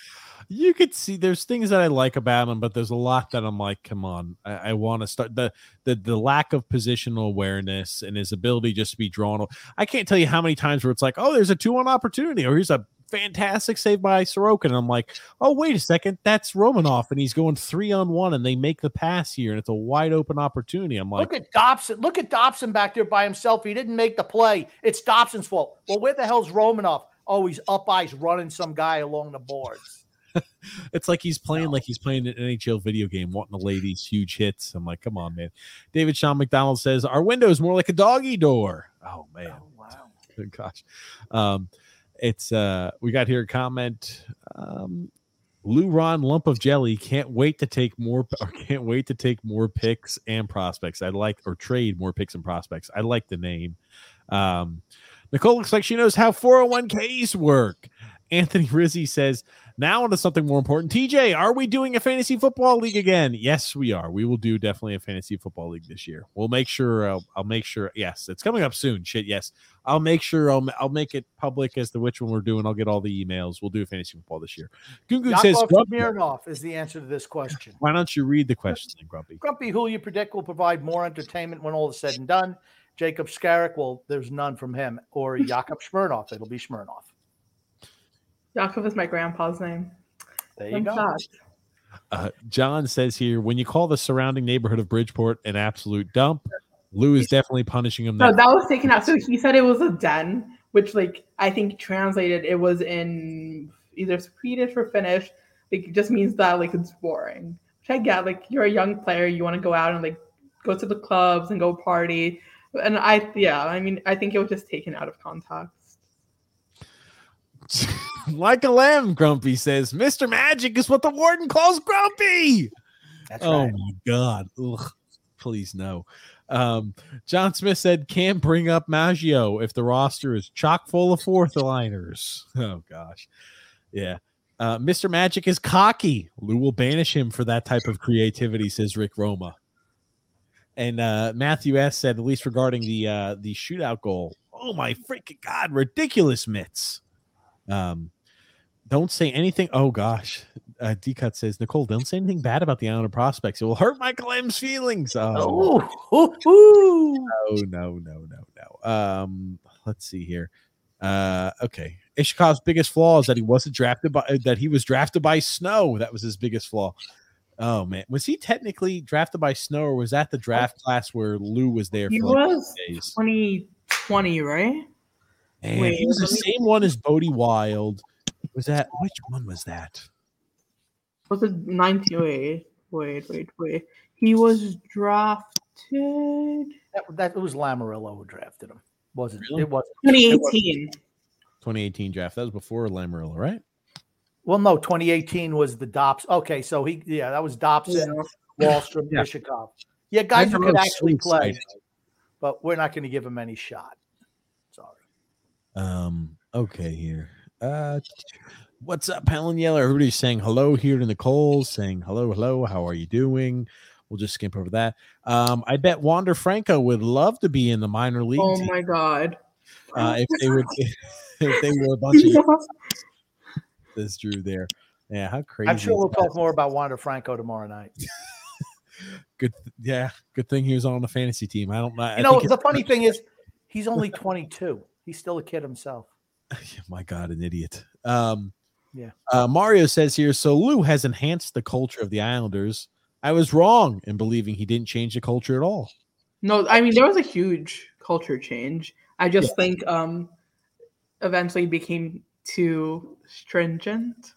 you could see there's things that I like about him, but there's a lot that I'm like, come on, I, I want to start the the the lack of positional awareness and his ability just to be drawn. I can't tell you how many times where it's like, oh, there's a two one opportunity, or here's a fantastic save by Sorokin. And I'm like, oh, wait a second, that's Romanov, and he's going three on one, and they make the pass here, and it's a wide open opportunity. I'm like,
Look at Dobson. Look at Dobson back there by himself. He didn't make the play. It's Dobson's fault. Well, where the hell's Romanov? Oh, he's up ice running some guy along the boards.
it's like he's playing like he's playing an NHL video game, wanting to lay these huge hits. I'm like, come on, man. David Sean McDonald says our window is more like a doggy door. Oh man,
Oh, wow.
Good gosh. Um, it's uh we got here a comment. Um Lou Ron lump of jelly can't wait to take more or can't wait to take more picks and prospects. I like or trade more picks and prospects. I like the name. Um Nicole looks like she knows how 401ks work. Anthony Rizzi says, now onto something more important. TJ, are we doing a fantasy football league again? Yes, we are. We will do definitely a fantasy football league this year. We'll make sure. I'll, I'll make sure. Yes, it's coming up soon. Shit, yes. I'll make sure. I'll, I'll make it public as to which one we're doing. I'll get all the emails. We'll do a fantasy football this year. Gungun says,
Smirnoff is the answer to this question.
why don't you read the question, then, Grumpy?
Grumpy, who you predict will provide more entertainment when all is said and done? Jacob Skarek, well, there's none from him, or Yakov Smirnoff. It'll be Smirnoff.
Yakov is my grandpa's name.
There you
In
go.
Uh, John says here, when you call the surrounding neighborhood of Bridgeport an absolute dump, Lou is definitely punishing him.
No,
That
that was taken out. So he said it was a den, which like I think translated it was in either Swedish or Finnish. Like it just means that like it's boring. Which I get. Like you're a young player, you want to go out and like go to the clubs and go party. And I yeah, I mean I think it was just taken out of context.
like a lamb, Grumpy says, Mr. Magic is what the warden calls Grumpy.
That's
oh
right.
my god. Ugh, please no. Um, John Smith said can't bring up Maggio if the roster is chock full of fourth liners. Oh gosh. Yeah. Uh, Mr. Magic is cocky. Lou will banish him for that type of creativity, says Rick Roma. And uh, Matthew S said, at least regarding the uh, the shootout goal. Oh my freaking god, ridiculous mitts. Um, don't say anything. Oh gosh, uh, D cut says Nicole, don't say anything bad about the Islander prospects. It will hurt Michael M's feelings. Oh,
Oh,
no, no, no, no, no. Um, let's see here. Uh, okay. Iskhakov's biggest flaw is that he wasn't drafted by that he was drafted by Snow. That was his biggest flaw. Oh man, was he technically drafted by Snow, or was that the draft class where Lou was there?
He
for like
was 2020, right?
Man,
Wait,
he was the
me-
same one as Bode Wilde. Was that which one was that?
Was it 19? Wait, wait, wait, wait. He was drafted
That, that it was Lamoriello who drafted him. Wasn't
Really?
it? Was
2018.
2018 draft. That was before Lamoriello, right?
well, no. 2018 was the Dops. Okay, so he yeah, that was Dobson, Wahlstrom,
Yeah.
Iskhakov. Yeah, guys who could actually
so
play, but we're not going to give him any shot. Sorry.
Um, okay, here. Uh what's up, Helen Yeller? Everybody's saying hello here to Nicole, saying hello, hello, how are you doing? We'll just skip over that. Um, I bet Wander Franco would love to be in the minor league
Oh
team,
my god.
uh, if they would if they were a bunch of this Drew there. Yeah, how crazy.
I'm sure we'll talk more about Wander Franco tomorrow night.
Good yeah, good thing he was on the fantasy team. I don't know.
You know, the funny thing is, he's only 22. He's still a kid himself.
my god, an idiot. Um
Yeah.
Uh, Mario says here, so Lou has enhanced the culture of the Islanders. I was wrong in believing he didn't change the culture at all.
No, I mean there was a huge culture change. I just think um eventually became too stringent.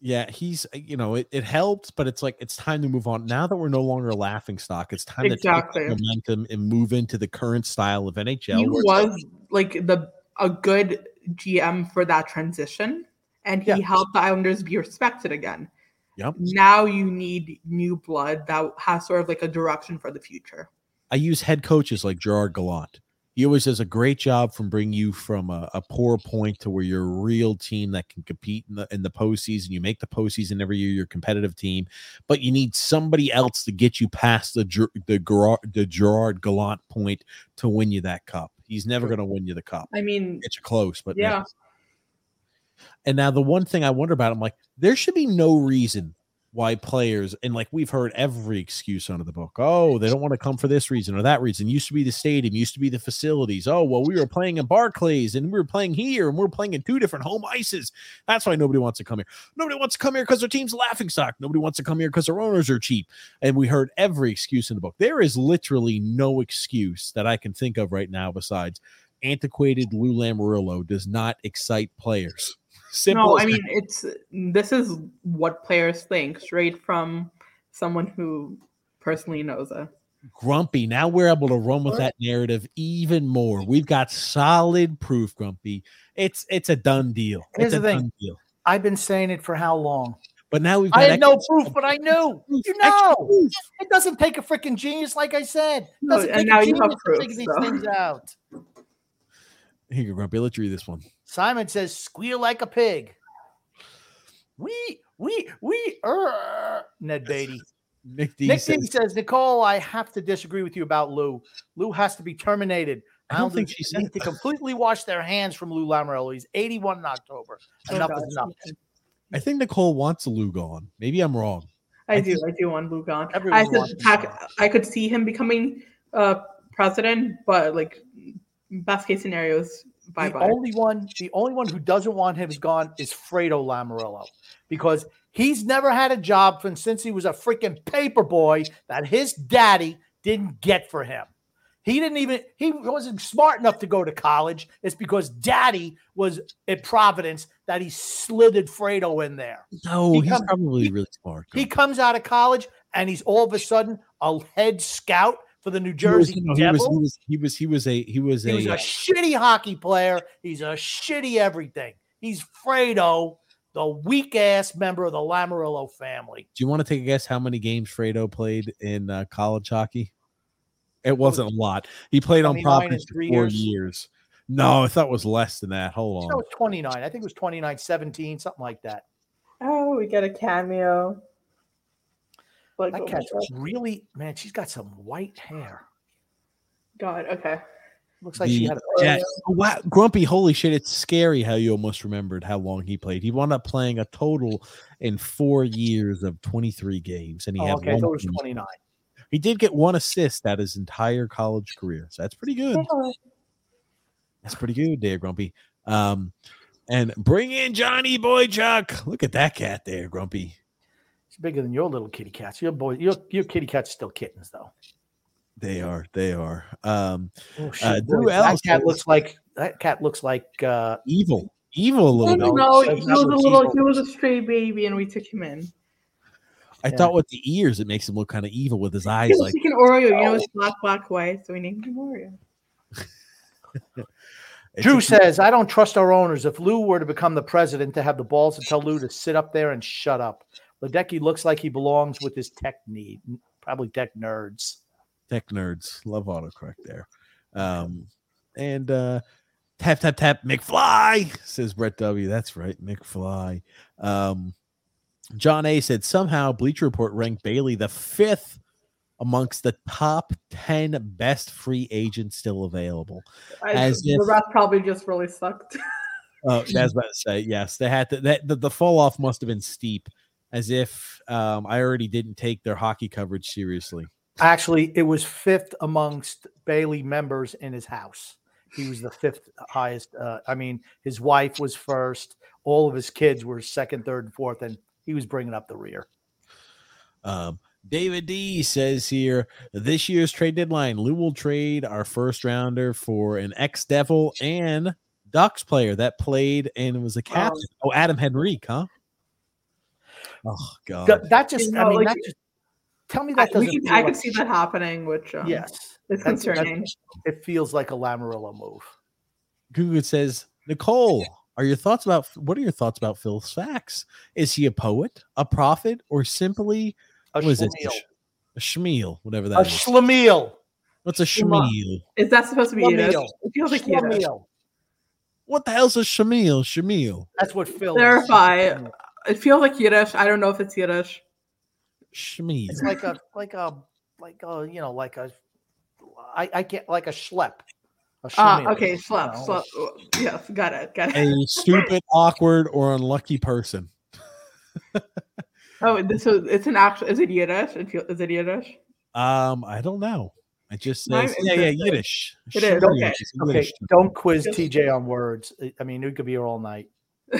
Yeah, he's uh, you know it, it helped, but it's like it's time to move on. Now that we're no longer a laughing stock, it's time
Exactly.
to take momentum and move into the current style of NHL.
he
where it's like-
was like the a good GM for that transition, and he
Yeah.
helped the Islanders be respected again.
Yep.
Now you need new blood that has sort of like a direction for the future.
I use head coaches like Gerard Gallant. He always does a great job from bringing you from a, a poor point to where you're a real team that can compete in the in the postseason. You make the postseason every year. You're a competitive team, but you need somebody else to get you past the the Gerard, the Gerard Gallant point to win you that cup. He's never going to win you the cup.
I mean,
it's close, but
yeah,
never. And now the one thing I wonder about, I'm like, there should be no reason why players and like we've heard every excuse under the book. Oh, they don't want to come for this reason or that reason. Used to be the stadium, used to be the facilities. Oh, well, we were playing in Barclays and we were playing here and we're playing in two different home ices. That's why nobody wants to come here. Nobody wants to come here because their team's laughing stock. Nobody wants to come here because their owners are cheap. And we heard every excuse in the book. There is literally no excuse that I can think of right now besides antiquated Lou Lamoriello does not excite players. Simple.
no, I mean it's this is what players think straight from someone who personally knows it.
Grumpy. Now we're able to run with that narrative even more. We've got solid proof, Grumpy. It's it's a done deal.
Here's
it's a
the thing.
done deal.
I've been saying it for how long?
But now we've got
I had no proof, but I knew.
proof,
You know, it doesn't take a freaking genius, like I said. It
No,
doesn't
and
take
now
a
you have
genius to
proof,
figure these things out.
Here you go, Grumpy. Let's read this one.
Simon says, "Squeal like a pig." We, we, we. Er, Ned Beatty.
Nick D
Nick
says,
Beatty says, "Nicole, I have to disagree with you about Lou. Lou has to be terminated.
I don't think
Islanders
she said
to completely wash their hands from Lou Lamoriello. He's 81 in October.
Oh,
Enough
gosh.
is enough.
I think Nicole wants Lou gone. Maybe I'm wrong.
I,
I
do,
think-
I do want Luke on.
Everyone
I
wants
could,
him
I,
gone.
I could see him becoming uh president, but like best case scenarios, is bye
the
bye.
only one, the only one who doesn't want him gone is Fredo Lamoriello because he's never had a job from since he was a freaking paper boy that his daddy didn't get for him. He didn't even he wasn't smart enough to go to college. It's because daddy was at Providence that he slithered Fredo in there.
No,
He
he's
come-
probably
he-
really smart.
He comes out of college and he's all of a sudden a head scout for the New
He was-
Jersey
no, he was, he was he was he was a he was
He was
a,
a shitty hockey player. He's a shitty everything. He's Fredo, the weak ass member of the Lamoriello family.
Do you want to take a guess how many games Fredo played in uh, college hockey? It wasn't a lot. He played on
29 in
Providence for four
years?
years. No, I thought it was less than that. Hold on.
That
on.
was 29. I think it was 29, 17, something like that.
Oh, we get a cameo. Like,
That
oh
cat's really man. She's got some white hair.
God, okay.
Looks like she had. A,
Yeah. Wow, Grumpy, holy shit, it's scary how you almost remembered how long he played. He wound up playing a total in four years of 23 games, and he
oh,
had
okay, I
one
thought it was twenty nine.
He did get one assist at his entire college career, so that's pretty good. That's pretty good there, Grumpy. Um, and bring in Johnny Boychuk. Look at that cat there, Grumpy.
It's bigger than your little kitty cats. Your boy, your your kitty cats still kittens though.
They are, they are. Um,
Oh shit!
Uh,
boy, that
Ellis
cat
says-
looks like that cat looks like uh,
evil, evil a
No,
little
no, he was a little.
evil.
He was a stray baby, and we took him in.
I
yeah.
thought with the ears, it makes him look kind of evil with his eyes
He
like
like an Oreo, you know, it's black, black, white, so we named him Oreo.
Drew says, I don't trust our owners. If Lou were to become the president, to have the balls to tell Lou to sit up there and shut up. Ledecky looks like he belongs with his tech need, probably tech nerds.
tech nerds love autocorrect there. Um, and uh, tap tap tap McFly says Brett W. That's right, McFly. Um, John A said somehow Bleacher Report ranked Bailey the fifth amongst the top ten best free agents still available.
I,
As
the
if-
rest probably just really sucked.
Oh, that's about to say yes. They had to. That the, the fall off must have been steep, as if um, I already didn't take their hockey coverage seriously.
Actually, it was fifth amongst Bailey members in his house. He was the fifth highest. Uh, I mean, his wife was first. All of his kids were second, third, and fourth, and he was bringing up the rear.
Um, David D says here this year's trade deadline, Lou will trade our first rounder for an ex Devil and Ducks player that played and was a captain. Oh, Adam Henrique, huh? Oh God,
Th- that just,
You
I mean,
like-
that just tell me
I,
that doesn't.
we,
feel
I
like-
could see that happening, which um,
Yes,
it's
That's- that's-
concerning.
it feels like a Lamoriello move.
Google says Nicole. Are your thoughts about what are your thoughts about Phil Sachs? Is he a poet, a prophet, or simply
A
what is it? A schmeal, whatever that is.
A
that is.
schlemiel.
What's a
Schlema.
schmeal?
Is that supposed to be Yiddish?
Schlemiel.
It feels like Yiddish.
Schlemiel.
What the hell's a schmeal? Schmeal.
That's what Phil. is.
Verify. It feels like Yiddish. I don't know if it's Yiddish.
Schmeal.
It's like a like a like a you know like a I I get like a schlep. A
Ah,
schlemiel,
okay,
you
slap,
know.
slap. Yes, got it, got it.
a stupid, awkward, or unlucky person.
Oh, this is it's an actual. Is it Yiddish? It feel, is it Yiddish?
Um, I don't know. I just
I'm
says, yeah, yeah. Yiddish.
It is,
Schmeal
okay.
is
Okay,
Yiddish.
don't quiz TJ on words. I- I mean, we could be here all night.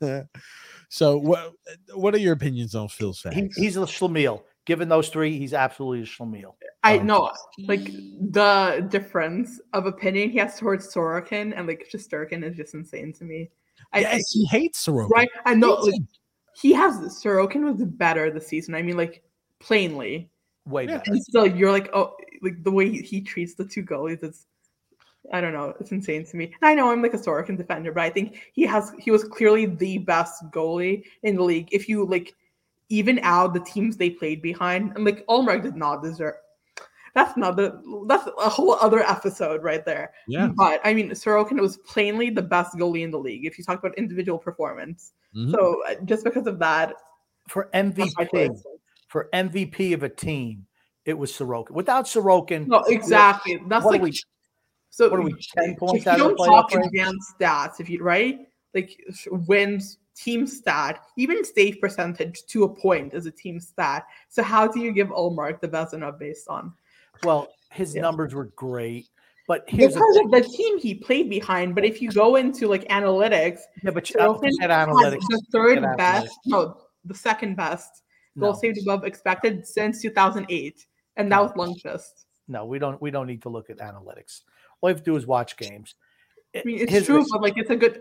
so, what what are your opinions on Phil Sachs?
He, he's a schlemiel. Given those three, he's absolutely a schlemiel.
I
Oh.
know, like the difference of opinion he has towards Sorokin and like Shesterkin is just insane to me. I,
yes, he hates Sorokin.
right? I know
Hates
like, he has Sorokin was better this season. I mean, like plainly,
Way
Yeah.
better.
and still you're like, oh, like the way he, he treats the two goalies is. I don't know. It's insane to me. And I know I'm like a Sorokin defender, but I think he has he was clearly the best goalie in the league. If you like even out the teams they played behind, and like Ullmark did not deserve. That's not the that's a whole other episode right there.
Yeah.
But I mean, Sorokin was plainly the best goalie in the league. If you talk about individual performance,
Mhm.
so uh, just because of that,
For MVP, for MVP of a team, it was Sorokin. Without Sorokin,
No, exactly. That's
what are
like
we-
so.
what are we, 10 points out of
don't
the
talk
playoff
advanced stats, if you right, like wins, team stat, even save percentage to a point is a team stat. So how do you give Ullmark the best enough based on?
Well, his
Yeah.
numbers were great, but here's the
Because of the team he played behind, but if you go into like analytics,
Yeah, but you-
uh,
forget analytics.
the third best,
analytics.
no, the second best goal
No,
saved above expected since 2008, and that was Lundqvist.
no, we don't. We don't need to look at analytics. All you have to do is watch games.
I mean, it's
His
true,
res-
but like it's a good.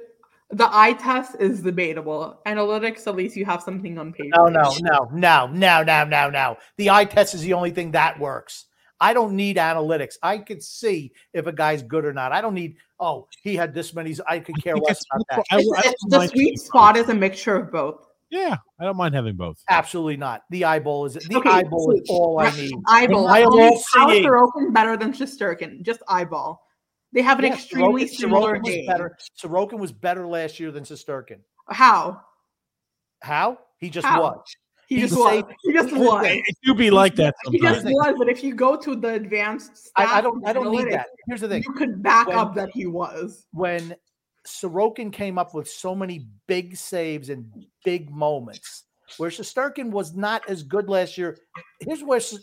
The eye test is debatable. Analytics, at least you have something on paper.
No, no, no, no, no, no, no, no. The eye test is the only thing that works. I don't need analytics. I could see if a guy's good or not. I don't need. Oh, he had this many. I could care
think
less about that.
I- I
the sweet spot is a mixture of both.
Yeah, I don't mind having both.
Absolutely not. The eyeball is the
Okay,
eyeball is all I need.
Eyeball.
I am
Tell me
all
How is
seeing.
Sorokin better than Shesterkin? Just eyeball. They have an
Yeah,
extremely
Sorokin-
similar
Sorokin was
game.
better. Sorokin was better last year than Shesterkin.
How?
How? He just
How?
was.
He
He
just was.
saved-
He just
Here's the
was.
It do be like that Sometimes.
He just
sometimes.
was. But if you go to the advanced,
I, I don't I don't need
analytics,
that. Here's the thing.
You could back
When-
up that he was.
when Sorokin came up with so many big saves and big moments, where Shesterkin was not as good last year. Here's where Sh-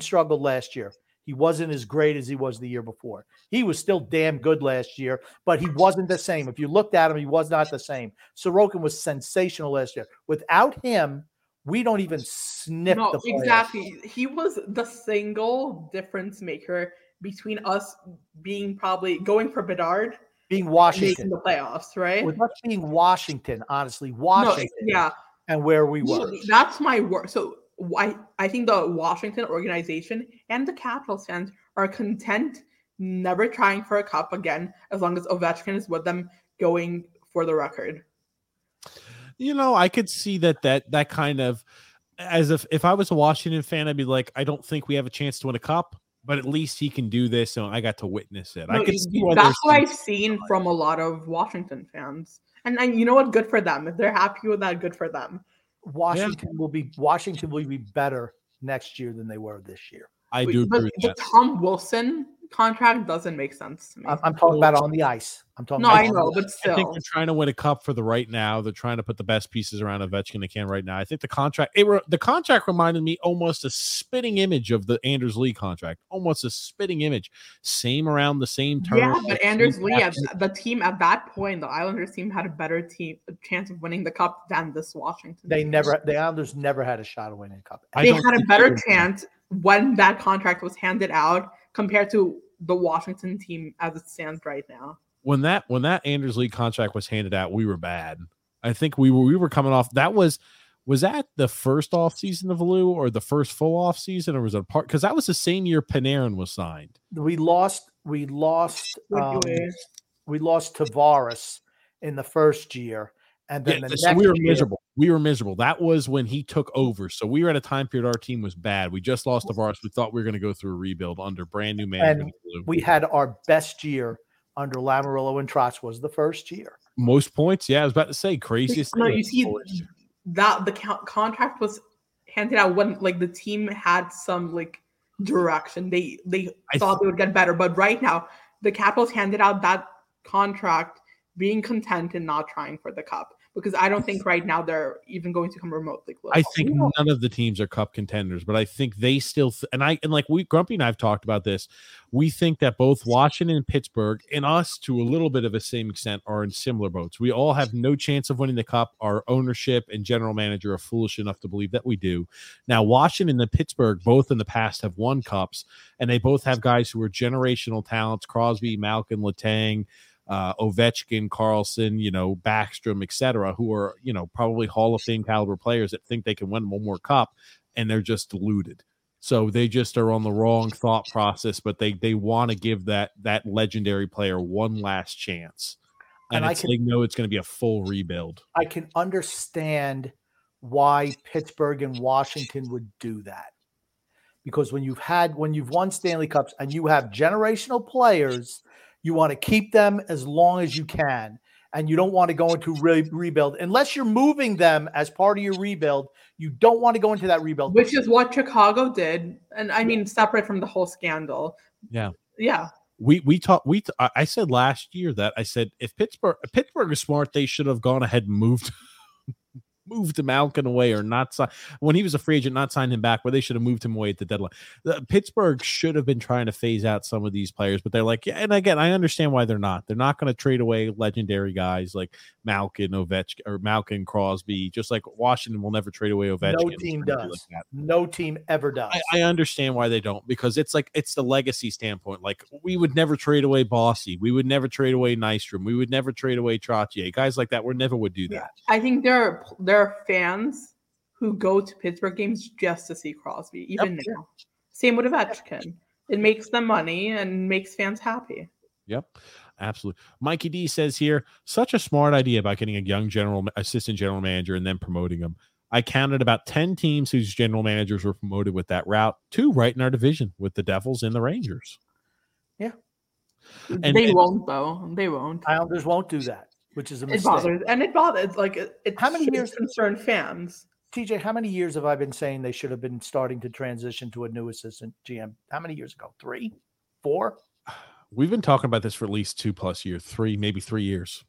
struggled last year. He wasn't as great as he was the year before. He was still damn good last year, but he wasn't the same. If you looked at him, he was not the same. Sorokin was sensational last year. Without him, we don't even sniff
No,
the playoffs.
exactly. He was the single difference maker between us being probably going for Bedard
Being Washington,
making the playoffs, right?
with us being Washington, honestly,
No,
Washington,
yeah,
and where we were.
that's my word. So why I think the Washington organization and the Capitals fans are content, never trying for a cup again, as long as Ovechkin is with them, going for the record.
you know, I could see that that that kind of as if if I was a Washington fan, I'd be like, I don't think we have a chance to win a cup, but at least he can do this, and I got to witness it. I could see
that's what I've seen from a lot of Washington fans. And, and you know what? Good for them. If they're happy with that, good for them.
Washington will be Washington will be better next year than they were this year.
I do
but
agree with
the
that.
Tom Wilson contract doesn't make sense to me.
I'm, I'm talking about on the ice. I'm talking.
no,
about
I know,
the
but
I
still.
think they're trying to win a cup for the right now. They're trying to put the best pieces around Ovechkin they can right now. I think the contract it re, the contract reminded me almost a spitting image of the Anders Lee contract, almost a spitting image. Same around the same terms.
Yeah, but Anders Lee,
cap
at the team at that point, the Islanders team had a better team a chance of winning the cup than this Washington.
They
team.
never. The Islanders never had a shot of winning a cup.
They had a better chance when that contract was handed out compared to the Washington team as it stands right now.
when that when that Anders Lee contract was handed out, we were bad. I think we were we were coming off that was was that the first off season of Lou or the first full off season or was it a part because that was the same year Panarin was signed.
We lost. We lost. Um, we lost Tavares in the first year, and then
Yeah,
the
so
next
we were
year-
miserable. We were miserable. That was when he took over. So we were at a time period our team was bad. We just lost Tavares. We thought we were going to go through a rebuild under brand new management. of
We had our best year under Lamoriello and Trotz was the first year.
Most points, yeah. I was about to say craziest.
No, you see that the co- contract was handed out when like the team had some like direction. They they
I
thought they would get better, but right now the Capitals handed out that contract being content and not trying for the cup because I don't think right now they're even going to come remotely close.
I think none of the teams are cup contenders, but I think they still th- and I and like we Grumpy and I've talked about this. We think that both Washington and Pittsburgh and us to a little bit of a same extent are in similar boats. We all have no chance of winning the cup. Our ownership and general manager are foolish enough to believe that we do. Now Washington and Pittsburgh both in the past have won cups and they both have guys who are generational talents, Crosby, Malkin, Letang, uh, Ovechkin, Carlson, you know, Backstrom, etc., who are, you know, probably Hall of Fame caliber players that think they can win one more cup and they're just deluded. So they just are on the wrong thought process, but they they want to give that that legendary player one last chance. And,
And I can-
they know it's going to be a full rebuild.
I can understand why Pittsburgh and Washington would do that. Because when you've had when you've won Stanley Cups and you have generational players, you want to keep them as long as you can. And you don't want to go into re- rebuild unless you're moving them as part of your rebuild. You don't want to go into that rebuild.
which is what Chicago did, and I mean separate from the whole scandal.
Yeah.
Yeah,
We we talked we t- I I said last year that I said if Pittsburgh if Pittsburgh is smart, they should have gone ahead and moved moved Malkin away or not sign when he was a free agent, not signed him back, where they should have moved him away at the deadline. The, Pittsburgh should have been trying to phase out some of these players, but they're like, yeah, and again, I understand why they're not. They're not going to trade away legendary guys like Malkin, Ovechkin, or Malkin, Crosby, just like Washington will never trade away Ovechkin.
no team does.
like
no team ever does.
I, I understand why they don't because it's like it's the legacy standpoint. Like we would never trade away Bossy, we would never trade away Nystrom, we would never trade away Trottier. Guys like that, we never would do that.
I think there are there are fans who go to Pittsburgh games just to see Crosby, even
Yep.
now. Same with Ovechkin. It makes them money and makes fans happy.
Yep, absolutely. Mikey D says here, such a smart idea about getting a young general assistant general manager and then promoting them. I counted about 10 teams whose general managers were promoted with that route, two right in our division with the Devils and the Rangers. Yeah. And-
they
and-
won't though. They won't.
Islanders won't do that, which is a mistake.
It bothers and it bothers like it, it
How many years-
concern fans.
TJ, how many years have I been saying they should have been starting to transition to a new assistant GM? How many years ago? Three, four?
We've been talking about this for at least two plus years, three, maybe three years.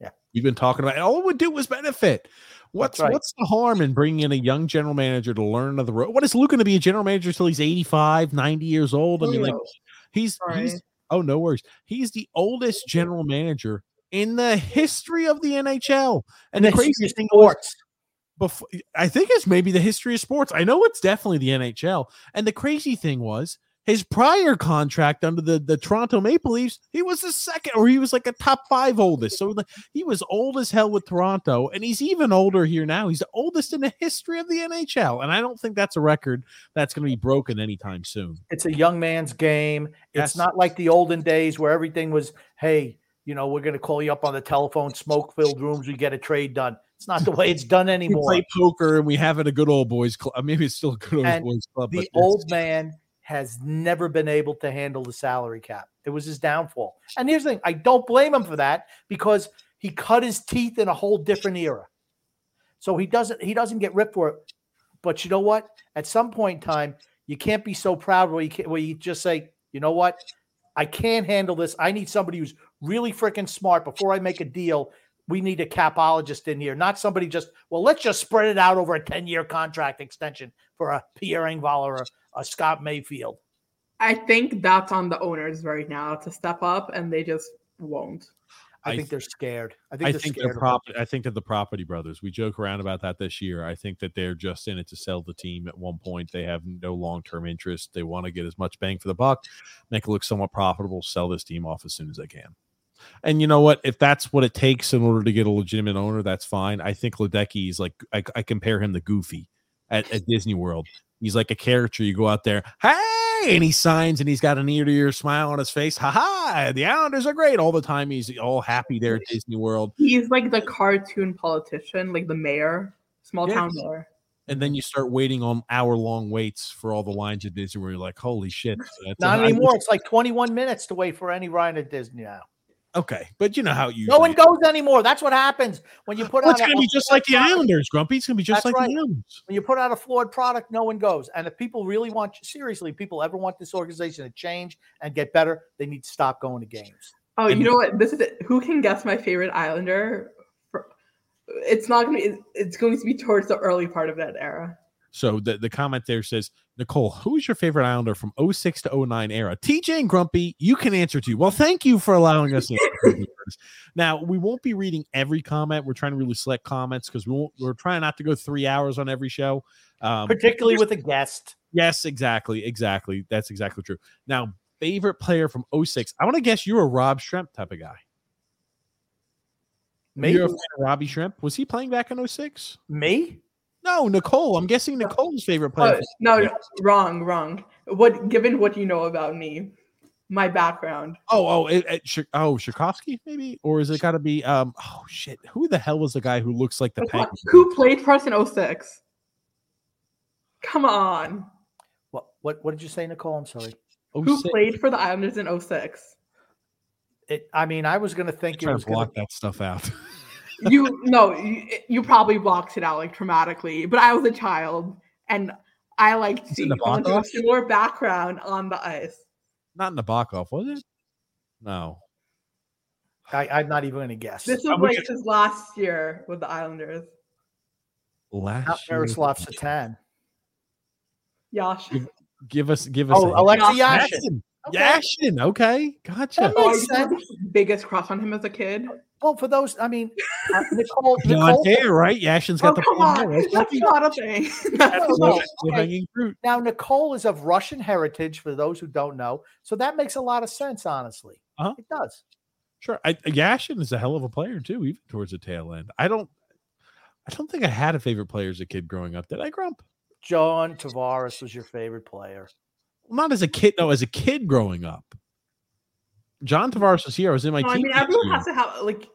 Yeah.
We've been talking about it. All it would do was benefit. What's
right.
what's the harm in bringing in a young general manager to learn of the road? What is Luke going to be a general manager till he's 85, 90 years old? I mean, like he's he's oh no worries. He's the oldest general manager in the history of the NHL. And the
That's
crazy
your
thing was,
sports.
before I think it's maybe the history of sports. I know it's definitely the NHL. And the crazy thing was his prior contract under the, the Toronto Maple Leafs, he was the second, or he was like a top five oldest. So the, he was old as hell with Toronto, and he's even older here now. He's the oldest in the history of the NHL. And I don't think that's a record that's going to be broken anytime soon.
It's a young man's game.
Yes.
It's not like the olden days where everything was, hey, you know, we're going to call you up on the telephone, smoke filled rooms, we get a trade done. It's not the way it's done anymore.
We play poker and we have it a good old boys club. Maybe it's still a good old
And
boys club.
the old man has never been able to handle the salary cap. It was his downfall. And here's the thing I don't blame him for that because he cut his teeth in a whole different era. So he doesn't he doesn't get ripped for it. But you know what? At some point in time, you can't be so proud where you where you just say, you know what? I can't handle this. I need somebody who's really freaking smart before I make a deal. We need a capologist in here, not somebody just, well, let's just spread it out over a 10 year contract extension for a Pierre Engvall or a, a Scott Mayfield.
I think that's on the owners right now to step up, and they just won't.
I,
I
think they're scared. I think
I
they're
think
scared.
they're
of
prop. I think they're the property brothers. We joke around about that this year. I think that they're just in it to sell the team. At one point, they have no long term interest. They want to get as much bang for the buck, make it look somewhat profitable, sell this team off as soon as they can. And you know what? If that's what it takes in order to get a legitimate owner, that's fine. I think Ledecky is like I, I compare him to Goofy at, at Disney World. He's like a character. You go out there, hey, and he signs, and he's got an ear to ear smile on his face. Ha ha! The Islanders are great all the time. He's all happy there at Disney World.
He's like the cartoon politician, like the mayor, small
Yeah.
town mayor.
and then you start waiting on hour long waits for all the lines at Disney where you're like, holy shit. that's
Not
a- I
anymore.
wish-
It's like 21 minutes to wait for any ride at Disney now.
Okay, but you know how you
No one goes anymore. That's what happens when you put
Well,
out
it's
a-
gonna be just like the
product.
Islanders, Grumpy. It's gonna be just
That's
like
right.
the Islanders.
When you put out a flawed product, no one goes. And if people really want, seriously, people ever want this organization to change and get better, they need to stop going to games.
Oh,
And-
you know what? This is it. Who can guess my favorite Islander? It's not gonna be. It's going to be towards the early part of that era.
So the, the comment there says, Nicole, who is your favorite Islander from 06 to 09 era? TJ and Grumpy, you can answer to. Well, thank you for allowing us to answer these. Now, we won't be reading every comment. We're trying to really select comments because we we're trying not to go three hours on every show. Um,
Particularly with a guest.
Yes, exactly. Exactly. That's exactly true. Now, favorite player from 06. I want to guess you're a Rob Schremp type of guy.
Me?
You're a fan of Robbie Schremp. Was he playing back in 06?
Me?
No, Nicole. I'm guessing Nicole's favorite player.
Oh, no, no, wrong, wrong. What? Given what you know about me, my background.
Oh, oh, it, it, oh, Shakovsky, maybe, or is it got to be? Um, oh shit, who the hell was the guy who looks like the penguin?
Who played for us in 06? Come on.
What, what, what did you say, Nicole? I'm sorry.
Oh,
Who played for the Islanders in 06?
It, I mean, I was going to think it
Trying
was
to
going
block that stuff out.
You no, you, you probably blocked it out like traumatically, but I was a child and I liked
it
seeing
Nabokov?
someone with a similar background on the ice.
Not in the Nabokov, was it? No.
I, I'm not even going to guess.
This was
I'm
like
looking-
his last year with the Islanders.
Last
Not
year-
Miroslav Satan.
Yash.
Give us, give us.
Oh,
a-
Alexei
Yashin.
Yashin. Okay.
Yashin. Okay, gotcha.
That
Oh,
makes
used
sense.
biggest crush on him as a kid.
Well, for those, I mean, uh, Nicole,
Blonde
Nicole
hair, right? Yashin's got the
come on.
right?
That's not a thing.
No,
the
no,
low-
okay. Now, Nicole is of Russian heritage, for those who don't know. So that makes a lot of sense, honestly.
Uh-huh.
It does.
Sure, I, Yashin is a hell of a player too, even towards the tail end. I don't, I don't think I had a favorite player as a kid growing up. Did I, Grump?
John Tavares was your favorite player.
Well, not as a kid. No, as a kid growing up. John Tavares was here. I was in my
No, I
team.
mean, everyone has to have like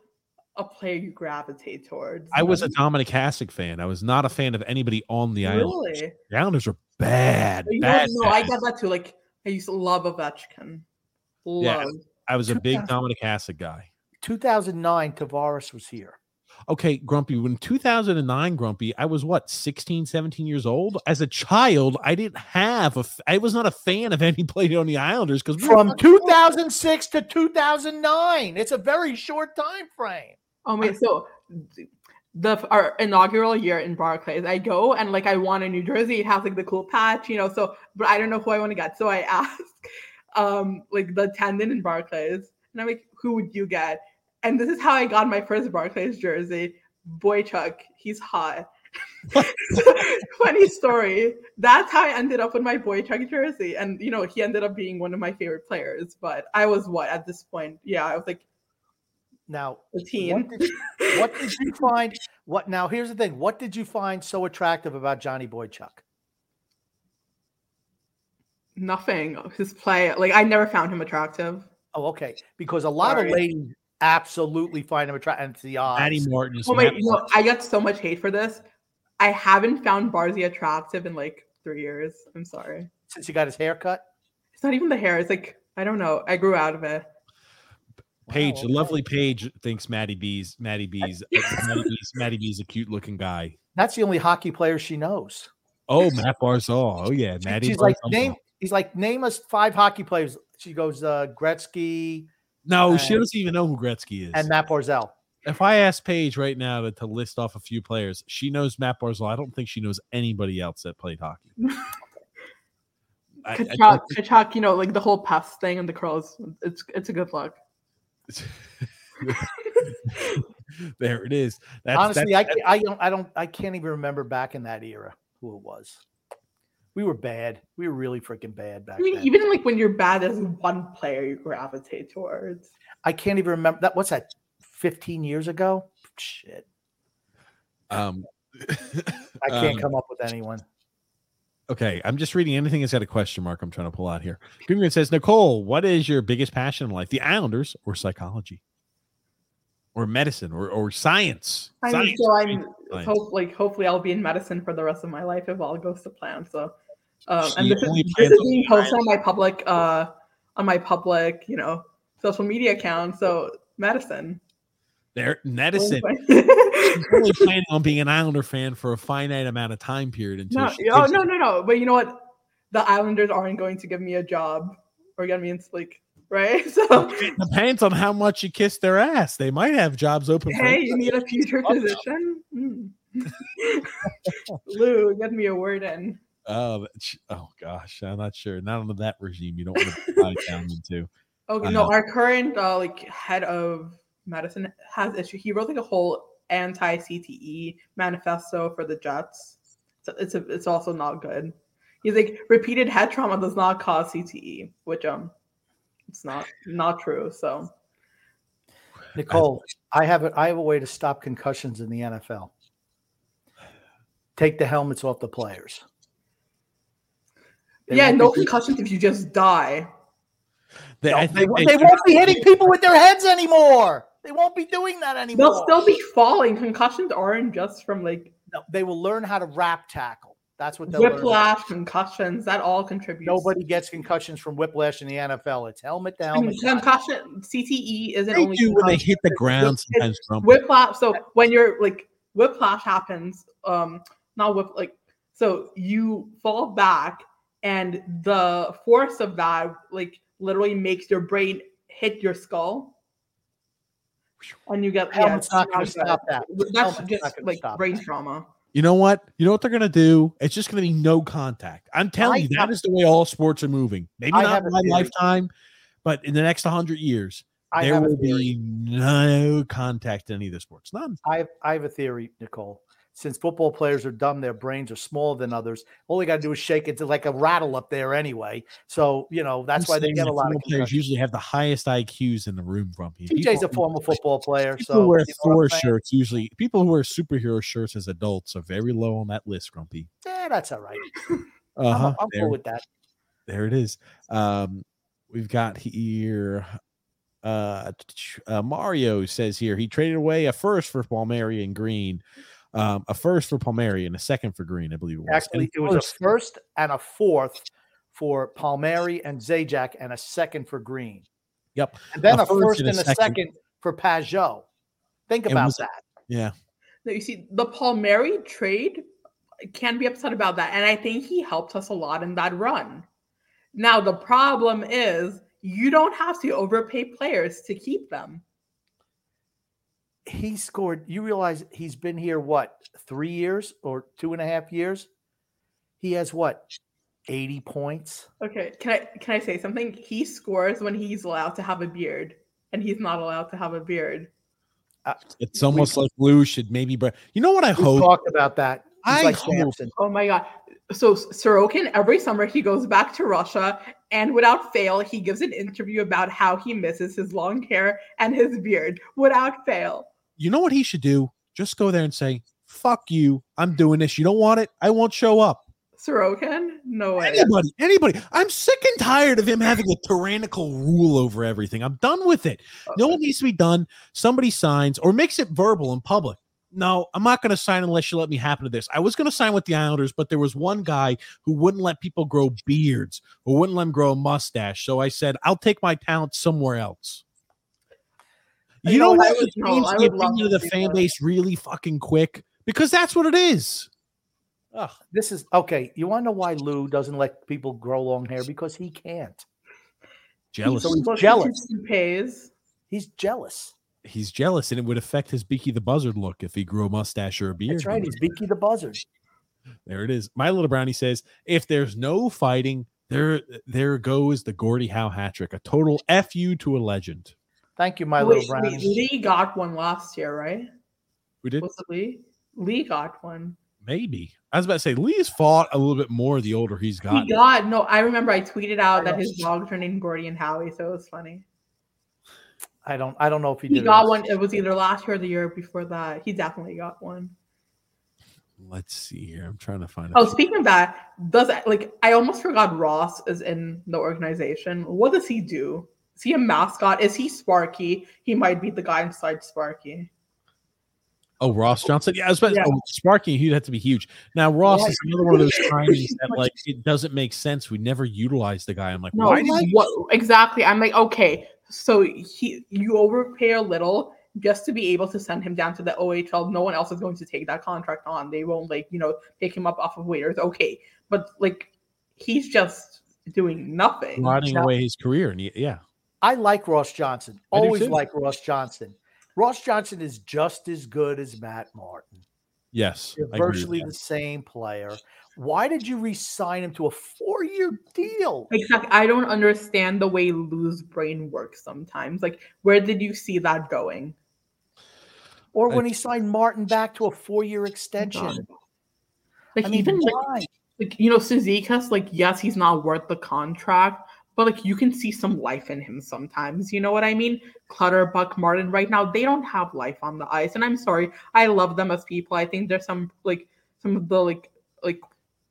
a player you gravitate towards.
I was a? Dominik Hasek fan. I was not a fan of anybody on the island.
really.
The Islanders are bad.
You know,
bad,
no, I got that too. Like I used to love Ovechkin. Love.
Yeah. I was a big Dominik Hasek guy.
2009, Tavares was here.
Okay, Grumpy, when 2009 Grumpy, I was what, 16, 17 years old? As a child, I didn't have a f- I was not a fan of any played on the Islanders because
From 2006 to 2009. It's a very short time frame.
Oh wait, so the our inaugural year in Barclays, I go and like I want a New Jersey. It has like the cool patch, you know. So, but I don't know who I want to get. So I ask, um, like the attendant in Barclays, and I'm like, who would you get? And this is how I got my first Barclays jersey. Boychuk, he's hot. Funny story. That's how I ended up with my Boychuk jersey, and you know he ended up being one of my favorite players. But I was what at this point? Yeah, I was like
Now,
teen.
what did, what did you find? What now? Here's the thing. What did you find so attractive about Johnny Boychuk?
Nothing. His play, like I never found him attractive.
Oh, okay. Because a lot
Sorry.
of ladies absolutely find him attractive. And it's the odds.
Maddie Martin.
Oh wait, you know, I got so much hate for this. I haven't found Barzy attractive in like three years. I'm sorry.
since he got his hair cut.
It's not even the hair. It's like I don't know. I grew out of it.
Paige,
Wow, okay.
lovely Paige thinks Maddie B's Maddie B's Maddie B's Maddie B's a cute looking guy.
That's the only hockey player she knows.
Oh, Matt Barzal. Oh yeah, Maddie.
she's like
Barzal.
name. He's like name us five hockey players. She goes uh, Gretzky
No, she
uh,
doesn't even know who Gretzky is.
and Matt Barzal.
if I ask Paige right now to, to list off a few players, she knows Matt Barzal. I don't think she knows anybody else that played hockey. I- I
Tkachuk, you know, like the whole pest thing and the curls. It's it's a good look.
Think- there it is. That's,
Honestly,
that's,
I, can't, I don't. I don't. I can't even remember back in that era who it was. We were bad. We were really freaking bad back
I mean,
then.
even like when you're bad, as one player you gravitate towards.
I can't even remember that. What's that? Fifteen years ago? Shit,
um,
I can't
Um,
come up with anyone.
Okay, I'm just reading anything that's got a question mark. I'm trying to pull out here. Greenwood says, Nicole, what is your biggest passion in life? The Islanders or psychology, or medicine, or or science?
I mean,
Science,
so? I'm
Science.
hope like hopefully I'll be in medicine for the rest of my life if all goes to plan. So, um, and this is, this is being
being
posted on my public uh on my public you know social media account. So medicine.
There, medicine.
no,
only planning on being an Islander fan for a finite amount of time period until she
oh, no, no, no. But you know what? The Islanders aren't going to give me a job or get me into like right. So
It depends on how much you kiss their ass. They might have jobs open. for
hey, you need a future position. Hmm. Lou, get me a word in.
Oh, oh gosh, I'm not sure. Not under that regime. You don't want to dive down into.
Okay, no,
Uh,
our current uh, like head of medicine has issue. He wrote like a whole anti-CTE manifesto for the Jets. So it's a, it's also not good. He's like repeated head trauma does not cause CTE, which um, it's not not true. So
Nicole, I have a, I have a way to stop concussions in the NFL. Take the helmets off the players. They
yeah, no
be-
concussions if you just die.
They,
No,
I think
won't-
they
they won't be hitting people with their heads anymore. They won't be doing that anymore.
They'll still be falling. Concussions aren't just from like
No, they will learn how to wrap tackle. That's what they'll learn.
whiplash, concussions. That all contributes.
Nobody gets concussions from whiplash in the NFL. It's helmet to
I mean,
helmet.
concussion CTE isn't
they
only
do when they hit the ground.
it's
Sometimes Trump.
whiplash. So when you're like whiplash happens, um, not whip like so you fall back, and the force of that like literally makes your brain hit your skull, and you get yeah,
Helmet's
it's
not going to stop that.
That's
Helmet's
just like brain
that.
trauma.
You know what? You know what they're gonna do? It's just gonna be no contact. I'm telling
I
you, that
have-
is the way all sports are moving. Maybe
I
not in my lifetime, but in the next hundred years,
I
there will be no contact in any of the sports. None.
I have, I have a theory, Nicole. Since football players are dumb, their brains are smaller than others. All they got to do is shake it to like a rattle up there anyway. So you know that's
I'm
why they get a lot of
players usually have the highest IQs in the room. Grumpy.
TJ's a former football player,
People
so
who wear
you know
Thor shirts usually people who wear superhero shirts as adults are very low on that list, Grumpy.
Yeah, that's all right.
Uh-huh.
I'm, I'm
there,
cool with that.
there it is. Um, we've got here uh, uh Mario says here he traded away a first for Palmieri and Green, um, a first for Palmieri and a second for Green, I believe it was.
Actually,
And
it was a
first-
first and a fourth for Palmieri and Zajac, and a second for Green.
Yep.
And then
A
a,
first
first
and
and
a
a
second.
second, for Pageau. Think about
was-
that.
Yeah.
No, you see, the Palmieri trade can be upset about that. And I think he helped us a lot in that run. Now, the problem is you don't have to overpay players to keep them.
He scored. You realize he's been here what three years or two and a half years? He has what 80 points.
Okay, can I can I say something? He scores when he's allowed to have a beard, and he's not allowed to have a beard.
Uh, it's almost like Lou should maybe. Br- you know what I
We
hope?
talked about that. He's
I
like
hope-
Samson.
Oh my god. So Sorokin, every summer he goes back to Russia and without fail, he gives an interview about how he misses his long hair and his beard without fail.
You know what he should do? Just go there and say, "Fuck you! I'm doing this. You don't want it? I won't show up."
Sorokin? No way.
Anybody, anybody. I'm sick and tired of him having a tyrannical rule over everything. I'm done with it. No one needs to be done. Somebody signs or makes it verbal in public. No, I'm not going to sign unless you let me happen to this. I was going to sign with the Islanders, but there was one guy who wouldn't let people grow beards or wouldn't let them grow a mustache. So I said, I'll take my talent somewhere else. You,
You
know,
know, I
what
would-
would
no,
change the opinion of
to
the fan
that.
base really fucking quick? Because that's what it is. Ugh.
This is okay. You want to know why Lou doesn't let people grow long hair? Because he can't.
Jealous.
So he's jealous.
He pays.
He's jealous.
He's jealous, and it would affect his Beaky the Buzzard look if he grew a mustache or a beard.
That's right. He's Beaky the Buzzard.
There it is. My little brownie says, if there's no fighting, there there goes the Gordie Howe hat trick. A total fu to a legend.
Thank you, my
Wait,
little
wait,
brownie.
Lee got one last year, right?
We did
Was it Lee? Lee got one.
maybe. I was about to say Lee's fought a little bit more the older he's gotten.
He got no. I remember I tweeted out
I
that his dogs were named Gordy and Howie, so it was funny.
I don't. I don't know if he,
He
did.
got
it.
one. It was either last year or the year before that. He definitely got one.
Let's see here. I'm trying to find.
Oh,
it.
speaking of that, does like I almost forgot Ross is in the organization. What does he do? Is he a mascot? Is he Sparky? He might be the guy inside Sparky.
Oh, Ross Johnston. Yeah, I was about
Yeah.
oh, Sparky. He'd have to be huge. Now Ross
Yeah.
is another one of those signings that like it doesn't make sense. We never utilize the guy. I'm like,
No,
why you?
what exactly? I'm like, okay, so he you overpay a little just to be able to send him down to the OHL. No one else is going to take that contract on. They won't like you know pick him up off of waivers. Okay, but like he's just doing nothing.
Rotting away his career, and he, yeah,
I like Ross
Johnston.
Always like Ross Johnston. Ross Johnston is just as good as Matt Martin.
yes,
They're
I agree with
virtually the same player. Why did you re-sign him to a four-year deal?
Exactly. I don't understand the way Lou's brain works sometimes. Like, where did you see that going?
Or
I-
when he signed Martin back to a four-year extension?
God. Like
I mean,
even
why?
like you know, Cizikas, like yes, he's not worth the contract, but like you can see some life in him sometimes. You know what I mean? Clutterbuck, Martin, right now they don't have life on the ice, and I'm sorry. I love them as people. I think there's some like some of the like like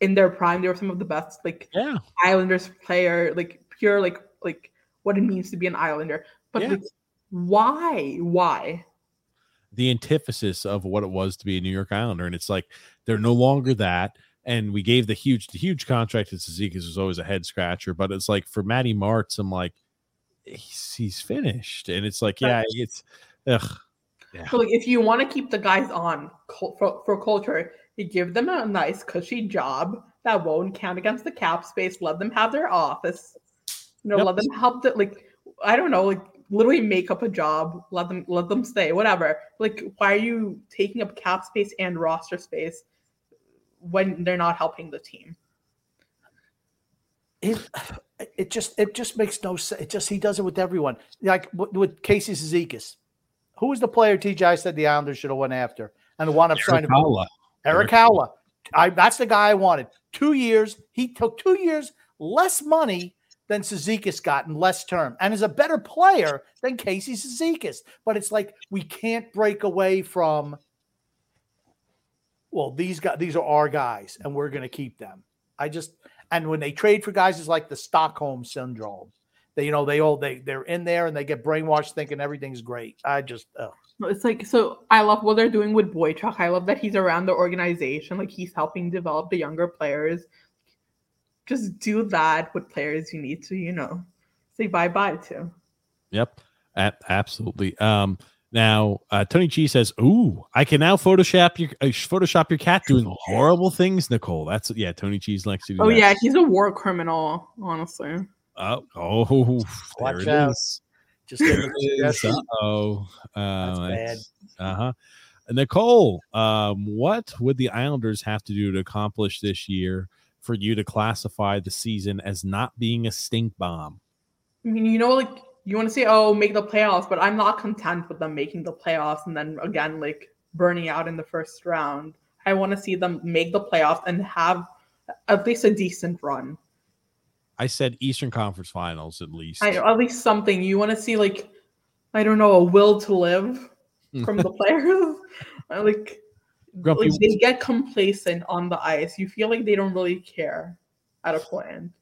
in their prime, they were some of the best like
yeah.
Islanders player, like pure like like what it means to be an Islander. But
Yeah.
like, why? Why?
the antithesis of what it was to be a New York Islander. And it's like they're no longer that. And we gave the huge, the huge contract to Cizikas was always a head scratcher. But it's like for Matty Martz, I'm like, he's, he's finished. And it's like, yeah, it's ugh.
So like, if you want to keep the guys on for, for culture, you give them a nice cushy job that won't count against the cap space. Let them have their office. You know,
Yep.
let them help. The, like I don't know, like literally make up a job. Let them let them stay. Whatever. Like why are you taking up cap space and roster space when they're not helping the team?
it, it just it just makes no sense. It just he does it with everyone. Like with, with Casey Cizikas. Who was the player TJ said the Islanders should have went after? And the one I'm trying to
Paula.
Erik Haula. I that's the guy I wanted. Two years. He took two years less money than Cizikas got in less term, and is a better player than Casey Cizikas. But it's like we can't break away from. Well, these guys, these are our guys, and we're going to keep them. I just and when they trade for guys, it's like the Stockholm syndrome. They, you know, they all they they're in there and they get brainwashed thinking everything's great. I just, ugh.
It's like so. I love what they're doing with Boychuk. I love that he's around the organization. Like he's helping develop the younger players. Just do that with players you need to, you know, say bye bye to.
Yep. A- absolutely. Um, Now, uh, Tony G says, "Ooh, I can now Photoshop your uh, Photoshop your cat doing horrible things." Nicole, that's yeah. Tony G's likes to do.
Oh
that.
yeah, he's a war criminal, honestly.
Oh, oh,
Watch
it
out.
is.
Just give it.
Oh,
That's
uh,
bad.
Uh huh. Nicole, um, what would the Islanders have to do to accomplish this year for you to classify the season as not being a stink bomb?
I mean, you know, like you want to say, oh, make the playoffs, but I'm not content with them making the playoffs and then again, like burning out in the first round. I want to see them make the playoffs and have at least a decent run.
I said Eastern Conference Finals at least.
I at least something. You want to see like, I don't know, a will to live from the players. Like,
Grumpy,
like they get complacent on the ice. You feel like they don't really care at a point.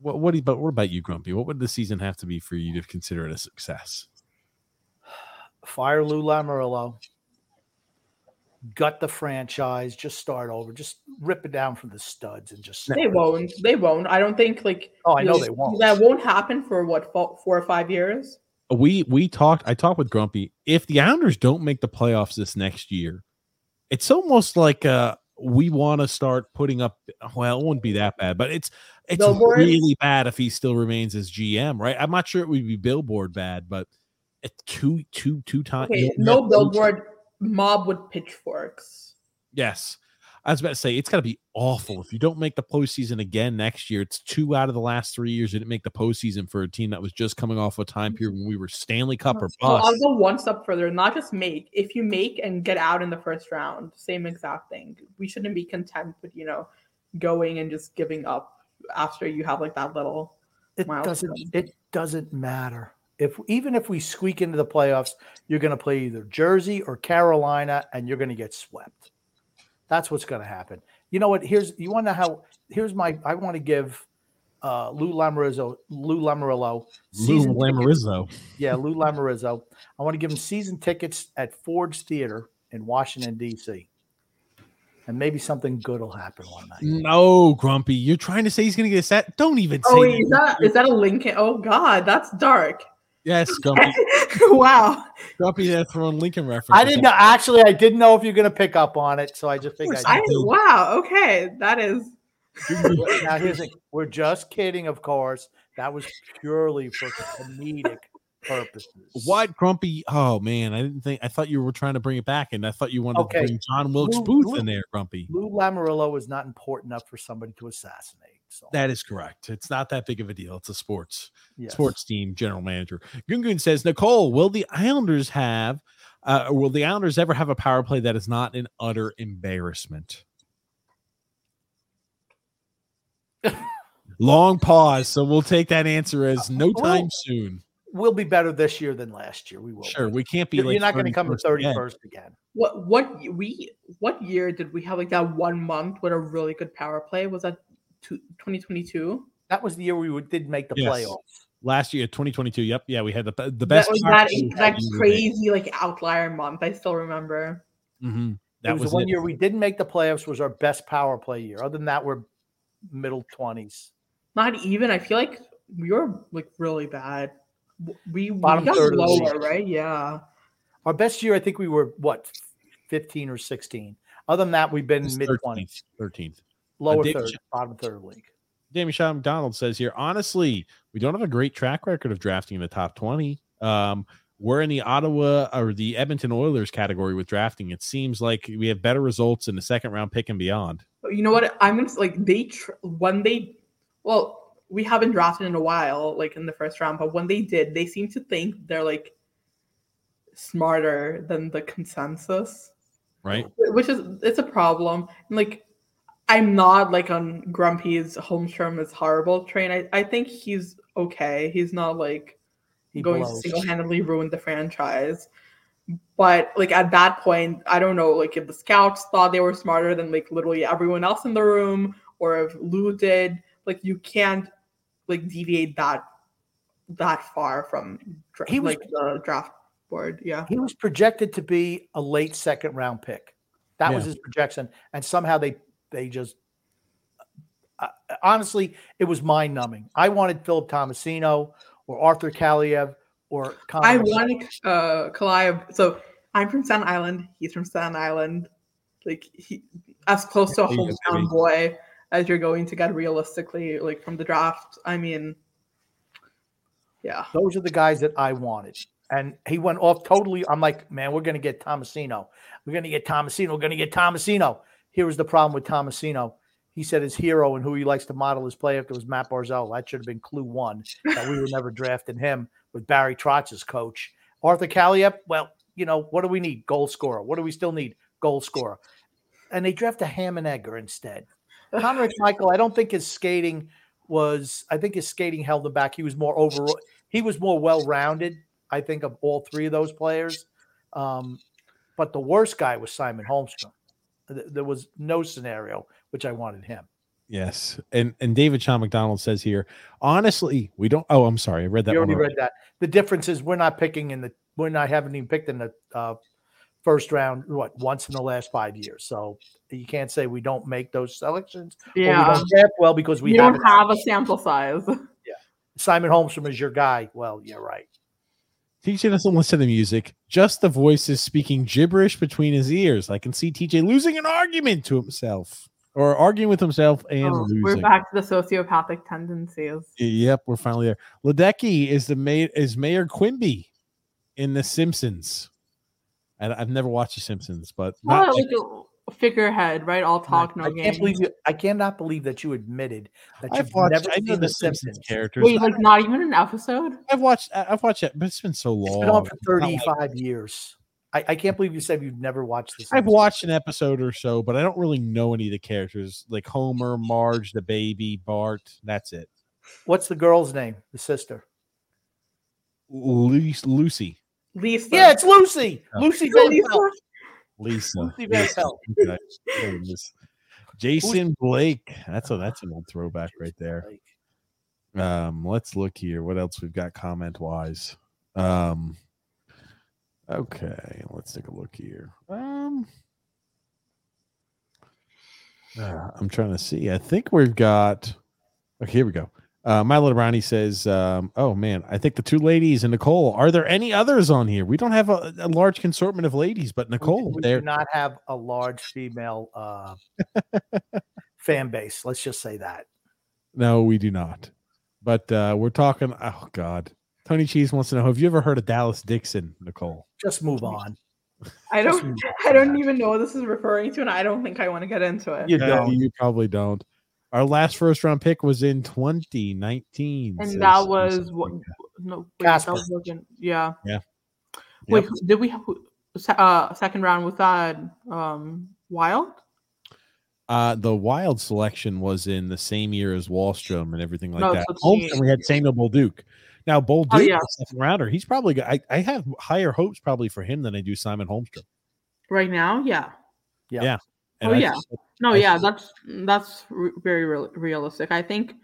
What, what, do you, but what about you, Grumpy? What would the season have to be for you to consider it a success?
Fire Lou Lamoriello. Gut the franchise. Just start over. Just rip it down from the studs and just.
They won't. They won't. I don't think like.
Oh, I know
like,
they won't.
That won't happen for what four or five years.
we we talked i talked with grumpy if the islanders don't make the playoffs this next year it's almost like uh we want to start putting up well it wouldn't be that bad but it's it's
Billboards?
really bad if he still remains as gm right i'm not sure it would be billboard bad but two two two times
Okay, no billboard mob with pitchforks.
yes i was about to say it's got to be awful if you don't make the postseason again next year it's two out of the last three years you didn't make the postseason for a team that was just coming off a time period when we were stanley cup or
So I'll go one step further. Not just make. If you make and get out in the first round, same exact thing. We shouldn't be content with you know going and just giving up after you have like that little.
It
milestone.
doesn't. It doesn't matter if even if we squeak into the playoffs, you're going to play either Jersey or Carolina, and you're going to get swept. That's what's going to happen. You know what? Here's you want to know how. Here's my. I want to give uh, Lou Lamoriello. Lou Lamoriello.
Lou
season tickets- Yeah, Lou Lamoriello. I want to give him season tickets at Ford's Theater in Washington D.C. And maybe something good will happen one night.
No, Grumpy, you're trying to say he's going to get a set. Don't even oh, say
Oh, wait, is that is that a Lincoln? Oh God, that's dark.
yes, Grumpy.
wow.
Grumpy, they're throwing Lincoln reference.
I didn't know. Actually, I didn't know if you're going to pick up on it, so I just figured.
I,
I'd
wow. Okay, that is.
now here's the we're just kidding, of course. That was purely for comedic purposes.
What Grumpy? Oh man, I didn't think. I thought you were trying to bring it back, and I thought you wanted
Okay.
to bring John Wilkes
Lou-
Booth
Lou-
in there, Grumpy.
Lou Lamoriello is not important enough for somebody to assassinate. So
That is correct. It's not that big of a deal. It's a sports
yes.
sports team general manager. Gungun says, Nicole, will the Islanders have? Uh, will the Islanders ever have a power play that is not an utter embarrassment? Long pause, so we'll take that answer as no time soon.
We'll be better this year than last year. We will.
Sure,
be.
we can't be
You're,
like
you're not going to come to
31st again.
What what we what year did we have like that one month with a really good power play? Was that 2022?
That was the year we would- did make the
Yes.
playoffs.
last year 2022 yep yeah we had the the
That
best
was
power
that
play
that
year.
crazy like outlier month. I still remember.
Mhm.
It
that
was,
was
the one
it.
year we didn't make the playoffs. Was our best power play year. Other than that, we're middle twenties.
Not even. I feel like we were like really bad. We, we
Bottom
got
third of the
lower, right? Yeah.
Our best year, I think we were what, fifteen or sixteen. Other than that, we've been mid
13th
twenties,
13th
lower
Dave-
third, bottom third of the league.
Damien Shaw McDonald says here, honestly, we don't have a great track record of drafting in the top 20. Um, we're in the Ottawa or the Edmonton Oilers category with drafting. It seems like we have better results in the second round pick and beyond.
You know what? I'm gonna like they tr- when they well we haven't drafted in a while like in the first round, but when they did, they seem to think they're like smarter than the consensus.
Right.
which is it's a problem. And like I'm not like on Grumpy's Holmstrom is horrible train. I, I think he's okay. He's not like
He
going
blows.
to single-handedly ruin the franchise. But like at that point, I don't know, like if the scouts thought they were smarter than like literally everyone else in the room, or if Lou did, like you can't like deviate that that far from dra-
He was-
like the draft board. Yeah.
He was projected to be a late second round pick. That was his projection, and somehow they they just uh, honestly, it was mind numbing. I wanted Philip Tomasino or Arthur Kaliyev or
I
Connor?
want uh Kalaya. So I'm from Staten Island. He's from Staten Island. Like he as close to a
There you go,
hometown
baby.
boy as you're going to get realistically, like from the draft. I mean, yeah.
Those are the guys that I wanted. And he went off totally. I'm like, man, we're going to get Tomasino. We're going to get Tomasino. We're going to get Tomasino. Here was the problem with Tomasino. He said his hero and who he likes to model his play after was Matt Barzal. That should have been clue one that we were never drafting him with Barry Trotz as coach. Arthur Kaliyev, well, you know, what do we need? Goal scorer. What do we still need? Goal scorer. And they draft a Ham and Egger instead. Connor McMichael, I don't think his skating was, I think his skating held him back. He was more overall, he was more well rounded, I think, of all three of those players. Um, but the worst guy was Simon Holmstrom. There was no scenario which I wanted him.
Yes, and and David Sean McDonald says here, honestly, we don't. Oh, I'm sorry, I read that.
you already
already.
read that. The difference is we're not picking in the, we're not haven't even picked in the uh, first round, what, once in the last five years. So you can't say we don't make those selections. or we
Yeah.
don't well because we
you don't
haven't.
a sample size.
Yeah, Simon Holmstrom is your guy. Well, you're right.
TJ doesn't listen to music, just the voices speaking gibberish between his ears. I can see TJ losing an argument to himself or arguing with himself and
Oh, we're back to the sociopathic tendencies.
Yep, we're finally there. Ledecky is the mayor is Mayor Quimby in The Simpsons. And I've never watched The Simpsons, but not
Well, like a figurehead, right? All talk, no
I
game.
can't believe you. I cannot believe that you admitted that
I've
you've
watched
never
I know
seen
The
The
Simpsons,
Simpsons.
characters.
Wait, like not even an episode?
I've watched I've watched it, but it's been so long.
It's been on for
It's not like-
35 years. I, I can't believe you said you've never watched this.
I've watched an episode or so, but I don't really know any of the characters like Homer, Marge, the baby, Bart. That's it.
What's the girl's name? The sister.
Lucy, Lucy,
Lisa.
Yeah, it's Lucy.
Oh.
Lucy
Lisa.
Pelt.
Lisa,
Lucy Van Pelt.
Okay. There it is. Jason Blake. That's a that's an old throwback right there. Um, let's look here. What else we've got comment wise? Um, okay, let's take a look here. Um, uh, I'm trying to see. I think we've got. Okay, here we go. Uh, my little brownie says, um, "Oh man, I think the two ladies and Nicole. Are there any others on here? We don't have a, a large assortment of ladies, but Nicole,
we
there.
do not have a large female uh, fan base. Let's just say that.
No, we do not. But uh, we're talking. Oh God, Tony Cheese wants to know: Have you ever heard of Dallas Dixon, Nicole?
Just move on.
I don't I don't even know what this is referring to, and I don't think I want to get into it.
You don't.
you probably don't. Our last first round pick was in 2019.
And
says-
that was what
like
no wait, that wasn't yeah.
Yeah.
Wait,
Yep.
did we have who- se- uh second round with that um wild?
Uh, the wild selection was in the same year as Wahlstrom and everything like
No,
that.
so it's
we had Samuel Bolduc. Now Bolduc,
Oh, yeah.
second rounder, he's probably. go- I, I have higher hopes probably for him than I do Simon Holmstrom.
Right now, yeah.
Yeah.
Yeah.
Oh,
I
yeah.
just-
No,
I
yeah,
see.
that's that's re- very real, realistic. I think,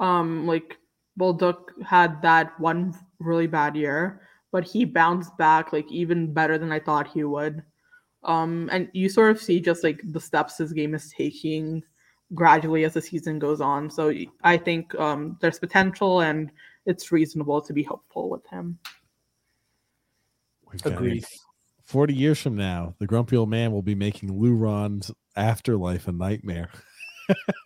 um, like Bolduc had that one really bad year, but he bounced back like even better than I thought he would. Um, and you sort of see just like the steps his game is taking gradually as the season goes on. So I think um, there's potential, and it's reasonable to be hopeful with him.
We've
Agreed.
40 years from now, the grumpy old man will be making Lou Ron's afterlife a nightmare.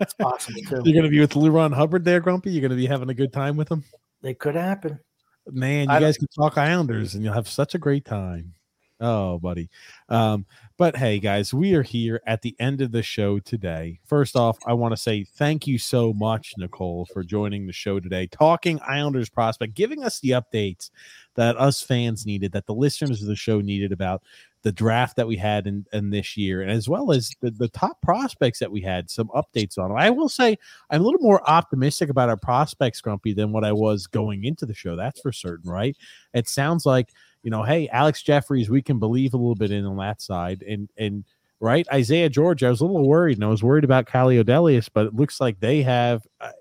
It's possible too.
You're going to be with Lou Ron Hubbard there, Grumpy? You're going to be having a good time with him?
It could happen.
Man, you
I don't-
guys can talk Islanders and you'll have such a great time. Oh, buddy. Um, but hey, guys, we are here at the end of the show today. First off, I want to say thank you so much, Nicole, for joining the show today, talking Islanders prospect, giving us the updates that us fans needed, that the listeners of the show needed about the draft that we had in, in this year, and as well as the, the top prospects that we had, some updates on. I will say I'm a little more optimistic about our prospects, Grumpy, than what I was going into the show. That's for certain, right? It sounds like, you know, hey, Alex Jefferies, we can believe a little bit in on that side. And and right, Isaiah George, I was a little worried, and I was worried about Calle Odelius, but it looks like they have I,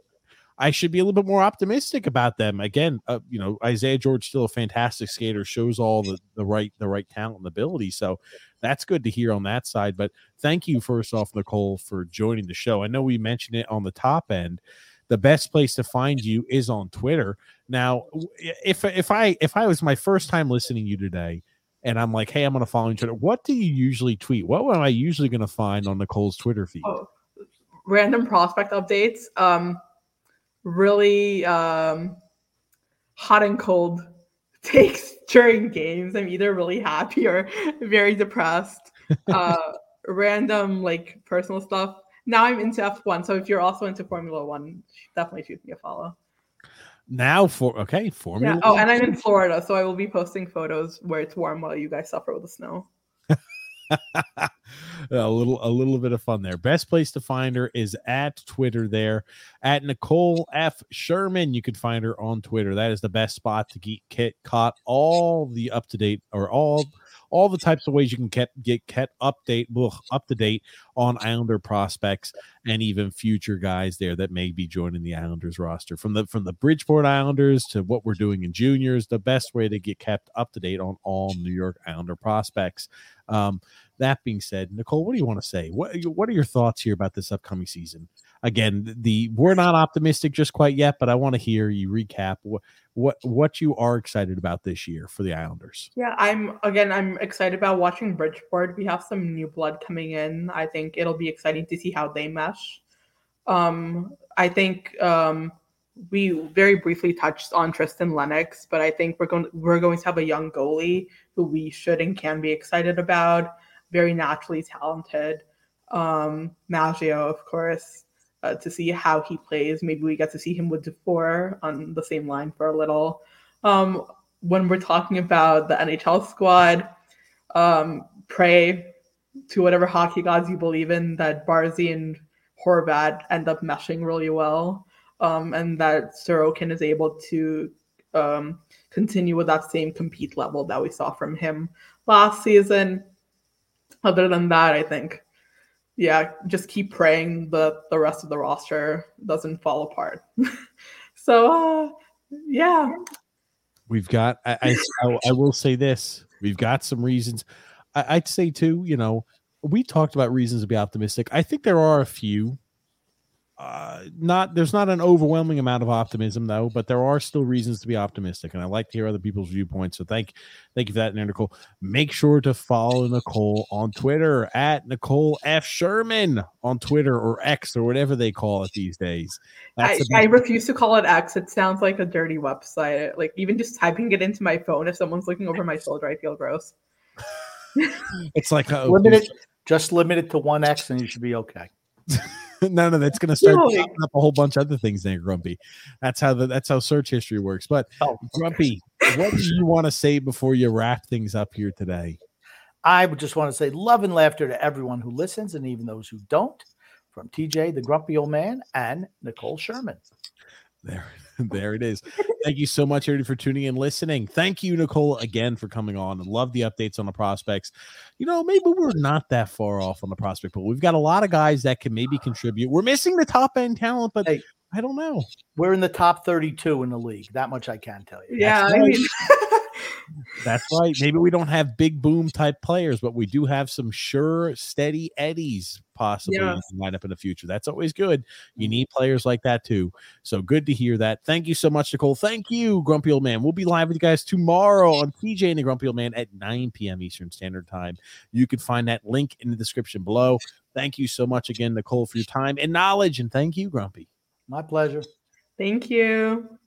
I should be a little bit more optimistic about them. Again, uh, you know, Isaiah George still a fantastic skater, shows all the, the right the right talent and ability. So that's good to hear on that side. But thank you first off, Nicole, for joining the show. I know we mentioned it on the top end, the best place to find you is on Twitter. Now, if if I if I was my first time listening to you today, and I'm like, hey, I'm going to follow you Twitter. What do you usually tweet? What am I usually going to find on Nicole's Twitter feed?
Oh, random prospect updates. Um, really um, hot and cold takes during games. I'm either really happy or very depressed. Uh, random like personal stuff. Now I'm into F1. So if you're also into Formula One, definitely shoot me a follow.
Now for okay, Formula.
Yeah. Oh, and I'm in Florida, so I will be posting photos where it's warm while you guys suffer with the snow.
a little a little bit of fun there. Best place to find her is at Twitter there at Nicole F Shirman. You can find her on Twitter. That is the best spot to get, get caught all the up to date or all all the types of ways you can get get kept update ugh, up to date on Islander prospects and even future guys there that may be joining the Islanders roster. From the from the Bridgeport Islanders to what we're doing in juniors, the best way to get kept up to date on all New York Islander prospects. Um, that being said, Nicole, what do you want to say? What what are your thoughts here about this upcoming season? Again, the we're not optimistic just quite yet, but I want to hear you recap what what what you are excited about this year for the Islanders.
Yeah, I'm again I'm excited about watching Bridgeport. We have some new blood coming in. I think it'll be exciting to see how they mesh. Um, I think um, we very briefly touched on Tristan Lennox, but I think we're going we're going to have a young goalie who we should and can be excited about. Very naturally talented. Um, Maggio, of course, uh, to see how he plays. Maybe we get to see him with Dufour on the same line for a little. Um, when we're talking about the NHL squad, um, pray to whatever hockey gods you believe in that Barzy and Horvat end up meshing really well, um, and that Sorokin is able to um, continue with that same compete level that we saw from him last season. Other than that, I think yeah, just keep praying that the rest of the roster doesn't fall apart. so, uh, yeah.
We've got, I, I, I, will say this we've got some reasons. I, I'd say, too, you know, we talked about reasons to be optimistic. I think there are a few uh, not there's not an overwhelming amount of optimism though, but there are still reasons to be optimistic, and I like to hear other people's viewpoints. So thank thank you for that, Nicole. Make sure to follow Nicole on Twitter at Nicole F Shirman on Twitter or X or whatever they call it these days.
I, I refuse to call it X. It sounds like a dirty website. Like even just typing it into my phone, if someone's looking over my shoulder, I feel gross.
it's like
uh, limited, just limit it to one X, and you should be okay.
no, no, that's going to start no. up a whole bunch of other things there, Grumpy. That's how the that's how search history works. But oh, Grumpy, what do you want to say before you wrap things up here today?
I would just want to say love and laughter to everyone who listens and even those who don't. From TJ, the grumpy old man, and Nicole Shirman.
There, there it is. Thank you so much, everybody, for tuning in, and listening. Thank you, Nicole, again for coming on. and love the updates on the prospects. You know, maybe we're not that far off on the prospect pool. We've got a lot of guys that can maybe contribute. We're missing the top end talent, but hey, I don't know.
We're in the top 32 in the league. That much I can tell you.
Yeah, I mean
That's right. Maybe we don't have big boom type players, but we do have some sure, steady eddies possibly yeah. line up in the future. That's always good. You mm. need players like that too. So good to hear that. Thank you so much, Nicole. Thank you, Grumpy Old Man. We'll be live with you guys tomorrow on TJ and the Grumpy Old Man at 9 p.m. Eastern Standard Time. You can find that link in the description below. Thank you so much again, Nicole, for your time and knowledge. And thank you, Grumpy.
My pleasure.
Thank you.